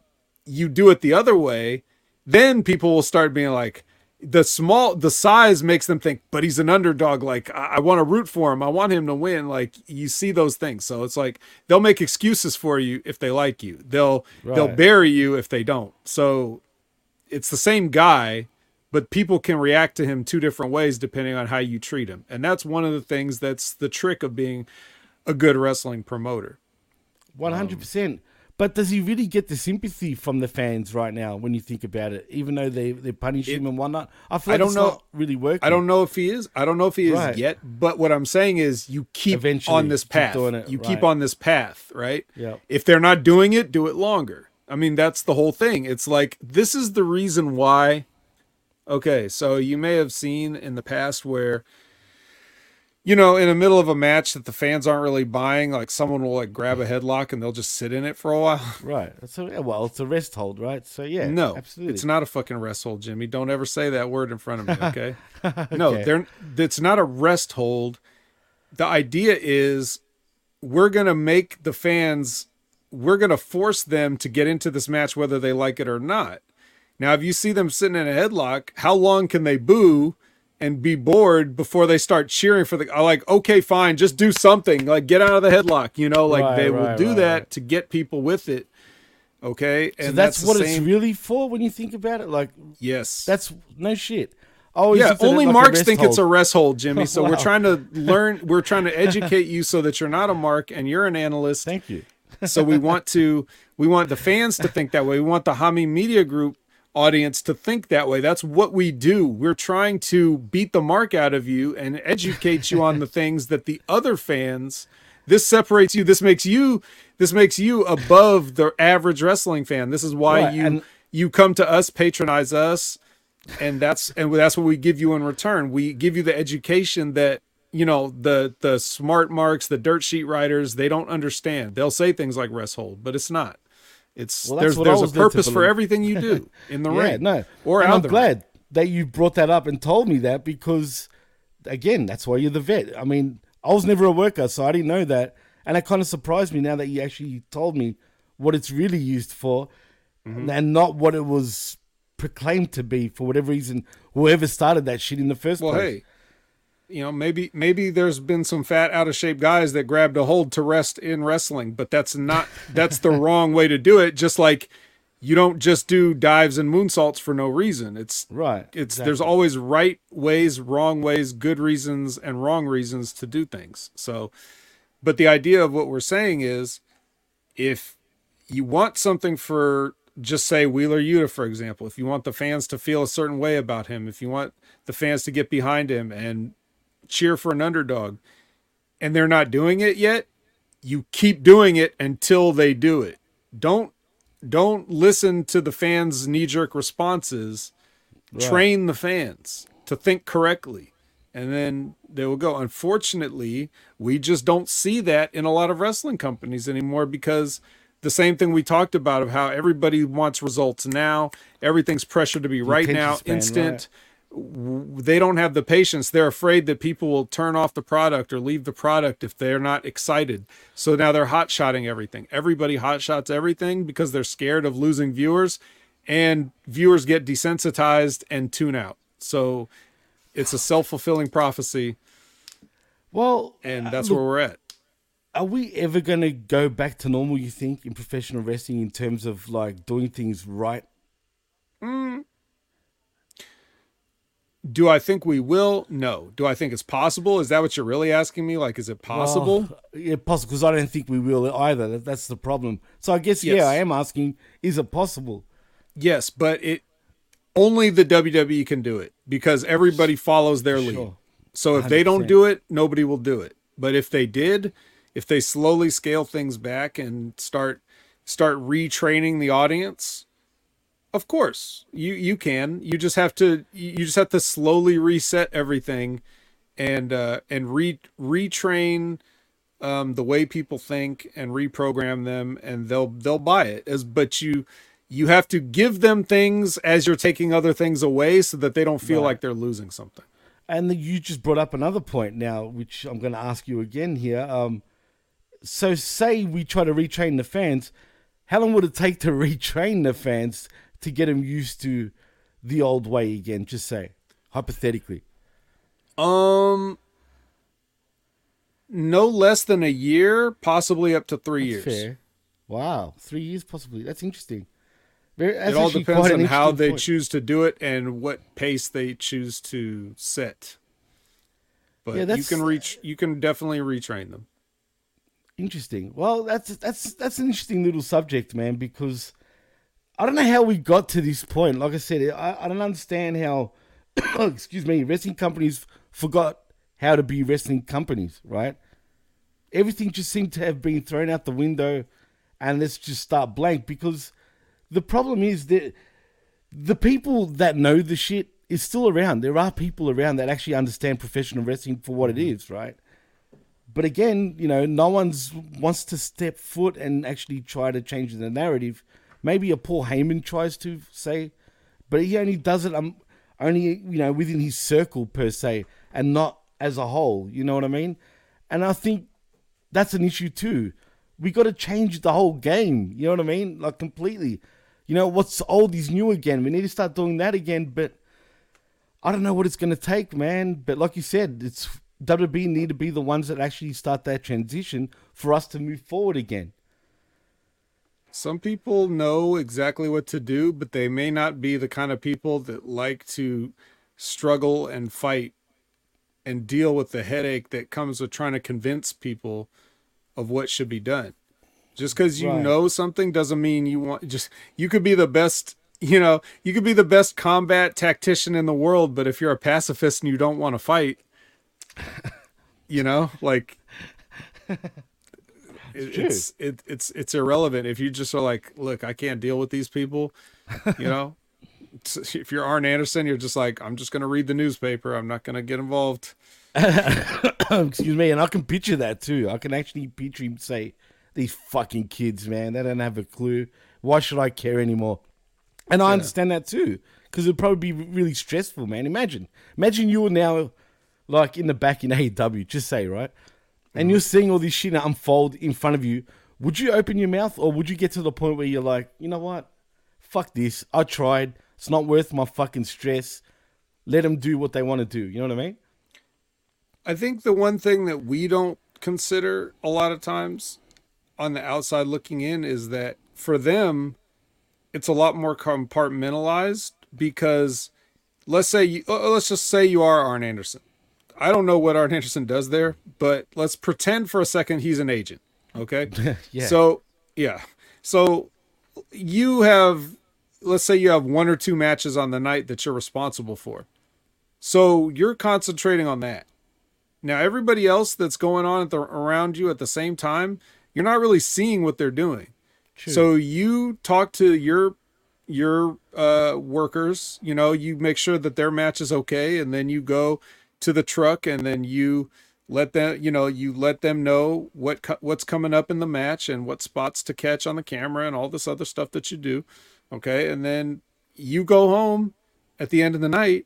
you do it the other way, then people will start being like the small the size makes them think but he's an underdog like i, I want to root for him i want him to win like you see those things. So it's like they'll make excuses for you if they like you. They'll they'll bury you if they don't. So it's the same guy but people can react to him two different ways depending on how you treat him. And that's one of the things that's the trick of being a good wrestling promoter. One hundred percent. But does he really get the sympathy from the fans right now when you think about it? Even though they they punish him and whatnot, I feel I like don't it's know- not really working. I don't know if he is. I don't know if he is Right. yet. But what I'm saying is, you keep Eventually, on this keep path. it, you keep right. on this path, right? Yep. If they're not doing it, do it longer. I mean, that's the whole thing. It's like this is the reason why. Okay, so you may have seen in the past where, you know, in the middle of a match that the fans aren't really buying, like someone will like grab a headlock and they'll just sit in it for a while. [laughs] Right. A, yeah, well, it's a rest hold, right? So yeah, no, absolutely. it's not a fucking rest hold, Jimmy. Don't ever say that word in front of me, [laughs] okay? No, Okay. they're it's not a rest hold. The idea is we're gonna make the fans we're gonna force them to get into this match whether they like it or not. Now, if you see them sitting in a headlock, how long can they boo and be bored before they start cheering for the uh, like, okay, fine, just do something. Like get out of the headlock, you know, like Right, they will do right, that right. to get people with it. Okay. so And that's, the what it's really for when you think about it. Like Yes. that's no shit. Oh yeah, only marks think it's a rest hold, Jimmy. [laughs] So we're trying to [laughs] learn, we're trying to educate you so that you're not a mark and you're an analyst. Thank you. so we [laughs] want to, we want the fans to think that way. We want the Hami Media Group audience to think that way. That's what we do. We're trying to beat the mark out of you and educate you on the [laughs] things that the other fans. This separates you. This makes you. This makes you above the average wrestling fan. This is why Right, you and- you come to us, patronize us, and that's and that's what we give you in return. We give you the education that you know the the smart marks, the dirt sheet writers, they don't understand. They'll say things like rest hold, but it's not. It's Well, that's there's there's a was led to purpose for everything you do [laughs] in the yeah, ring. no. or I'm glad that you brought that up and told me that because, again, that's why you're the vet. I mean, I was never a worker, so I didn't know that, and it kind of surprised me now that you actually told me what it's really used for, Mm-hmm. and not what it was proclaimed to be for whatever reason. Whoever started that shit in the first Well, place. hey, you know, maybe maybe there's been some fat, out of shape guys that grabbed a hold to rest in wrestling, but that's not that's the [laughs] wrong way to do it. Just like you don't just do dives and moonsaults for no reason. It's right. it's exactly. there's always right ways, wrong ways, good reasons, and wrong reasons to do things. So, but the idea of what we're saying is, if you want something for just say Wheeler Yuta, for example, if you want the fans to feel a certain way about him, if you want the fans to get behind him and cheer for an underdog, and they're not doing it yet, you keep doing it until they do it. Don't don't listen to the fans' knee jerk responses. Train the fans to think correctly, and then they will go. Unfortunately, we just don't see that in a lot of wrestling companies anymore because the same thing we talked about of how everybody wants results now. Everything's pressured to be right now, instant. W- They don't have the patience. They're afraid that people will turn off the product or leave the product if they're not excited. So now they're hot shotting everything. Everybody hot shots everything because they're scared of losing viewers, and viewers get desensitized and tune out. So it's a self fulfilling prophecy, well, and uh, that's look, where we're at. Are we ever going to go back to normal, you think, in professional wrestling in terms of like doing things right? Mm, Do I think we will? No. Do I think it's possible? Is that what you're really asking me? Like, is it possible? Well, yeah, possible because I don't think we will either. That's the problem. So I guess Yes. yeah, I am asking: Is it possible? yes, but it only the WWE can do it because everybody follows their lead. So if they don't do it, nobody will do it. But if they did, if they slowly scale things back and start start retraining the audience, of course, you you can. You just have to you just have to slowly reset everything and uh and re retrain um the way people think and reprogram them and they'll they'll buy it as but you you have to give them things as you're taking other things away so that they don't feel Right. like they're losing something. And you just brought up another point now, which I'm going to ask you again here. Um, so, say we try to retrain the fans, how long would it take to [laughs] retrain the fans to get them used to the old way again? Just say, hypothetically. Um, no less than a year, possibly up to three That's years. Fair. Wow, three years possibly. That's interesting. Very, that's it all depends on how they point. choose to do it and what pace they choose to set. But Yeah, you can reach, you can definitely retrain them. Interesting. Well, that's that's that's an interesting little subject, man. Because I don't know how we got to this point. Like I said, I, I don't understand how. [coughs] excuse me, wrestling companies forgot how to be wrestling companies, right? Everything just seemed to have been thrown out the window, and let's just start blank. Because the problem is that the people that know the shit is still around. There are people around that actually understand professional wrestling for what it mm-hmm. is, right? But again, you know, no one's wants to step foot and actually try to change the narrative. Maybe a Paul Heyman tries to say, but he only does it um, only you know within his circle per se, and not as a whole. You know what I mean? And I think that's an issue too. We got to change the whole game. You know what I mean? Like completely. You know what's old is new again. We need to start doing that again. But I don't know what it's going to take, man. But like you said, it's WWE need to be the ones that actually start that transition for us to move forward again. Some people know exactly what to do, but they may not be the kind of people that like to struggle and fight and deal with the headache that comes with trying to convince people of what should be done. Just because you Right. know something doesn't mean you want just you could be the best you know you could be the best combat tactician in the world but if you're a pacifist and you don't want to fight [laughs] you know like it, it's it, it's it's irrelevant if you just are like look i can't deal with these people you know [laughs] if you're arn anderson you're just like i'm just going to read the newspaper i'm not going to get involved [coughs] Excuse me, and I can picture that too. I can actually picture him say, "These fucking kids, man, they don't have a clue. Why should I care anymore?" And I understand that too, because it'd probably be really stressful, man. Imagine, imagine you were now, like in the back in AEW, just say right, and you're seeing all this shit unfold in front of you. Would you open your mouth, or would you get to the point where you're like, you know what, fuck this, I tried. It's not worth my fucking stress. Let them do what they want to do. You know what I mean? I think the one thing that we don't consider a lot of times on the outside looking in is that for them, it's a lot more compartmentalized because let's say you, let's just say you are Arn Anderson. I don't know what Arn Anderson does there, but let's pretend for a second he's an agent. Okay. [laughs] Yeah. So, yeah. So you have, let's say you have one or two matches on the night that you're responsible for. So you're concentrating on that. Now, everybody else that's going on at the, around you at the same time, you're not really seeing what they're doing. True. So you talk to your your uh, workers. You know, you make sure that their match is okay, and then you go to the truck, and then you let them. You know, you let them know what co- what's coming up in the match and what spots to catch on the camera and all this other stuff that you do. Okay, and then you go home at the end of the night.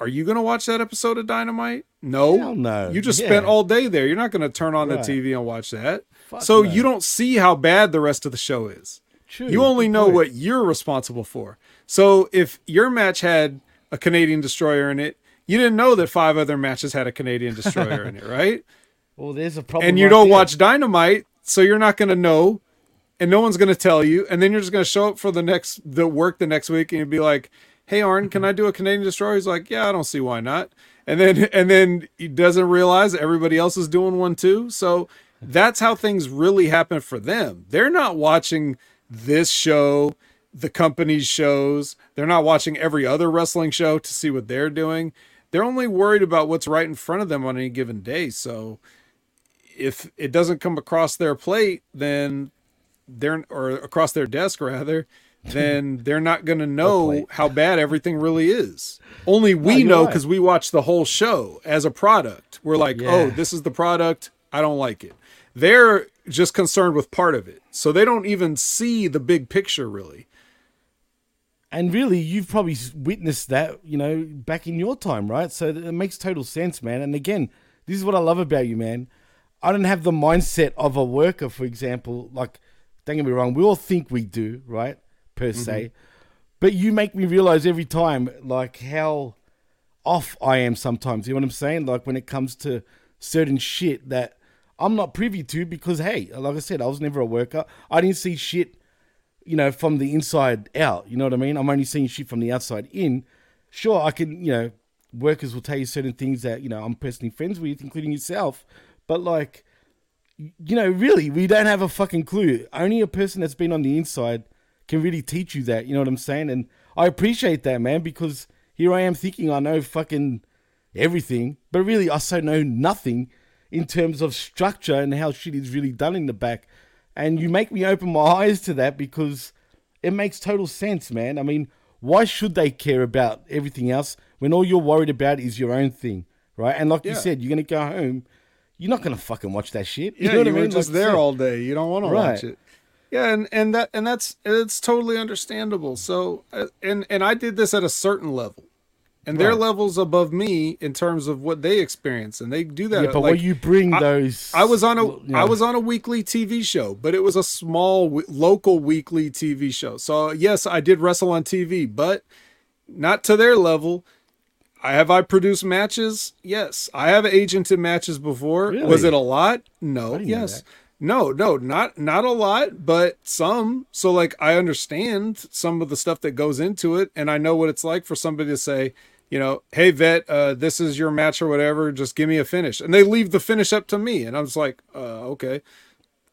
Are you going to watch that episode of Dynamite? No. Hell no. You just Yeah. spent all day there. You're not going to turn on Right. the TV and watch that. Fuck so no. you don't see how bad the rest of the show is. True, You only know what you're responsible for. So if your match had a Canadian destroyer in it, you didn't know that five other matches had a Canadian destroyer in it, [laughs] right? Well, there's a problem. and you don't watch Dynamite, so you're not going to know, and no one's going to tell you, and then you're just going to show up for the next the work the next week, and you'd be like, "Hey, Arn, can I do a Canadian Destroyer?" He's like, "Yeah, I don't see why not." And then [laughs] and then he doesn't realize everybody else is doing one too. So that's how things really happen for them. They're not watching this show, the company's shows. They're not watching every other wrestling show to see what they're doing. They're only worried about what's right in front of them on any given day. So if it doesn't come across their plate, then they're or across their desk rather, [laughs] then they're not going to know how bad everything really is. Only we know right. because we watch the whole show as a product. We're like, oh, this is the product. I don't like it. They're just concerned with part of it, so they don't even see the big picture really. And really, you've probably witnessed that, you know, back in your time, right? So it makes total sense, man. And again, this is what I love about you, man. I don't have the mindset of a worker, for example. Like, don't get me wrong, we all think we do, right? Per mm-hmm. se. But you make me realize every time, like, how off I am sometimes. You know what I'm saying? Like, when it comes to certain shit that I'm not privy to because, hey, like I said, I was never a worker. I didn't see shit you know, from the inside out. You know what I mean? I'm only seeing shit from the outside in. Sure, I can, you know, workers will tell you certain things that, you know, I'm personally friends with, including yourself. But like, you know, really, we don't have a fucking clue. Only a person that's been on the inside can really teach you that. You know what I'm saying? And I appreciate that, man, because here I am thinking I know fucking everything, but really I so know nothing in terms of structure and how shit is really done in the back. And you make me open my eyes to that because it makes total sense, man. I mean, why should they care about everything else when all you're worried about is your own thing, right? And like you said, you're gonna go home. You're not gonna fucking watch that shit. You Yeah, know what I mean? just Like there all day. You don't want to watch it. Yeah, and and that and that's it's totally understandable. So uh, and and I did this at a certain level, and their Right. levels above me in terms of what they experience, and they do that. Yeah, but like, you bring I- those, I was on a I yeah. was on a weekly TV show, but it was a small local weekly TV show. So yes, I did wrestle on TV, but not to their level. I have I produced matches? Yes. I have agented matches before. Really? Was it a lot? No. Yes. No, no, not not a lot, but some. So like I understand some of the stuff that goes into it and I know what it's like for somebody to say, you know, hey vet, uh, this is your match or whatever, just give me a finish. And they leave the finish up to me and I'm just like, uh, okay.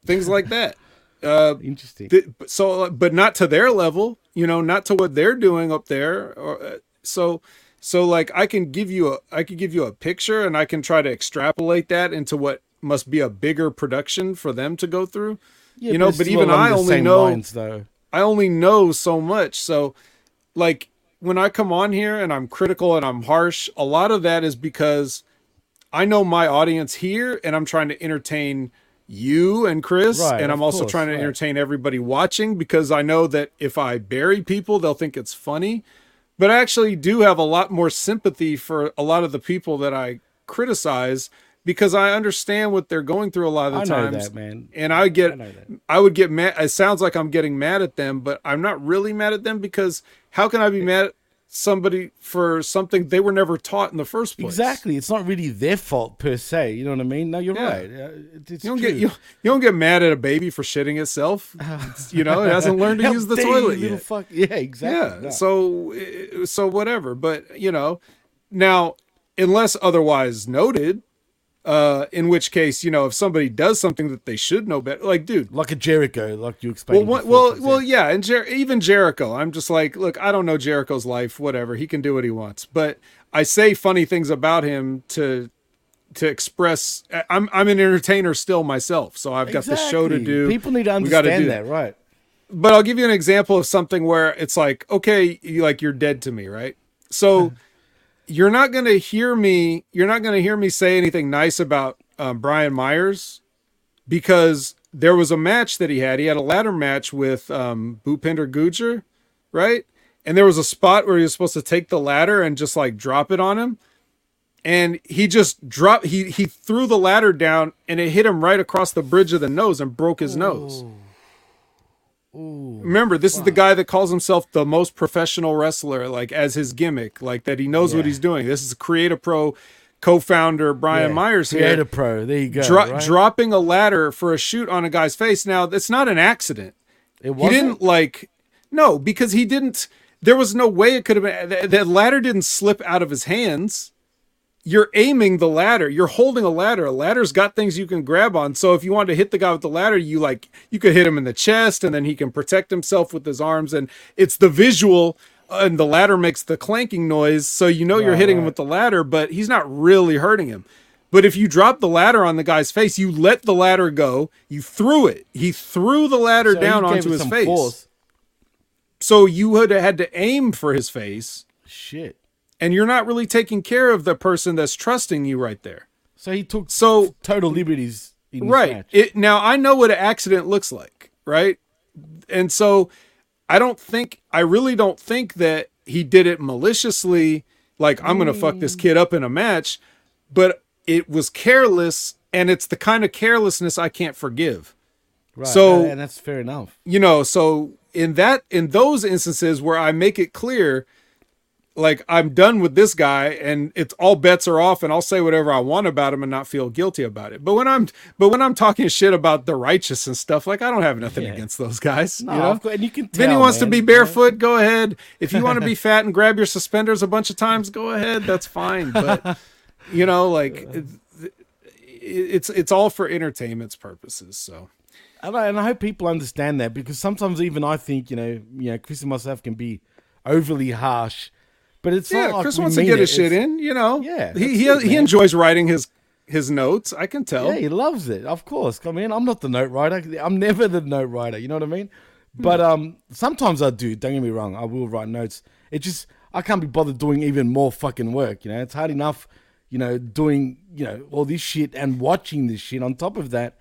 Things like that. [laughs] Uh Interesting. th- so but not to their level you know not to what they're doing up there or uh, so so like i can give you a i can give you a picture and i can try to extrapolate that into what must be a bigger production for them to go through Yeah, you know but even i only know lines, though. i only know so much so like when i come on here and i'm critical and i'm harsh a lot of that is because i know my audience here and i'm trying to entertain you and Chris, Right, and I'm also course, trying to right. entertain everybody watching because I know that if I bury people, they'll think it's funny. But I actually do have a lot more sympathy for a lot of the people that I criticize because I understand what they're going through a lot of the I know times. that, man. And I get, I. I would get mad. It sounds like I'm getting mad at them, but I'm not really mad at them because how can I be mad at somebody for something they were never taught in the first place? Exactly. It's not really their fault per se. You know what I mean? No, you're Yeah. right. It's You don't true. get you, you don't get mad at a baby for shitting itself. [laughs] It's, you know, it hasn't learned to [laughs] use the toilet little yet. fuck. Yeah, exactly. Yeah. No. So uh, so whatever, but you know, now unless otherwise noted, uh, in which case, you know, if somebody does something that they should know better, like dude, like a Jericho, like you well, explained. what, before, well, well, yeah, and Jer- even Jericho, I'm just like, look, I don't know Jericho's life, whatever, he can do what he wants, but I say funny things about him to to express. I'm I'm an entertainer still myself, so I've got the show to do. People need to understand do that, right? but I'll give you an example of something where it's like, okay, you like you're dead to me, right? So you're not gonna hear me. You're not gonna hear me say anything nice about um, Brian Myers because there was a match that he had. He had a ladder match with um, Bhupinder Gujjar, right? And there was a spot where he was supposed to take the ladder and just like drop it on him, and he just dropped. He he threw the ladder down and it hit him right across the bridge of the nose and broke his nose. Remember, this is the guy that calls himself the most professional wrestler, like as his gimmick, like that he knows what he's doing. This is Create a Pro co-founder Brian Yeah. Myers here. Creator Pro. There you go. Dro- right? Dropping a ladder for a shoot on a guy's face. Now, that's not an accident. It He wasn't? didn't like, no, because he didn't. there was no way it could have been. The ladder didn't slip out of his hands. You're aiming the ladder. You're holding a ladder. A ladder's got things you can grab on. So if you want to hit the guy with the ladder, you like you could hit him in the chest, and then he can protect himself with his arms. And it's the visual, uh, and the ladder makes the clanking noise, so you know you're Right, hitting him with the ladder, but he's not really hurting him. But if you drop the ladder on the guy's face, you let the ladder go. You threw it. He threw the ladder So down onto his face. force. So you would have had to aim for his face, Shit. And you're not really taking care of the person that's trusting you right there. So he took So total liberties. In right match. it now i know what an accident looks like right and so i don't think i really don't think that he did it maliciously like i'm gonna fuck this mm. kid up in a match but it was careless and it's the kind of carelessness i can't forgive Right, so- and that's fair enough. you know so in that in those instances where i make it clear like i'm done with this guy and it's all bets are off and i'll say whatever i want about him and not feel guilty about it. But when i'm but when i'm talking shit about the righteous and stuff like i don't have nothing Yeah. against those guys No, you know and you can tell, wants to be barefoot go ahead. If you want to be [laughs] fat and grab your suspenders a bunch of times go ahead that's fine. But [laughs] you know like it's it's all for entertainment's purposes so. And I, and I hope people understand that because sometimes even I think you know, you know, Chris and myself can be overly harsh, but it's yeah, like Chris wants to get it. his shit It's- in. You know, Yeah, he he, it, he enjoys writing his his notes. I can tell. Yeah, he loves it. Of course. I mean, I'm not the note writer. I'm never the note writer. You know what I mean? But um, sometimes I do. Don't get me wrong. I will write notes. It just I can't be bothered doing even more fucking work. You know, it's hard enough. You know, doing you know all this shit and watching this shit. On top of that,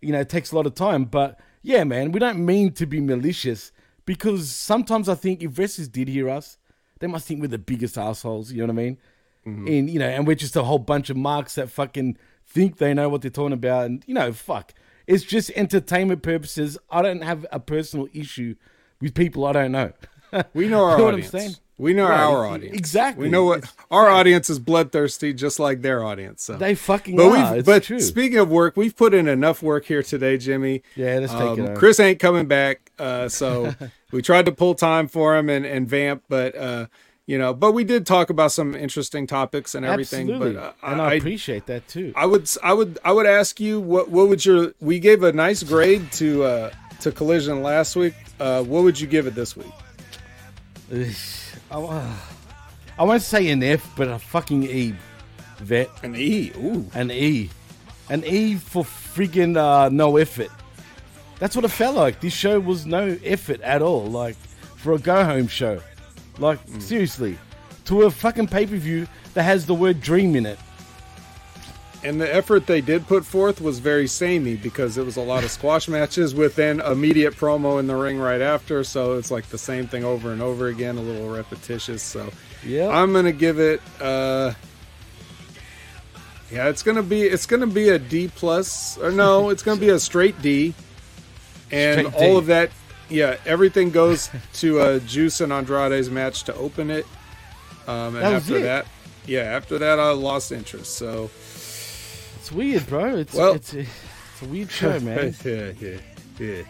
you know, it takes a lot of time. But yeah, man, we don't mean to be malicious because sometimes I think if wrestlers did hear us, they must think we're the biggest assholes. You know what I mean? And you know, and we're just a whole bunch of marks that fucking think they know what they're talking about. And you know, fuck, it's just entertainment purposes. I don't have a personal issue with people I don't know. [laughs] We know our You know what I'm audience. saying? We know Right, our audience. exactly. We know what It's- our audience is bloodthirsty, just like their audience. So They fucking but are. we've It's but true. speaking of work, we've put in enough work here today, Jimmy. Yeah, let's take it Um, out. Chris ain't coming back, uh, so [laughs] we tried to pull time for him and, and vamp, but uh, you know, but we did talk about some interesting topics and everything. Absolutely, But uh, and I, appreciate that too. I would I would I would ask you what what would your we gave a nice grade to uh to collision last week. Uh what would you give it this week? [sighs] I, I won't say an F, but a fucking E, vet. An E. Ooh. An E. An E for friggin' uh, no effort. That's what it felt like. This show was no effort at all. Like, for a go home show. Like, seriously. To a fucking pay per view that has the word dream in it. And the effort they did put forth was very samey because it was a lot of squash matches with then immediate promo in the ring right after. So it's like the same thing over and over again, a little repetitious. So Yeah. I'm gonna give it uh Yeah, it's gonna be it's gonna be a D plus or no, it's gonna be a straight D. And Straight D. all of that yeah, everything goes [laughs] to uh Juice and Andrade's match to open it. Um and That after it. that yeah, after that I lost interest. So It's weird, bro. It's, Well- it's, a, it's a weird show, [laughs] man. yeah, yeah, yeah.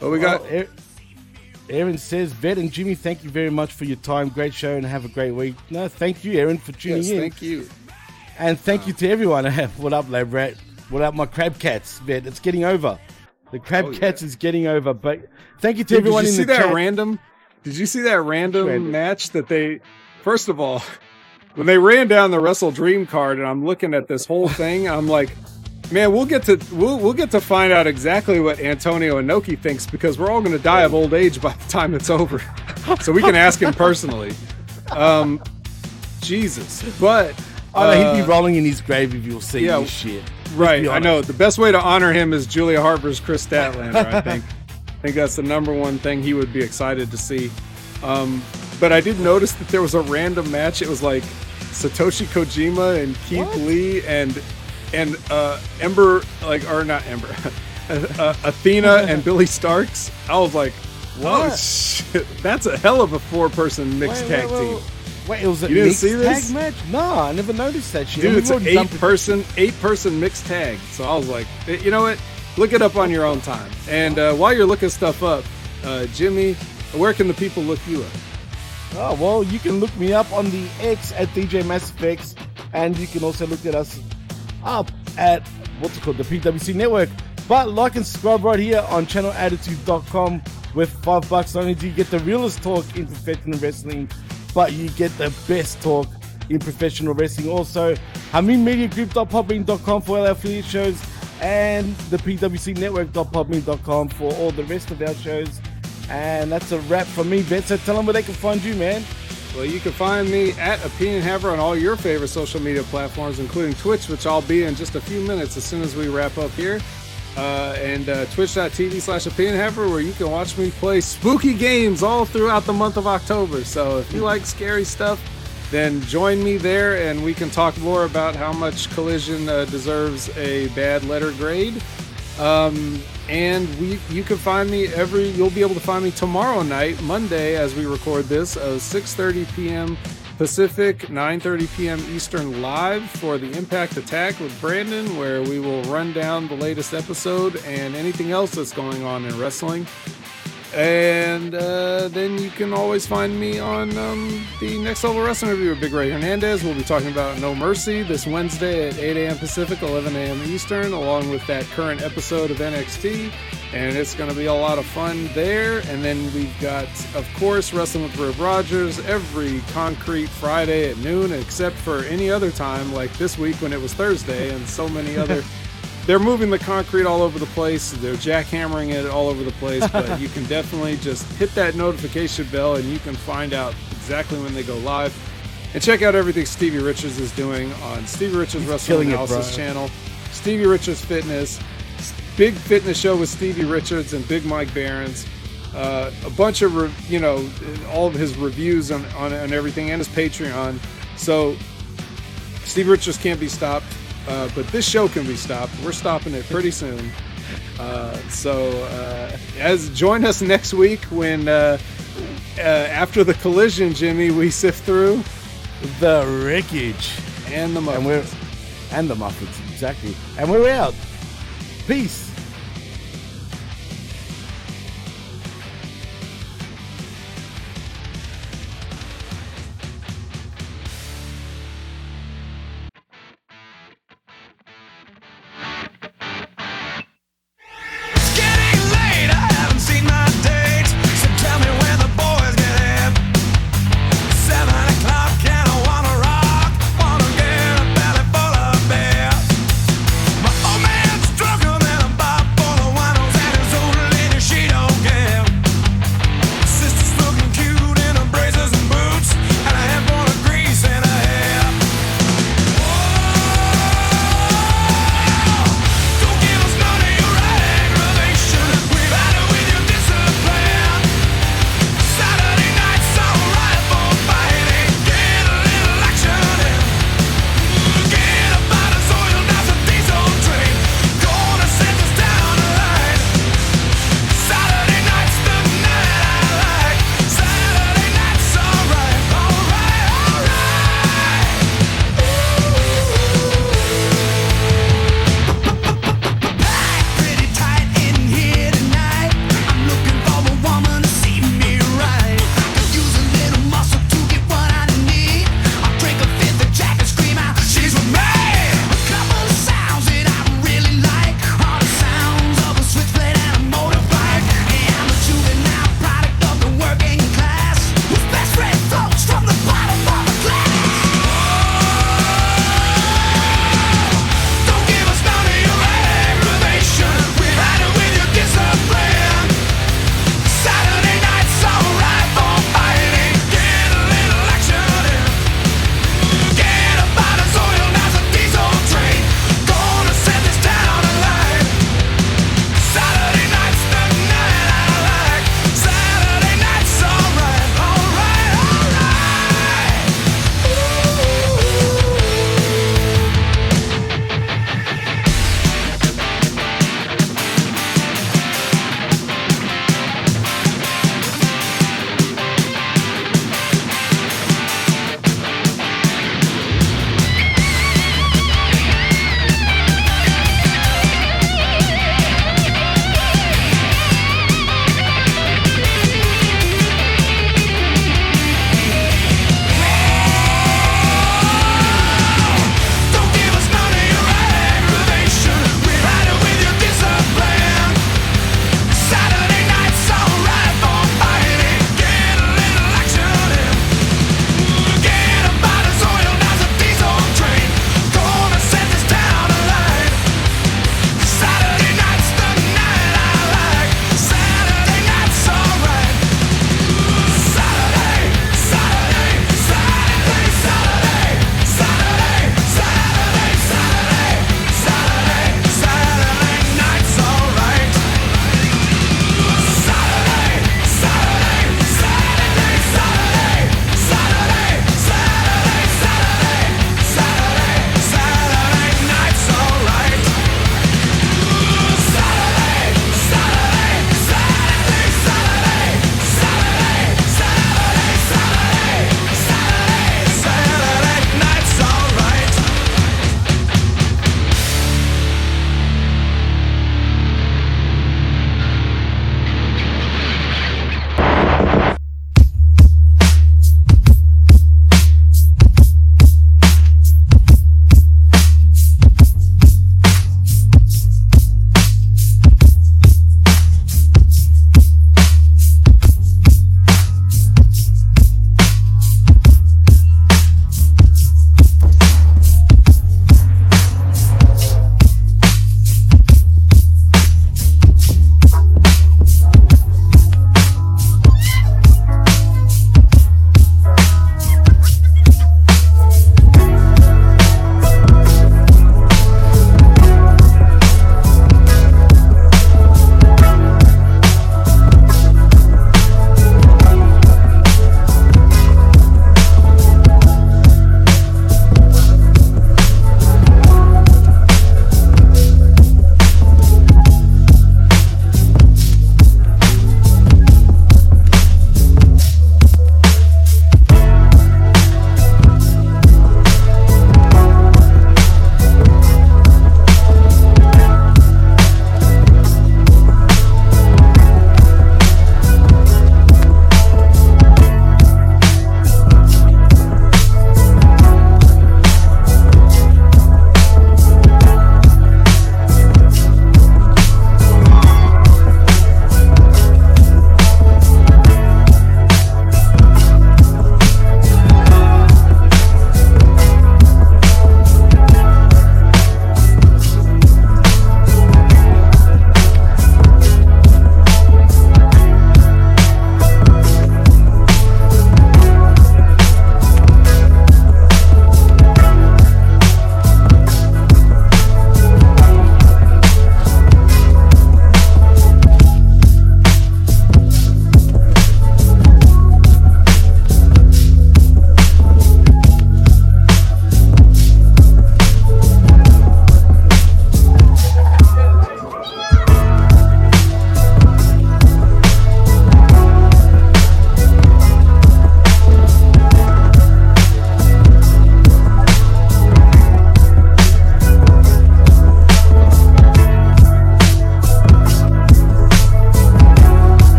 Well, we got Well, Aaron says, Vet and Jimmy, thank you very much for your time. Great show and have a great week. No, thank you, Aaron, for tuning yes, in. thank you. And thank you to everyone. [laughs] what up, Lab Rat? What up, my Crab Cats? Vet, it's getting over. The Crab Oh, yeah. Is getting over. But thank you to Dude, everyone did you in see the that chat. random? Did you see that random Random. match that they? First of all, [laughs] when they ran down the WrestleDream card, and I'm looking at this whole thing, I'm like, man, we'll get to we'll we'll get to find out exactly what Antonio Inoki thinks because we're all going to die of old age by the time it's over. [laughs] so we can ask him personally. Um, Jesus, but oh, no, he'd uh, be rolling in his grave if you'll see yeah, this shit. [laughs] Right, I know. The best way to honor him is Julia Harper's Kris Statlander. I [laughs] think. I think that's the number one thing he would be excited to see. Um, but I did notice that there was a random match. It was like Satoshi Kojima and Keith What? Lee and and uh, Ember, like or not Ember, [laughs] uh, Athena and Billie Starkz. I was like, Whoa, What? shit, that's a hell of a four-person mixed Wait, tag wait, wait, team. Wait. It was a You didn't mixed see this? tag match? No, I never noticed that shit. Dude, it's an eight person, eight person mixed tag. So I was like, eh, you know what? Look it up on your own time. And uh, while you're looking stuff up, uh, Jimmy, where can the people look you up? Oh, well, you can look me up on the X at DJ Massive X, and you can also look at us up at what's it called, the PWC Network. But like and subscribe right here on channelattitude.com with five bucks. Only do you get the realest talk in professional wrestling, but you get the best talk in professional wrestling. Also, HaminMediaGroup.podbean.com for all our affiliate shows and the PWC Network.podbean.com for all the rest of our shows. And that's a wrap for me, Ben. So tell them where they can find you, man. Well, you can find me at Opinion Haver on all your favorite social media platforms, including Twitch, which I'll be in just a few minutes as soon as we wrap up here. Uh, and uh, twitch.tv slash opinion where you can watch me play spooky games all throughout the month of October. So if you like scary stuff, then join me there and we can talk more about how much Collision uh, deserves a bad letter grade. Um, and we you can find me every you'll be able to find me tomorrow night, Monday, as we record this, uh, 6:30 p.m. Pacific, 9:30 p.m. Eastern, live for the Impact Attack with Brandon, where we will run down the latest episode and anything else that's going on in wrestling. And uh, then you can always find me on um, the Next Level Wrestling Review with Big Ray Hernandez. We'll be talking about No Mercy this Wednesday at 8 a.m. Pacific, 11 a.m. Eastern, along with that current episode of NXT. And it's going to be a lot of fun there. And then we've got, of course, Wrestling with Rip Rogers every concrete Friday at noon, except for any other time, like this week when it was Thursday, and so many other [laughs] they're moving the concrete all over the place. They're jackhammering it all over the place, but [laughs] you can definitely just hit that notification bell and you can find out exactly when they go live. And check out everything Stevie Richards is doing on Stevie Richards Wrestling killing it, Analysis channel, Stevie Richards Fitness, Big Fitness Show with Stevie Richards and Big Mike Barons. Uh, a bunch of, re- you know, all of his reviews on, on, on everything and his Patreon. So Steve Richards can't be stopped, uh, but this show can be stopped. We're stopping it pretty soon. Uh, so uh, as join us next week when uh, uh, after the collision, Jimmy, we sift through the wreckage and the muffins. And we're and the muffins, exactly. And we're out. Peace.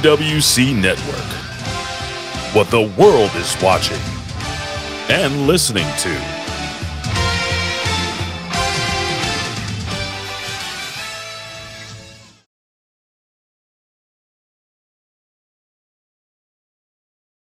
PWC Network. What the world is watching and listening to.